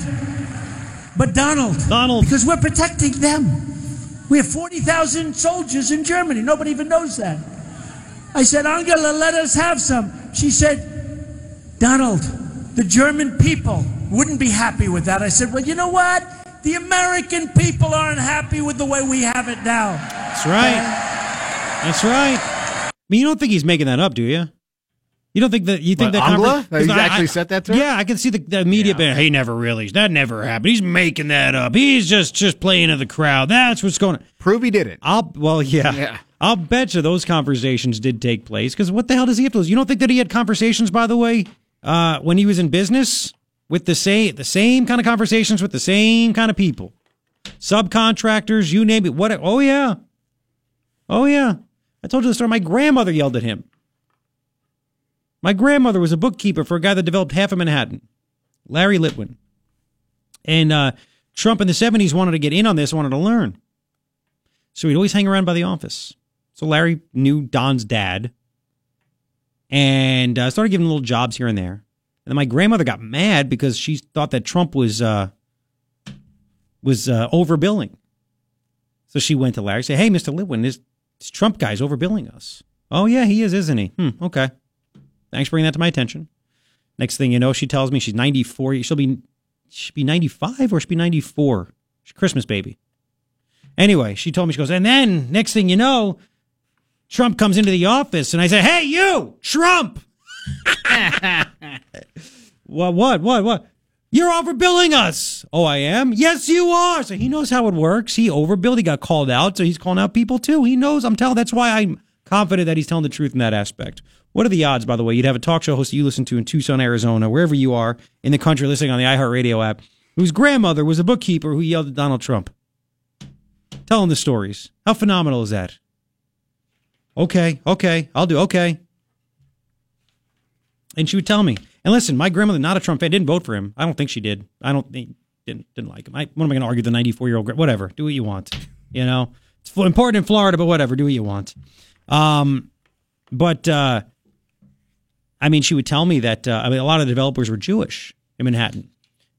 But Donald, Donald, because we're protecting them. We have 40,000 soldiers in Germany. Nobody even knows that. I said, Angela, let us have some. She said, Donald, the German people wouldn't be happy with that. I said, Well, you know what? The American people aren't happy with the way we have it now. That's right. Uh, That's right. I mean, you don't think he's making that up, do you? You don't think that you think What, that Angela? conver- 'cause He I- actually I- said that to her? Yeah, I can see the, the media being, he never really, that never happened. He's making that up. He's just just playing to the crowd. That's what's going on. Prove he did it. I'll well, yeah. Yeah. I'll bet you those conversations did take place because what the hell does he have to lose? You don't think that he had conversations, by the way, uh, when he was in business with the same the same kind of conversations with the same kind of people, subcontractors, you name it. What? Oh yeah, oh yeah. I told you the story. My grandmother yelled at him. My grandmother was a bookkeeper for a guy that developed half of Manhattan, Larry Litwin. And uh, Trump in the 70s wanted to get in on this, wanted to learn. So he'd always hang around by the office. So Larry knew Don's dad and uh, started giving little jobs here and there. And then my grandmother got mad because she thought that Trump was uh, was uh, overbilling. So she went to Larry and said, Hey, Mr. Litwin, this, this Trump guy's overbilling us. Oh, yeah, he is, isn't he? Hmm, okay. Thanks for bringing that to my attention. Next thing you know, she tells me she's 94. She'll be, she'll be 95 or she'll be 94. She's Christmas baby. Anyway, she told me, she goes, and then next thing you know, Trump comes into the office and I say, Hey, you, Trump! what, what, what, what? You're overbilling us. Oh, I am? Yes, you are. So he knows how it works. He overbilled. He got called out. So he's calling out people too. He knows. I'm telling. That's why I'm confident that he's telling the truth in that aspect. What are the odds, by the way? You'd have a talk show host you listen to in Tucson, Arizona, wherever you are in the country, listening on the iHeartRadio app, whose grandmother was a bookkeeper who yelled at Donald Trump. Tell him the stories. How phenomenal is that? Okay, okay, I'll do okay. And she would tell me. And listen, my grandmother, not a Trump fan, didn't vote for him. I don't think she did. I don't think didn't didn't like him. I, what am I going to argue? The 94 year old, whatever. Do what you want. You know, it's important in Florida, but whatever. Do what you want. Um, but uh, I mean, she would tell me that uh, I mean, a lot of the developers were Jewish in Manhattan,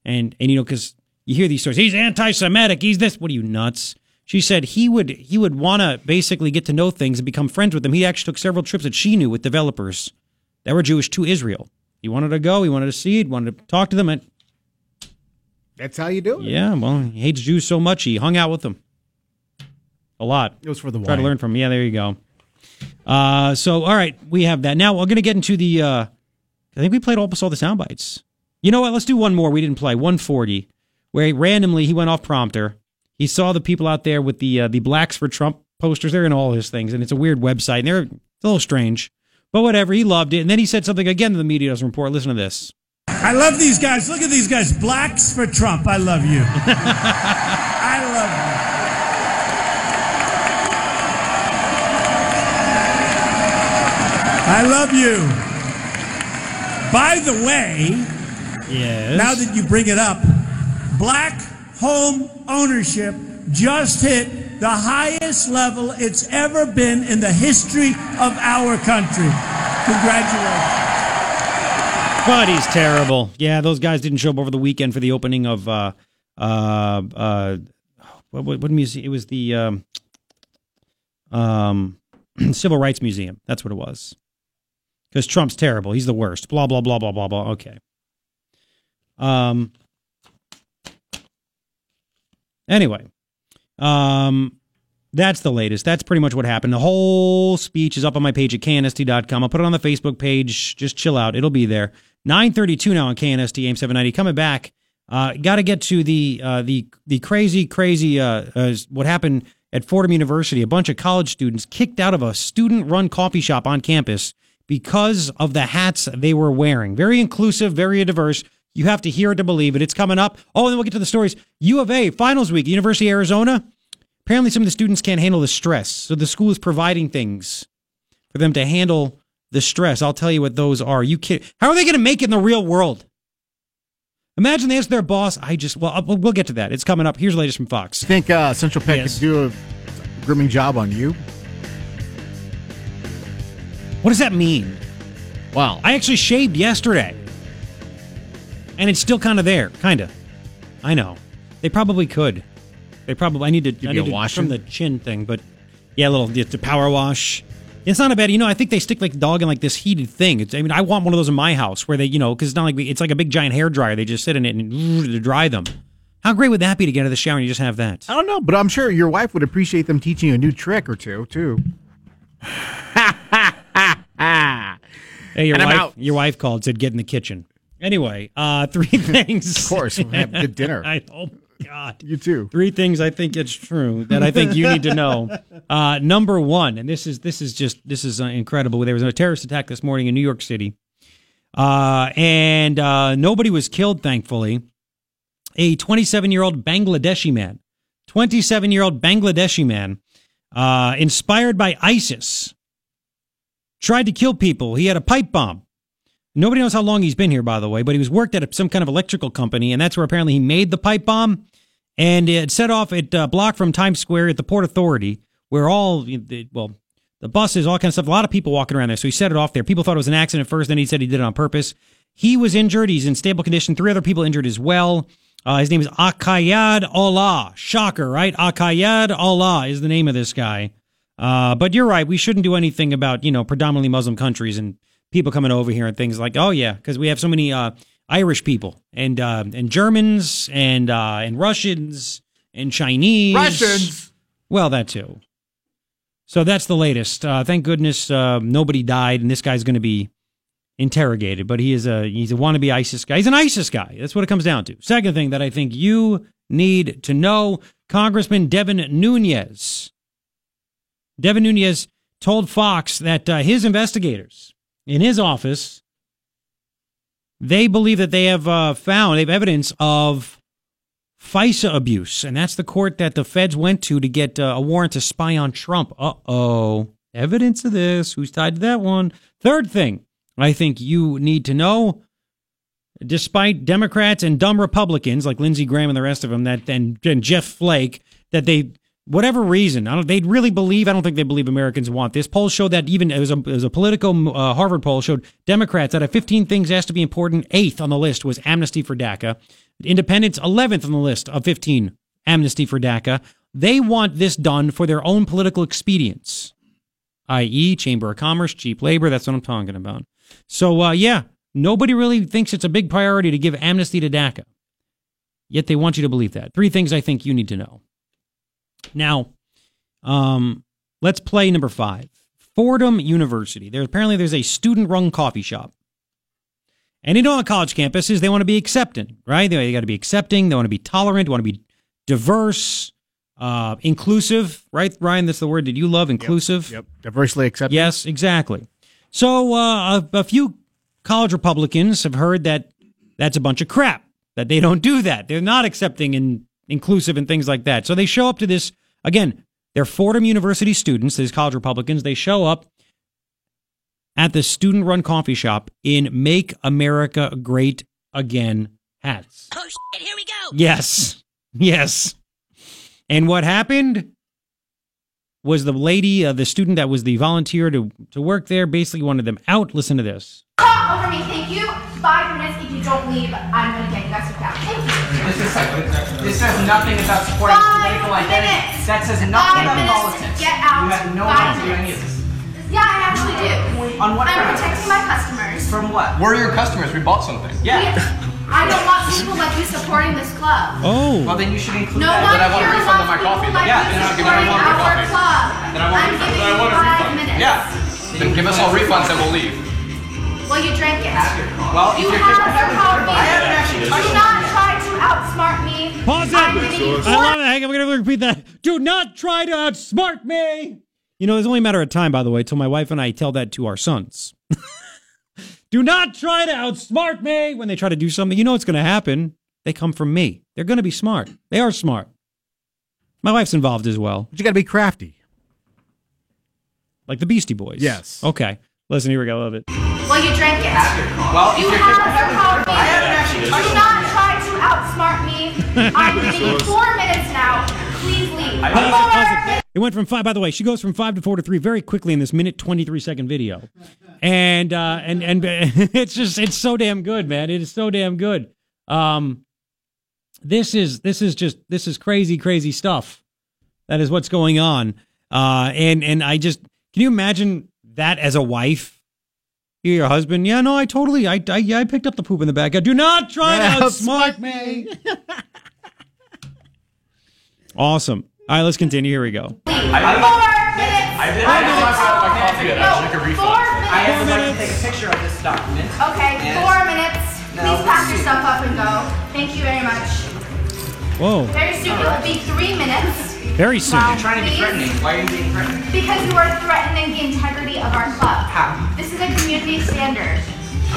and and you know, because you hear these stories, he's anti-Semitic, he's this. What are you nuts? She said he would he would want to basically get to know things and become friends with them. He actually took several trips that she knew with developers that were Jewish to Israel. He wanted to go. He wanted to see it. Wanted to talk to them. And That's how you do it. yeah, well, he hates Jews so much he hung out with them a lot. It was for the Try to wine. learn from. Yeah, there you go. Uh, so all right, we have that. Now we're going to get into the. Uh, I think we played almost all the sound bites. You know what? Let's do one more. We didn't play 140, where he randomly he went off prompter. He saw the people out there with the uh, the blacks for Trump posters. They're in all his things, and it's a weird website. And they're a little strange, but whatever. He loved it, and then he said something again that the media doesn't report. Listen to this. I love these guys. Look at these guys. Blacks for Trump. I love you. I love you. I love you. By the way, Yes. now that you bring it up, black home ownership just hit the highest level it's ever been in the history of our country. Congratulations. But he's terrible. Yeah, those guys didn't show up over the weekend for the opening of uh uh uh what what, what museum? It was the um um Civil Rights Museum. That's what it was. Because Trump's terrible. He's the worst. Blah blah blah blah blah blah. Okay. Um. Anyway, um, that's the latest. That's pretty much what happened. The whole speech is up on my page at knst.com. I'll put it on the Facebook page. Just chill out. It'll be there. 932 now on KNST AM 790. Coming back. Uh, got to get to the uh, the the crazy crazy uh, what happened at Fordham University. A bunch of college students kicked out of a student run coffee shop on campus because of the hats they were wearing. Very inclusive, very diverse. You have to hear it to believe it. It's coming up. Oh, and then we'll get to the stories. U of A finals week, University of Arizona. Apparently, some of the students can't handle the stress, so the school is providing things for them to handle the stress. I'll tell you what those are. You kid? How are they going to make it in the real world? Imagine they ask their boss. I just well, we'll we'll get to that. It's coming up. Here's the latest from Fox. You think uh, Central Pet Yes. could do a grooming job on you? What does that mean? Well, I actually shaved yesterday. and it's still kind of there, kind of. I know. They probably could. They probably. I need to. Give I need a to washing? from the chin thing, but yeah, a little the, the power wash. It's not a bad. You know, I think they stick like the dog in like this heated thing. It's, I mean, I want one of those in my house where they, you know, because it's not like we, it's like a big giant hair dryer. They just sit in it and to dry them. How great would that be to get out of the shower and you just have that? I don't know, but I'm sure your wife would appreciate them teaching you a new trick or two, too. Hey, your And I'm wife, out. your wife called said get in the kitchen. Anyway, uh, three things. Of course, we'll have good dinner. I, oh God, You too. three things I think it's true that I think you need to know. Uh, number one, and this is this is just this is uh, incredible. There was a terrorist attack this morning in New York City, uh, and uh, nobody was killed, thankfully. A 27 year old Bangladeshi man, 27 year old Bangladeshi man, uh, inspired by ISIS, tried to kill people. He had a pipe bomb. Nobody knows how long he's been here, by the way, but he was worked at some kind of electrical company, and that's where apparently he made the pipe bomb. And it set off at a block from Times Square at the Port Authority, where all the- well, the buses, all kinds of stuff. A lot of people walking around there, so he set it off there. People thought it was an accident first, then he said he did it on purpose. He was injured. He's in stable condition. Three other people injured as well. Uh, his name is Akayed Ullah. Shocker, right? Akayed Ullah is the name of this guy. Uh, but you're right. We shouldn't do anything about, you know, predominantly Muslim countries and people coming over here and things like, oh, yeah, because we have so many uh, Irish people and uh, and Germans and uh, and Russians and Chinese. Russians. Well, that too. So that's the latest. Uh, thank goodness uh, nobody died, and this guy's going to be interrogated. But he is a he's a wannabe ISIS guy. He's an ISIS guy. That's what it comes down to. Second thing that I think you need to know: Congressman Devin Nunes. Devin Nunes told Fox that uh, his investigators in his office they believe that they have uh, found they have evidence of FISA abuse, and that's the court that the feds went to to get uh, a warrant to spy on Trump. Uh oh, evidence of this. Who's tied to that one? Third thing I think you need to know. Despite Democrats and dumb Republicans like Lindsey Graham and the rest of them, that and, and Jeff Flake, that they whatever reason, I don't. They really believe. I don't think they believe Americans want this. Polls showed that even as a, was a uh, Harvard poll showed Democrats out of 15 things asked to be important, eighth on the list was amnesty for DACA. Independents 11th on the list of 15 amnesty for DACA. They want this done for their own political expedience, i.e., Chamber of Commerce, cheap labor. That's what I'm talking about. So uh, yeah, nobody really thinks it's a big priority to give amnesty to DACA. Yet they want you to believe that. Three things I think you need to know. Now, um, let's play number five. Fordham University. There apparently there's a student-run coffee shop. And you know on college campuses, they want to be accepting, right? They, got to be accepting. They want to be tolerant. They want to be diverse, uh, inclusive, right? Ryan, that's the word that you love, inclusive. Yep. Diversely accepted. Yes, exactly. So uh, a, a few college Republicans have heard that that's a bunch of crap, that they don't do that. They're not accepting and inclusive and things like that. So they show up to this, again, they're Fordham University students, these college Republicans. They show up at the student run coffee shop in Make America Great Again hats. Oh shit, here we go. Yes. Yes. And what happened was the lady, uh, the student that was the volunteer to, to work there, basically wanted them out. Listen to this. Talk over me, thank you. Five minutes. If you don't leave, I'm gonna get you guys kicked out. Thank you. This is this says nothing about supporting Five political identity. minutes. That says Five nothing about minutes. politics. Get out. You have no Five right to do any of this. Yeah, I actually do. On what I'm grounds? protecting my customers. From what? We're your customers. We bought something. Yeah. I don't want people like you supporting this club. Oh. Well, then you should include No that. one Then I want a here refund on wants my people coffee. like Yeah, you then I'll give supporting everyone our my coffee. club. Then I want I'm a refund. giving Then I you want a five refund. minutes. Yeah. Then give us all refunds and we'll leave. Well, you drank it. Well, you if you're have your coffee. I haven't actually Do touched not try to outsmart me. Pause I'm it. giving you I love it. Hang on, I'm going to repeat that. Do not try to outsmart me. You know, it's only a matter of time, by the way, till my wife and I tell that to our sons. do not try to outsmart me when they try to do something. You know what's going to happen. They come from me. They're going to be smart. They are smart. My wife's involved as well. But you got to be crafty. Like the Beastie Boys. Yes. Okay. Listen, here we go. I love it. Well, you drank it. Well, You you're have your coffee. I haven't actually Do touched not try to outsmart me. I'm giving four minutes now. Please leave. Pause it, Four it. It went from five. By the way, she goes from five to four to three very quickly in this minute twenty three second video, and uh, and and it's just it's so damn good, man. It is so damn good. Um, this is this is just this is crazy, crazy stuff. That is what's going on. Uh, and and I just can you imagine that as a wife? You're your husband. Yeah, no, I totally. I, I yeah, I picked up the poop in the bag. I do not try Yeah, to outsmart me. awesome. All right, let's continue. Here we go. Four minutes. I did. I did not have my coffee yet. I should like a refund. Four I minutes. would like to take a picture of this document. Okay, And- four minutes. Please let's pack see. your stuff up and go. Thank you very much. Whoa. Very soon it will be three minutes. Very soon. Wow. You're trying to be Please. threatening. Why are you being threatening? Because you are threatening the integrity of our club. How? This is a community standard.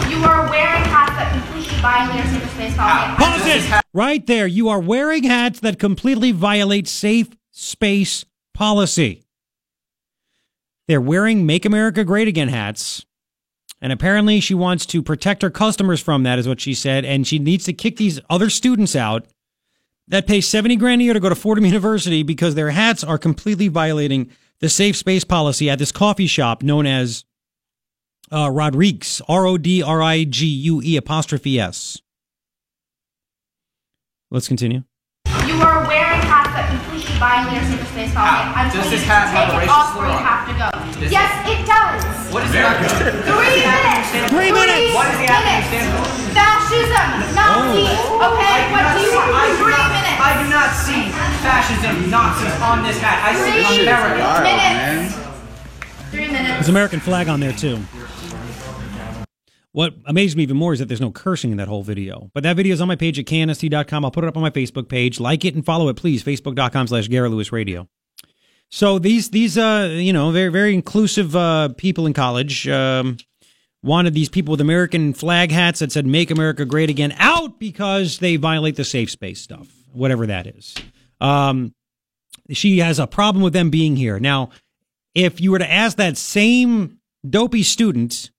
You are wearing hats that completely violate our safe space policy. Pause it right there. You are wearing hats that completely violate safe space policy. They're wearing Make America Great Again hats. And apparently, she wants to protect her customers from that, is what she said. And she needs to kick these other students out that pay 70 grand a year to go to Fordham University because their hats are completely violating the safe space policy at this coffee shop known as uh, Rodrigue's, R O D R I G U E apostrophe S. Let's continue. You are wearing hats that completely violate our safe space policy. I'm Does telling this you hat to have take a it racist off or slur you on have to go. Does yes, it does. What is America? Three minutes. Three minutes. What does the acronym stand for? Fascism, Nazis. Oh. Okay, I do what not do you see- want? I do Three not- minutes. I do not see fascism, Nazis on this hat. I see Three America. minutes. Three minutes. There's an American flag on there too. What amazed me even more is that there's no cursing in that whole video. But that video is on my page at knst.com. I'll put it up on my Facebook page. Like it and follow it, please. Facebook.com slash Garret Lewis Radio. So these these uh you know very very inclusive uh people in college um wanted these people with American flag hats that said "Make America Great Again" out because they violate the safe space stuff, whatever that is. Um, she has a problem with them being here now. If you were to ask that same dopey student,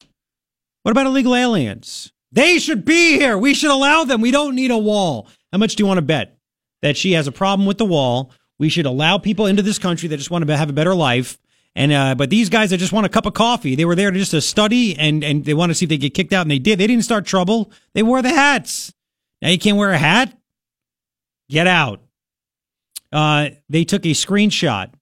what about illegal aliens? They should be here. We should allow them. We don't need a wall. How much do you want to bet that she has a problem with the wall? We should allow people into this country that just want to have a better life. And uh, but these guys that just want a cup of coffee, they were there to just to study and and they want to see if they get kicked out, and they did. They didn't start trouble. They wore the hats. Now you can't wear a hat. Get out. Uh, they took a screenshot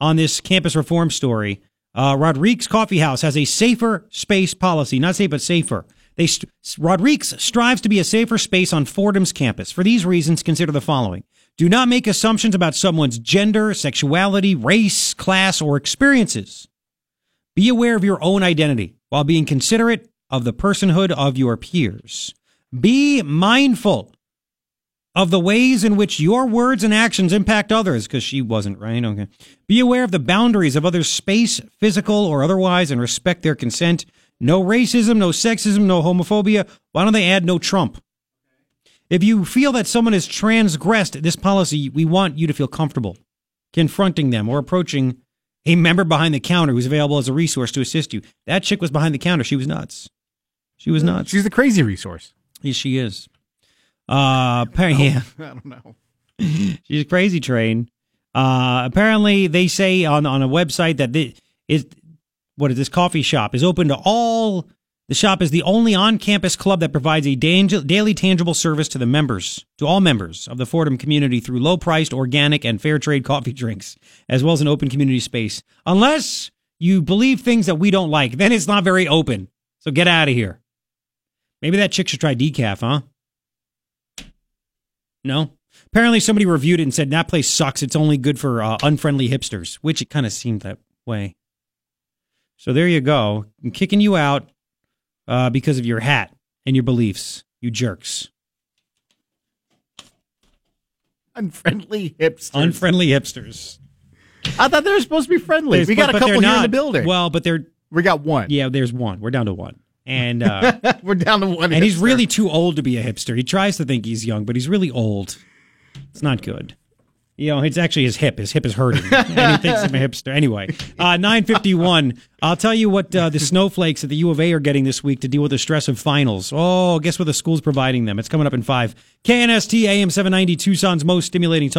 on this campus reform story. Uh, Rodrigue's Coffee House has a safer space policy, not safe, but safer. They st- Rodrigue's strives to be a safer space on Fordham's campus. For these reasons, consider the following. Do not make assumptions about someone's gender, sexuality, race, class, or experiences. Be aware of your own identity while being considerate of the personhood of your peers. Be mindful of the ways in which your words and actions impact others, because she wasn't, right? Okay. Be aware of the boundaries of others' space, physical or otherwise, and respect their consent. No racism, no sexism, no homophobia. Why don't they add no Trump? If you feel that someone has transgressed this policy, we want you to feel comfortable confronting them or approaching a member behind the counter who's available as a resource to assist you. That chick was behind the counter. She was nuts. She was nuts. She's the crazy resource. Yes, she is. Uh, apparently, yeah. I don't know. She's a crazy train. Uh, apparently, they say on on a website that this is what is this coffee shop is open to all. The shop is the only on-campus club that provides a daily tangible service to the members, to all members of the Fordham community through low-priced, organic, and fair trade coffee drinks, as well as an open community space. Unless you believe things that we don't like, then it's not very open. So get out of here. Maybe that chick should try decaf, huh? No. Apparently, somebody reviewed it and said that place sucks. It's only good for uh, unfriendly hipsters, which it kind of seemed that way. So there you go. I'm kicking you out uh, because of your hat and your beliefs, you jerks. Unfriendly hipsters. Unfriendly hipsters. I thought they were supposed to be friendly. There's- we got but- a couple here in the building. Well, but they're we got one. yeah. There's one. We're down to one, and uh, We're down to one. and he's really too old to be a hipster. He tries to think he's young, but he's really old. It's not good. You know, it's actually his hip. His hip is hurting, and he thinks I'm a hipster. Anyway, uh, nine fifty one. I'll tell you what uh, the snowflakes at the U of A are getting this week to deal with the stress of finals. Oh, guess what the school's providing them? It's coming up in five. KNST AM seven ninety Tucson's most stimulating. Talk